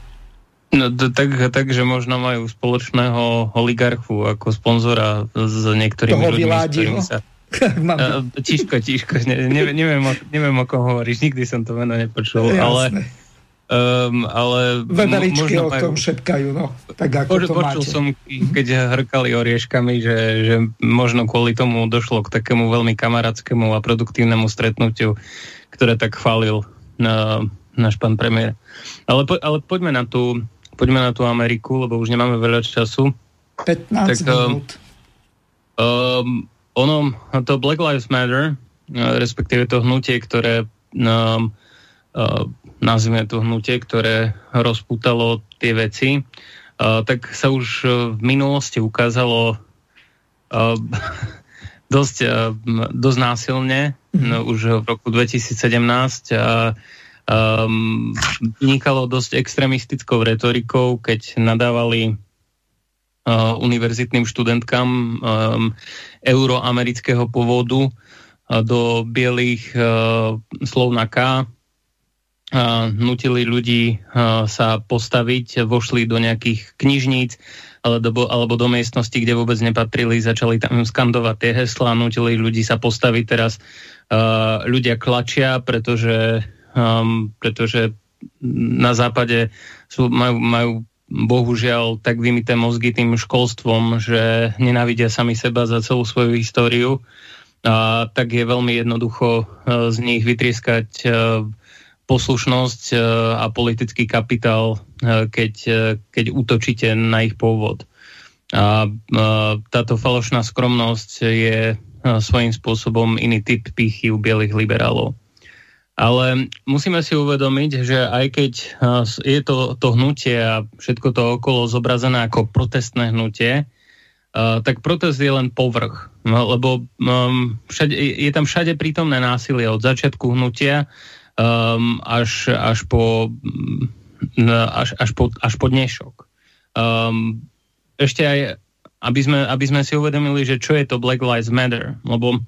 No to, tak, tak, že možno majú spoločného oligarchu ako sponzora s niektorými Toho ľuďmi, s ktorými sa... [laughs] Tiško, tiško, ne, neviem, neviem, neviem, o kom hovoríš, nikdy som to meno nepočul, Jasné. ale... Um, ale Veberičky o tom šepkajú, no. Tak ako po, to počul máte. som, keď hrkali orieškami, že, že možno kvôli tomu došlo k takému veľmi kamarátskému a produktívnemu stretnutiu, ktoré tak chválil uh, náš pán premiér. Ale, po, ale poďme na tú poďme na tú Ameriku, lebo už nemáme veľa času. 15 tak, minút. Um, ono, to Black Lives Matter, uh, respektíve to hnutie, ktoré um, uh, nazvime to hnutie, ktoré rozputalo tie veci, uh, tak sa už uh, v minulosti ukázalo uh, [laughs] dosť, uh, dosť násilne, mm-hmm. no, už v roku 2017 a um, vynikalo dosť extremistickou retorikou, keď nadávali uh, univerzitným študentkám um, euroamerického pôvodu uh, do bielých uh, slov na K nutili ľudí sa postaviť, vošli do nejakých knižníc alebo, alebo do miestnosti, kde vôbec nepatrili, začali tam skandovať tie heslá, nutili ľudí sa postaviť. Teraz ľudia klačia, pretože, um, pretože na západe sú, majú, majú bohužiaľ tak vymité mozgy tým školstvom, že nenávidia sami seba za celú svoju históriu. A tak je veľmi jednoducho z nich vytrieskať poslušnosť e, a politický kapitál, keď, keď útočíte na ich pôvod. A táto falošná skromnosť je svojím spôsobom iný typ pýchy u bielých liberálov. Ale musíme si uvedomiť, že aj keď je to, to hnutie a všetko to okolo zobrazené ako protestné hnutie, tak protest je len povrch. No, lebo všade, je tam všade prítomné násilie od začiatku hnutia um, až, až, po, mm, až, až, po, až po dnešok. Um, ešte aj, aby sme, aby sme si uvedomili, že čo je to Black Lives Matter, lebo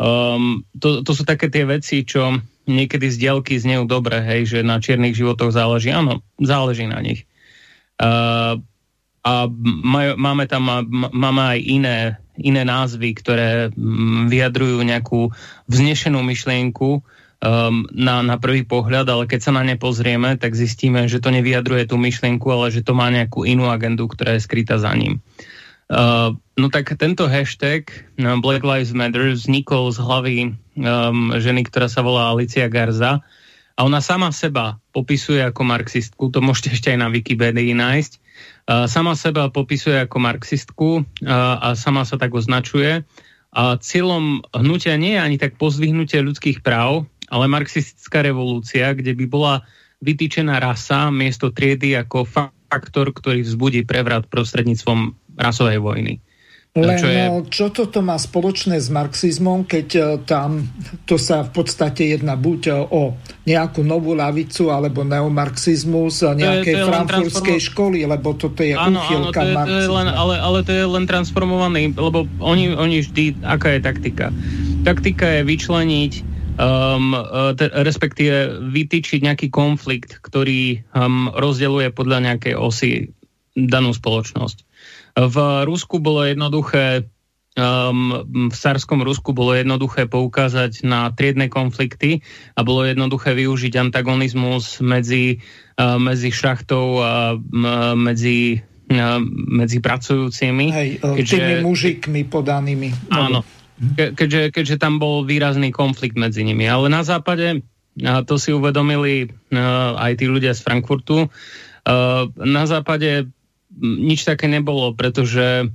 um, to, to sú také tie veci, čo niekedy z diaľky znejú dobre, hej, že na čiernych životoch záleží. Áno, záleží na nich. Uh, a maj, máme tam máme aj iné, iné názvy, ktoré mm, vyjadrujú nejakú vznešenú myšlienku, um, na, na prvý pohľad, ale keď sa na ne pozrieme, tak zistíme, že to nevyjadruje tú myšlienku, ale že to má nejakú inú agendu, ktorá je skrytá za ním. Uh, no tak tento hashtag no, Black Lives Matter vznikol z hlavy um, ženy, ktorá sa volá Alicia Garza a ona sama seba popisuje ako marxistku, to môžete ešte aj na Wikipedii nájsť. Uh, sama seba popisuje ako marxistku uh, a sama sa tak označuje. A cieľom hnutia nie je ani tak pozdvihnutie ľudských práv, ale marxistická revolúcia, kde by bola vytýčená rasa miesto triedy ako faktor, ktorý vzbudí prevrat prostredníctvom rasovej vojny. Len čo, je... No, čo toto má spoločné s marxizmom, keď e, tam to sa v podstate jedná buď e, o nejakú novú lavicu alebo neomarxizmus nejakej to je, to je frankfurtskej školy, lebo toto je áno, úchylka áno, to je, to je len, ale, ale to je len transformovaný, lebo oni, oni vždy, aká je taktika? Taktika je vyčleniť um, te, respektíve vytýčiť nejaký konflikt, ktorý um, rozdeluje podľa nejakej osy danú spoločnosť. V Rusku bolo jednoduché um, v carskom Rusku bolo jednoduché poukázať na triedne konflikty a bolo jednoduché využiť antagonizmus medzi, uh, medzi šachtou a uh, medzi, uh, medzi pracujúcimi. Hej, keďže, tými mužikmi podanými. Áno, Ke, keďže, keďže tam bol výrazný konflikt medzi nimi. Ale na západe, a to si uvedomili uh, aj tí ľudia z Frankfurtu, uh, na západe nič také nebolo, pretože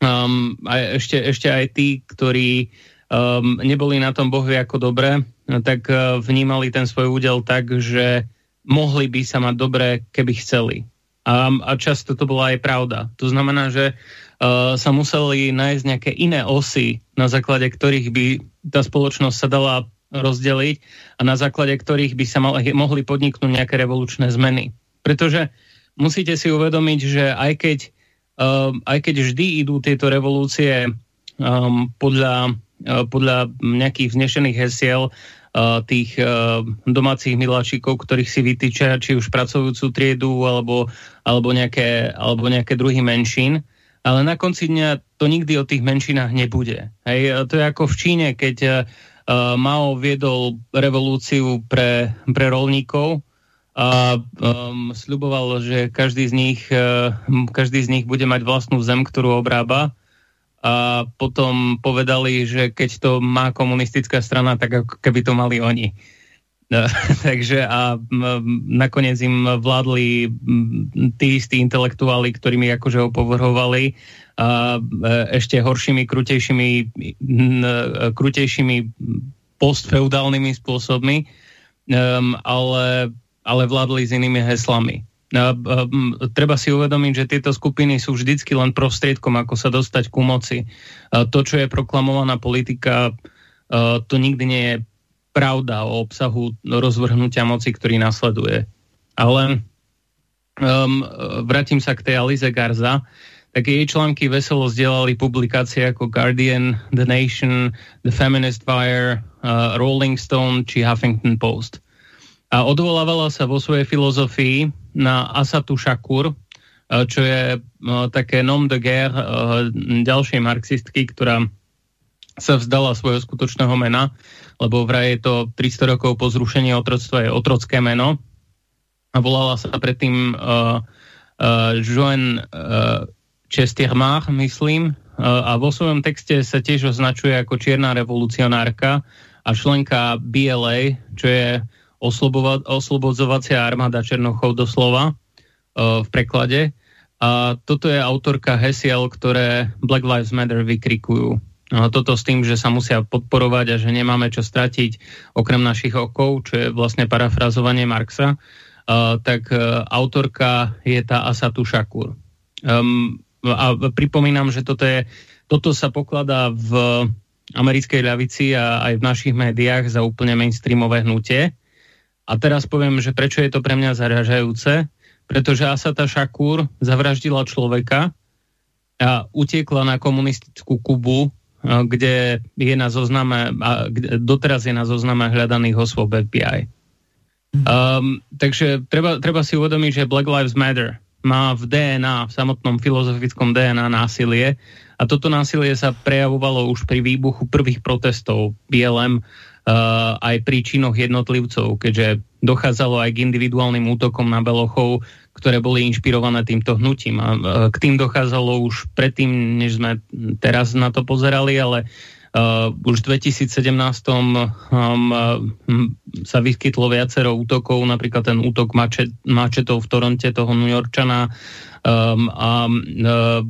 um, aj, ešte, ešte aj tí, ktorí um, neboli na tom bohvi ako dobre, tak uh, vnímali ten svoj údel tak, že mohli by sa mať dobre, keby chceli. A, a často to bola aj pravda. To znamená, že uh, sa museli nájsť nejaké iné osy, na základe ktorých by tá spoločnosť sa dala rozdeliť a na základe ktorých by sa mali, mohli podniknúť nejaké revolučné zmeny. Pretože musíte si uvedomiť, že aj keď, uh, aj keď vždy idú tieto revolúcie um, podľa, uh, podľa nejakých vznešených hesiel, tých domácich miláčikov, ktorých si vytýčia či už pracujúcu triedu alebo, alebo, nejaké, alebo nejaké druhy menšín. Ale na konci dňa to nikdy o tých menšinách nebude. Hej, to je ako v Číne, keď uh, Mao viedol revolúciu pre, pre rolníkov a um, sľuboval, že každý z, nich, uh, každý z nich bude mať vlastnú zem, ktorú obrába a potom povedali, že keď to má komunistická strana, tak ako keby to mali oni. No, [laughs] takže a nakoniec im vládli tí istí intelektuáli, ktorými akože ho povrhovali a e, ešte horšími, krutejšími, krutejšími postfeudálnymi spôsobmi, um, ale, ale vládli s inými heslami treba si uvedomiť, že tieto skupiny sú vždycky len prostriedkom, ako sa dostať ku moci. To, čo je proklamovaná politika, to nikdy nie je pravda o obsahu rozvrhnutia moci, ktorý nasleduje. Ale um, vrátim sa k tej Alize Garza, tak jej články veselo zdieľali publikácie ako Guardian, The Nation, The Feminist Fire, uh, Rolling Stone či Huffington Post. A odvolávala sa vo svojej filozofii na Asatu Shakur, čo je také nom de guerre ďalšej marxistky, ktorá sa vzdala svojho skutočného mena, lebo vraj je to 300 rokov po zrušení otroctva je otrocké meno. A volala sa predtým uh, uh, Joan uh, Chestermar, myslím, uh, a vo svojom texte sa tiež označuje ako čierna revolucionárka a členka BLA, čo je oslobodzovacia armáda Černochov doslova uh, v preklade. A toto je autorka hesiel, ktoré Black Lives Matter vykrikujú. No, toto s tým, že sa musia podporovať a že nemáme čo stratiť okrem našich okov, čo je vlastne parafrazovanie Marxa, uh, tak uh, autorka je tá Asatu Shakur. Um, a pripomínam, že toto, je, toto sa pokladá v americkej ľavici a aj v našich médiách za úplne mainstreamové hnutie. A teraz poviem, že prečo je to pre mňa zaražajúce. Pretože Asata Shakur zavraždila človeka a utiekla na komunistickú Kubu kde je na zozname, a doteraz je na zozname hľadaných osôb FBI. Um, takže treba, treba si uvedomiť, že Black Lives Matter má v DNA, v samotnom filozofickom DNA násilie a toto násilie sa prejavovalo už pri výbuchu prvých protestov BLM aj pri činoch jednotlivcov, keďže dochádzalo aj k individuálnym útokom na Belochov, ktoré boli inšpirované týmto hnutím. A k tým dochádzalo už predtým, než sme teraz na to pozerali, ale uh, už v 2017 um, uh, sa vyskytlo viacero útokov, napríklad ten útok mačet, mačetov v Toronte, toho New Yorkčana um, a uh,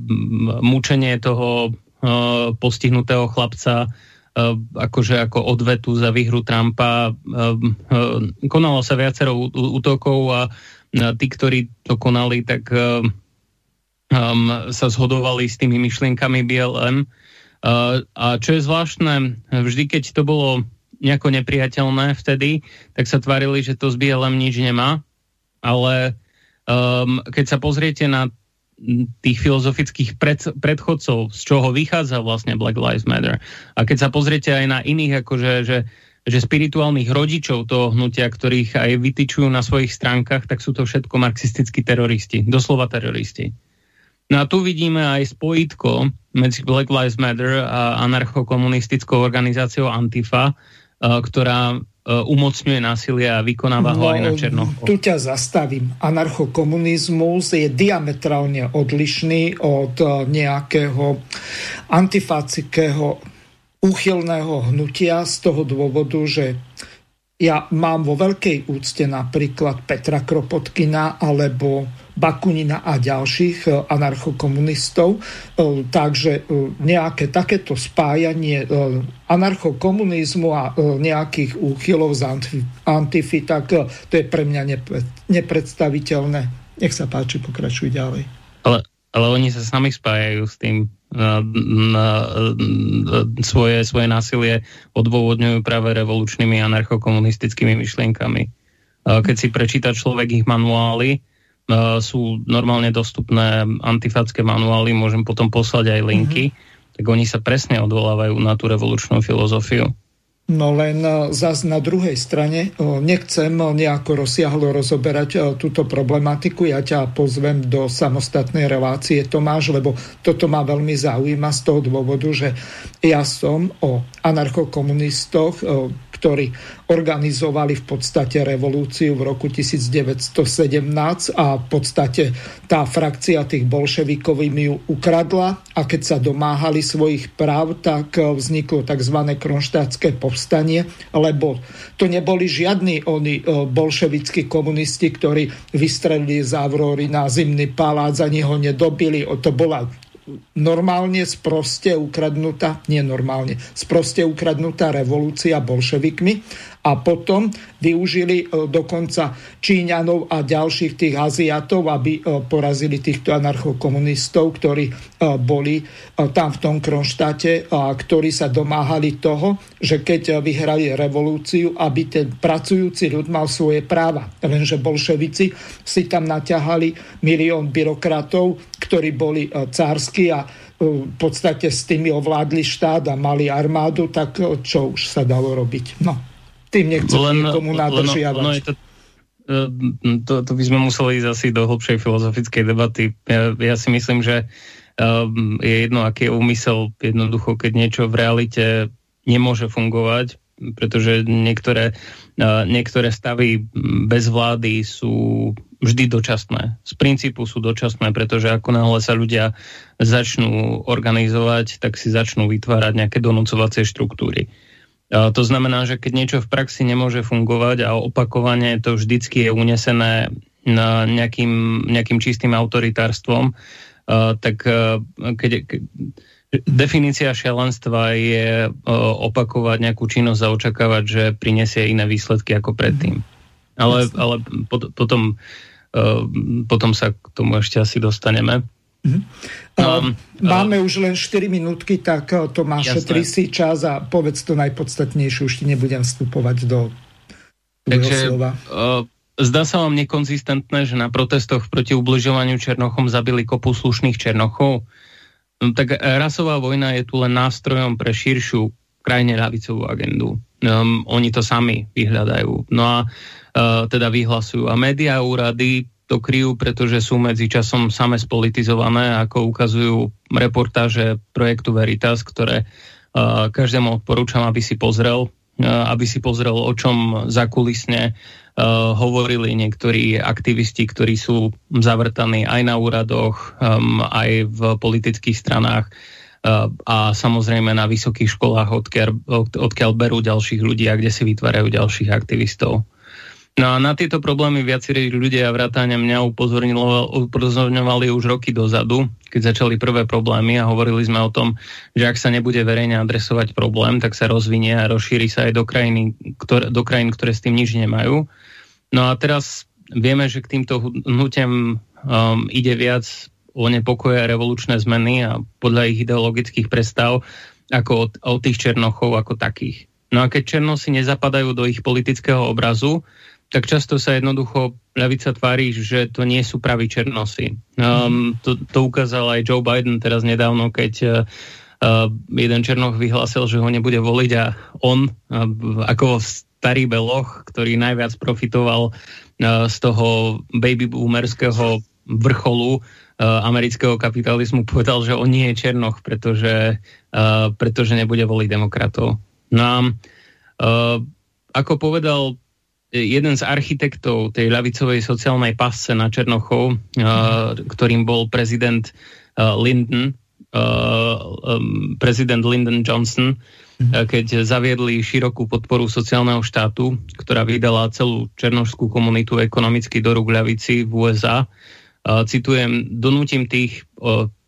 mučenie toho uh, postihnutého chlapca uh, akože ako odvetu za výhru Trumpa. Uh, uh, konalo sa viacero útokov a tí, ktorí to konali, tak sa zhodovali s tými myšlienkami BLM. A čo je zvláštne, vždy keď to bolo nejako nepriateľné vtedy, tak sa tvarili, že to z BLM nič nemá, ale um, keď sa pozriete na tých filozofických pred, predchodcov, z čoho vychádza vlastne Black Lives Matter. A keď sa pozriete aj na iných, akože, že že spirituálnych rodičov toho hnutia, ktorých aj vytyčujú na svojich stránkach, tak sú to všetko marxistickí teroristi, doslova teroristi. No a tu vidíme aj spojitko medzi Black Lives Matter a anarchokomunistickou organizáciou Antifa, ktorá umocňuje násilie a vykonáva ho no, aj na černo. Tu ťa zastavím. Anarchokomunizmus je diametrálne odlišný od nejakého antifácického úchylného hnutia z toho dôvodu, že ja mám vo veľkej úcte napríklad Petra Kropotkina alebo Bakunina a ďalších e, anarchokomunistov. E, takže e, nejaké takéto spájanie anarchokomunizmu a nejakých úchylov z antify, tak to je pre mňa nepredstaviteľné. Nech sa páči, pokračuj ďalej. Ale, ale oni sa sami spájajú s tým na, na, svoje, svoje násilie odôvodňujú práve revolučnými anarchokomunistickými myšlienkami. Keď si prečíta človek ich manuály, sú normálne dostupné antifacké manuály, môžem potom poslať aj linky, mm-hmm. tak oni sa presne odvolávajú na tú revolučnú filozofiu. No len e, zas na druhej strane e, nechcem nejako rozsiahlo rozoberať túto problematiku. Ja ťa pozvem do samostatnej relácie, Tomáš, lebo toto ma veľmi zaujíma z toho dôvodu, že ja som o anarchokomunistoch ktorí organizovali v podstate revolúciu v roku 1917 a v podstate tá frakcia tých bolševikov im ju ukradla a keď sa domáhali svojich práv, tak vzniklo tzv. kronštátske povstanie, lebo to neboli žiadni oni e, bolševickí komunisti, ktorí vystrelili z Avrory na zimný palác, ani ho nedobili. To bola normálne sproste ukradnutá, nie normálne, sproste ukradnutá revolúcia bolševikmi a potom využili e, dokonca Číňanov a ďalších tých Aziatov, aby e, porazili týchto anarchokomunistov, ktorí e, boli tam v tom Kronštáte a ktorí sa domáhali toho, že keď vyhrali revolúciu, aby ten pracujúci ľud mal svoje práva. Lenže bolševici si tam naťahali milión byrokratov, ktorí boli cársky a v podstate s tými ovládli štát a mali armádu, tak čo už sa dalo robiť. No tým nechcem len, nikomu nadržiavať. Len, no je to to, to by sme museli ísť asi do hlbšej filozofickej debaty. Ja, ja si myslím, že um, je jedno, aký je úmysel. Jednoducho, keď niečo v realite nemôže fungovať, pretože niektoré, uh, niektoré stavy bez vlády sú vždy dočasné. Z princípu sú dočasné, pretože ako náhle sa ľudia začnú organizovať, tak si začnú vytvárať nejaké donúcovacie štruktúry. To znamená, že keď niečo v praxi nemôže fungovať a opakovane to vždycky je unesené nejakým, nejakým čistým autoritárstvom, tak keď, keď definícia šialenstva je opakovať nejakú činnosť a očakávať, že prinesie iné výsledky ako predtým. Ale, ale potom, potom sa k tomu ešte asi dostaneme. Um, Máme uh, už len 4 minútky, tak eh, Tomáš, šetri si čas a povedz to najpodstatnejšie, už ti nebudem vstupovať do Takže, slova. Uh, zdá sa vám nekonzistentné, že na protestoch proti ubližovaniu Černochom zabili kopu slušných Černochov? No, tak rasová vojna je tu len nástrojom pre širšiu krajine ľavicovú agendu. Um, oni to sami vyhľadajú. No a uh, teda vyhlasujú. A médiá úrady to kryjú, pretože sú medzi časom same spolitizované, ako ukazujú reportáže projektu Veritas, ktoré uh, každému odporúčam, aby si pozrel, uh, aby si pozrel, o čom zakulisne uh, hovorili niektorí aktivisti, ktorí sú zavrtaní aj na úradoch, um, aj v politických stranách a samozrejme na vysokých školách, odkiaľ, od, odkiaľ berú ďalších ľudí a kde si vytvárajú ďalších aktivistov. No a na tieto problémy viacerí ľudia vrátane mňa upozorňovali už roky dozadu, keď začali prvé problémy a hovorili sme o tom, že ak sa nebude verejne adresovať problém, tak sa rozvinie a rozšíri sa aj do, krajiny, ktoré, do krajín, ktoré s tým nič nemajú. No a teraz vieme, že k týmto hnutiam um, ide viac o nepokoje a revolučné zmeny a podľa ich ideologických predstav ako od, od tých černochov ako takých. No a keď černosi nezapadajú do ich politického obrazu, tak často sa jednoducho ľavica tvári, že to nie sú praví černosy. Um, to, to ukázal aj Joe Biden teraz nedávno, keď uh, jeden černoch vyhlásil, že ho nebude voliť a on, uh, ako starý beloch, ktorý najviac profitoval uh, z toho baby boomerského vrcholu uh, amerického kapitalizmu, povedal, že on nie je černoch, pretože, uh, pretože nebude voliť demokratov. No a uh, ako povedal jeden z architektov tej ľavicovej sociálnej pasce na Černochov, mm. ktorým bol prezident Lyndon, prezident Lyndon Johnson, mm. keď zaviedli širokú podporu sociálneho štátu, ktorá vydala celú černožskú komunitu ekonomicky do rúk ľavici v USA. Citujem, donútim tých,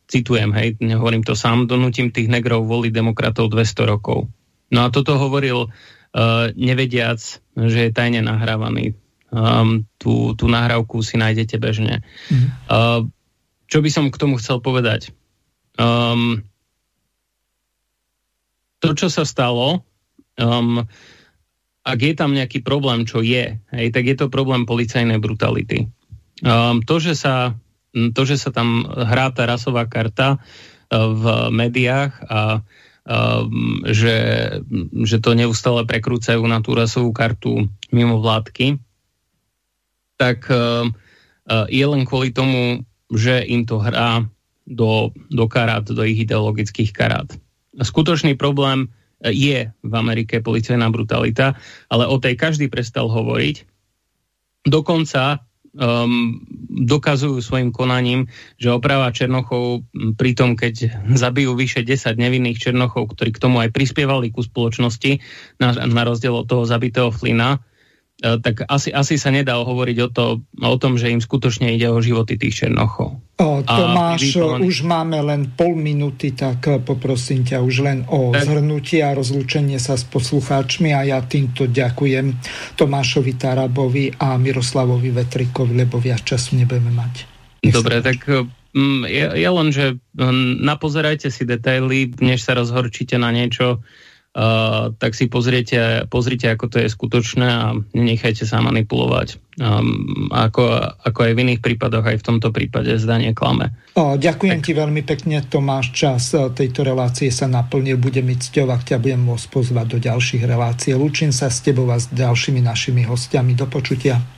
citujem, hej, nehovorím to sám, donútim tých negrov voliť demokratov 200 rokov. No a toto hovoril nevediac, že je tajne nahrávaný. Um, tú, tú nahrávku si nájdete bežne. Mm. Uh, čo by som k tomu chcel povedať? Um, to, čo sa stalo, um, ak je tam nejaký problém, čo je, hej, tak je to problém policajnej brutality. Um, to, že sa, to, že sa tam hrá tá rasová karta uh, v médiách a um, že, že to neustále prekrúcajú na tú rasovú kartu mimo vládky, tak um, uh, je len kvôli tomu, že im to hrá do, do karát, do ich ideologických karát. Skutočný problém uh, je v Amerike policajná brutalita, ale o tej každý prestal hovoriť. Dokonca um, dokazujú svojim konaním, že oprava Černochov pri tom, keď zabijú vyše 10 nevinných Černochov, ktorí k tomu aj prispievali ku spoločnosti, na, na rozdiel od toho zabitého Flina, tak asi, asi sa nedá hovoriť o, to, o tom, že im skutočne ide o životy tých Černochov. O, Tomáš, vyplovaný... už máme len pol minúty, tak e, poprosím ťa už len o tak. zhrnutie a rozlúčenie sa s poslucháčmi a ja týmto ďakujem Tomášovi Tarabovi a Miroslavovi Vetrikovi, lebo viac času nebudeme mať. Nech Dobre, tak mm, je, je len, že mm, napozerajte si detaily, než sa rozhorčíte na niečo, Uh, tak si pozriete, pozrite, ako to je skutočné a nechajte sa manipulovať. Um, ako, ako aj v iných prípadoch, aj v tomto prípade zdanie klame. O, ďakujem tak. ti veľmi pekne, Tomáš. Čas e, tejto relácie sa naplnil. Bude mi cťov, ak ťa budem môcť pozvať do ďalších relácií. Lúčim sa s tebou a s ďalšími našimi hostiami. Do počutia.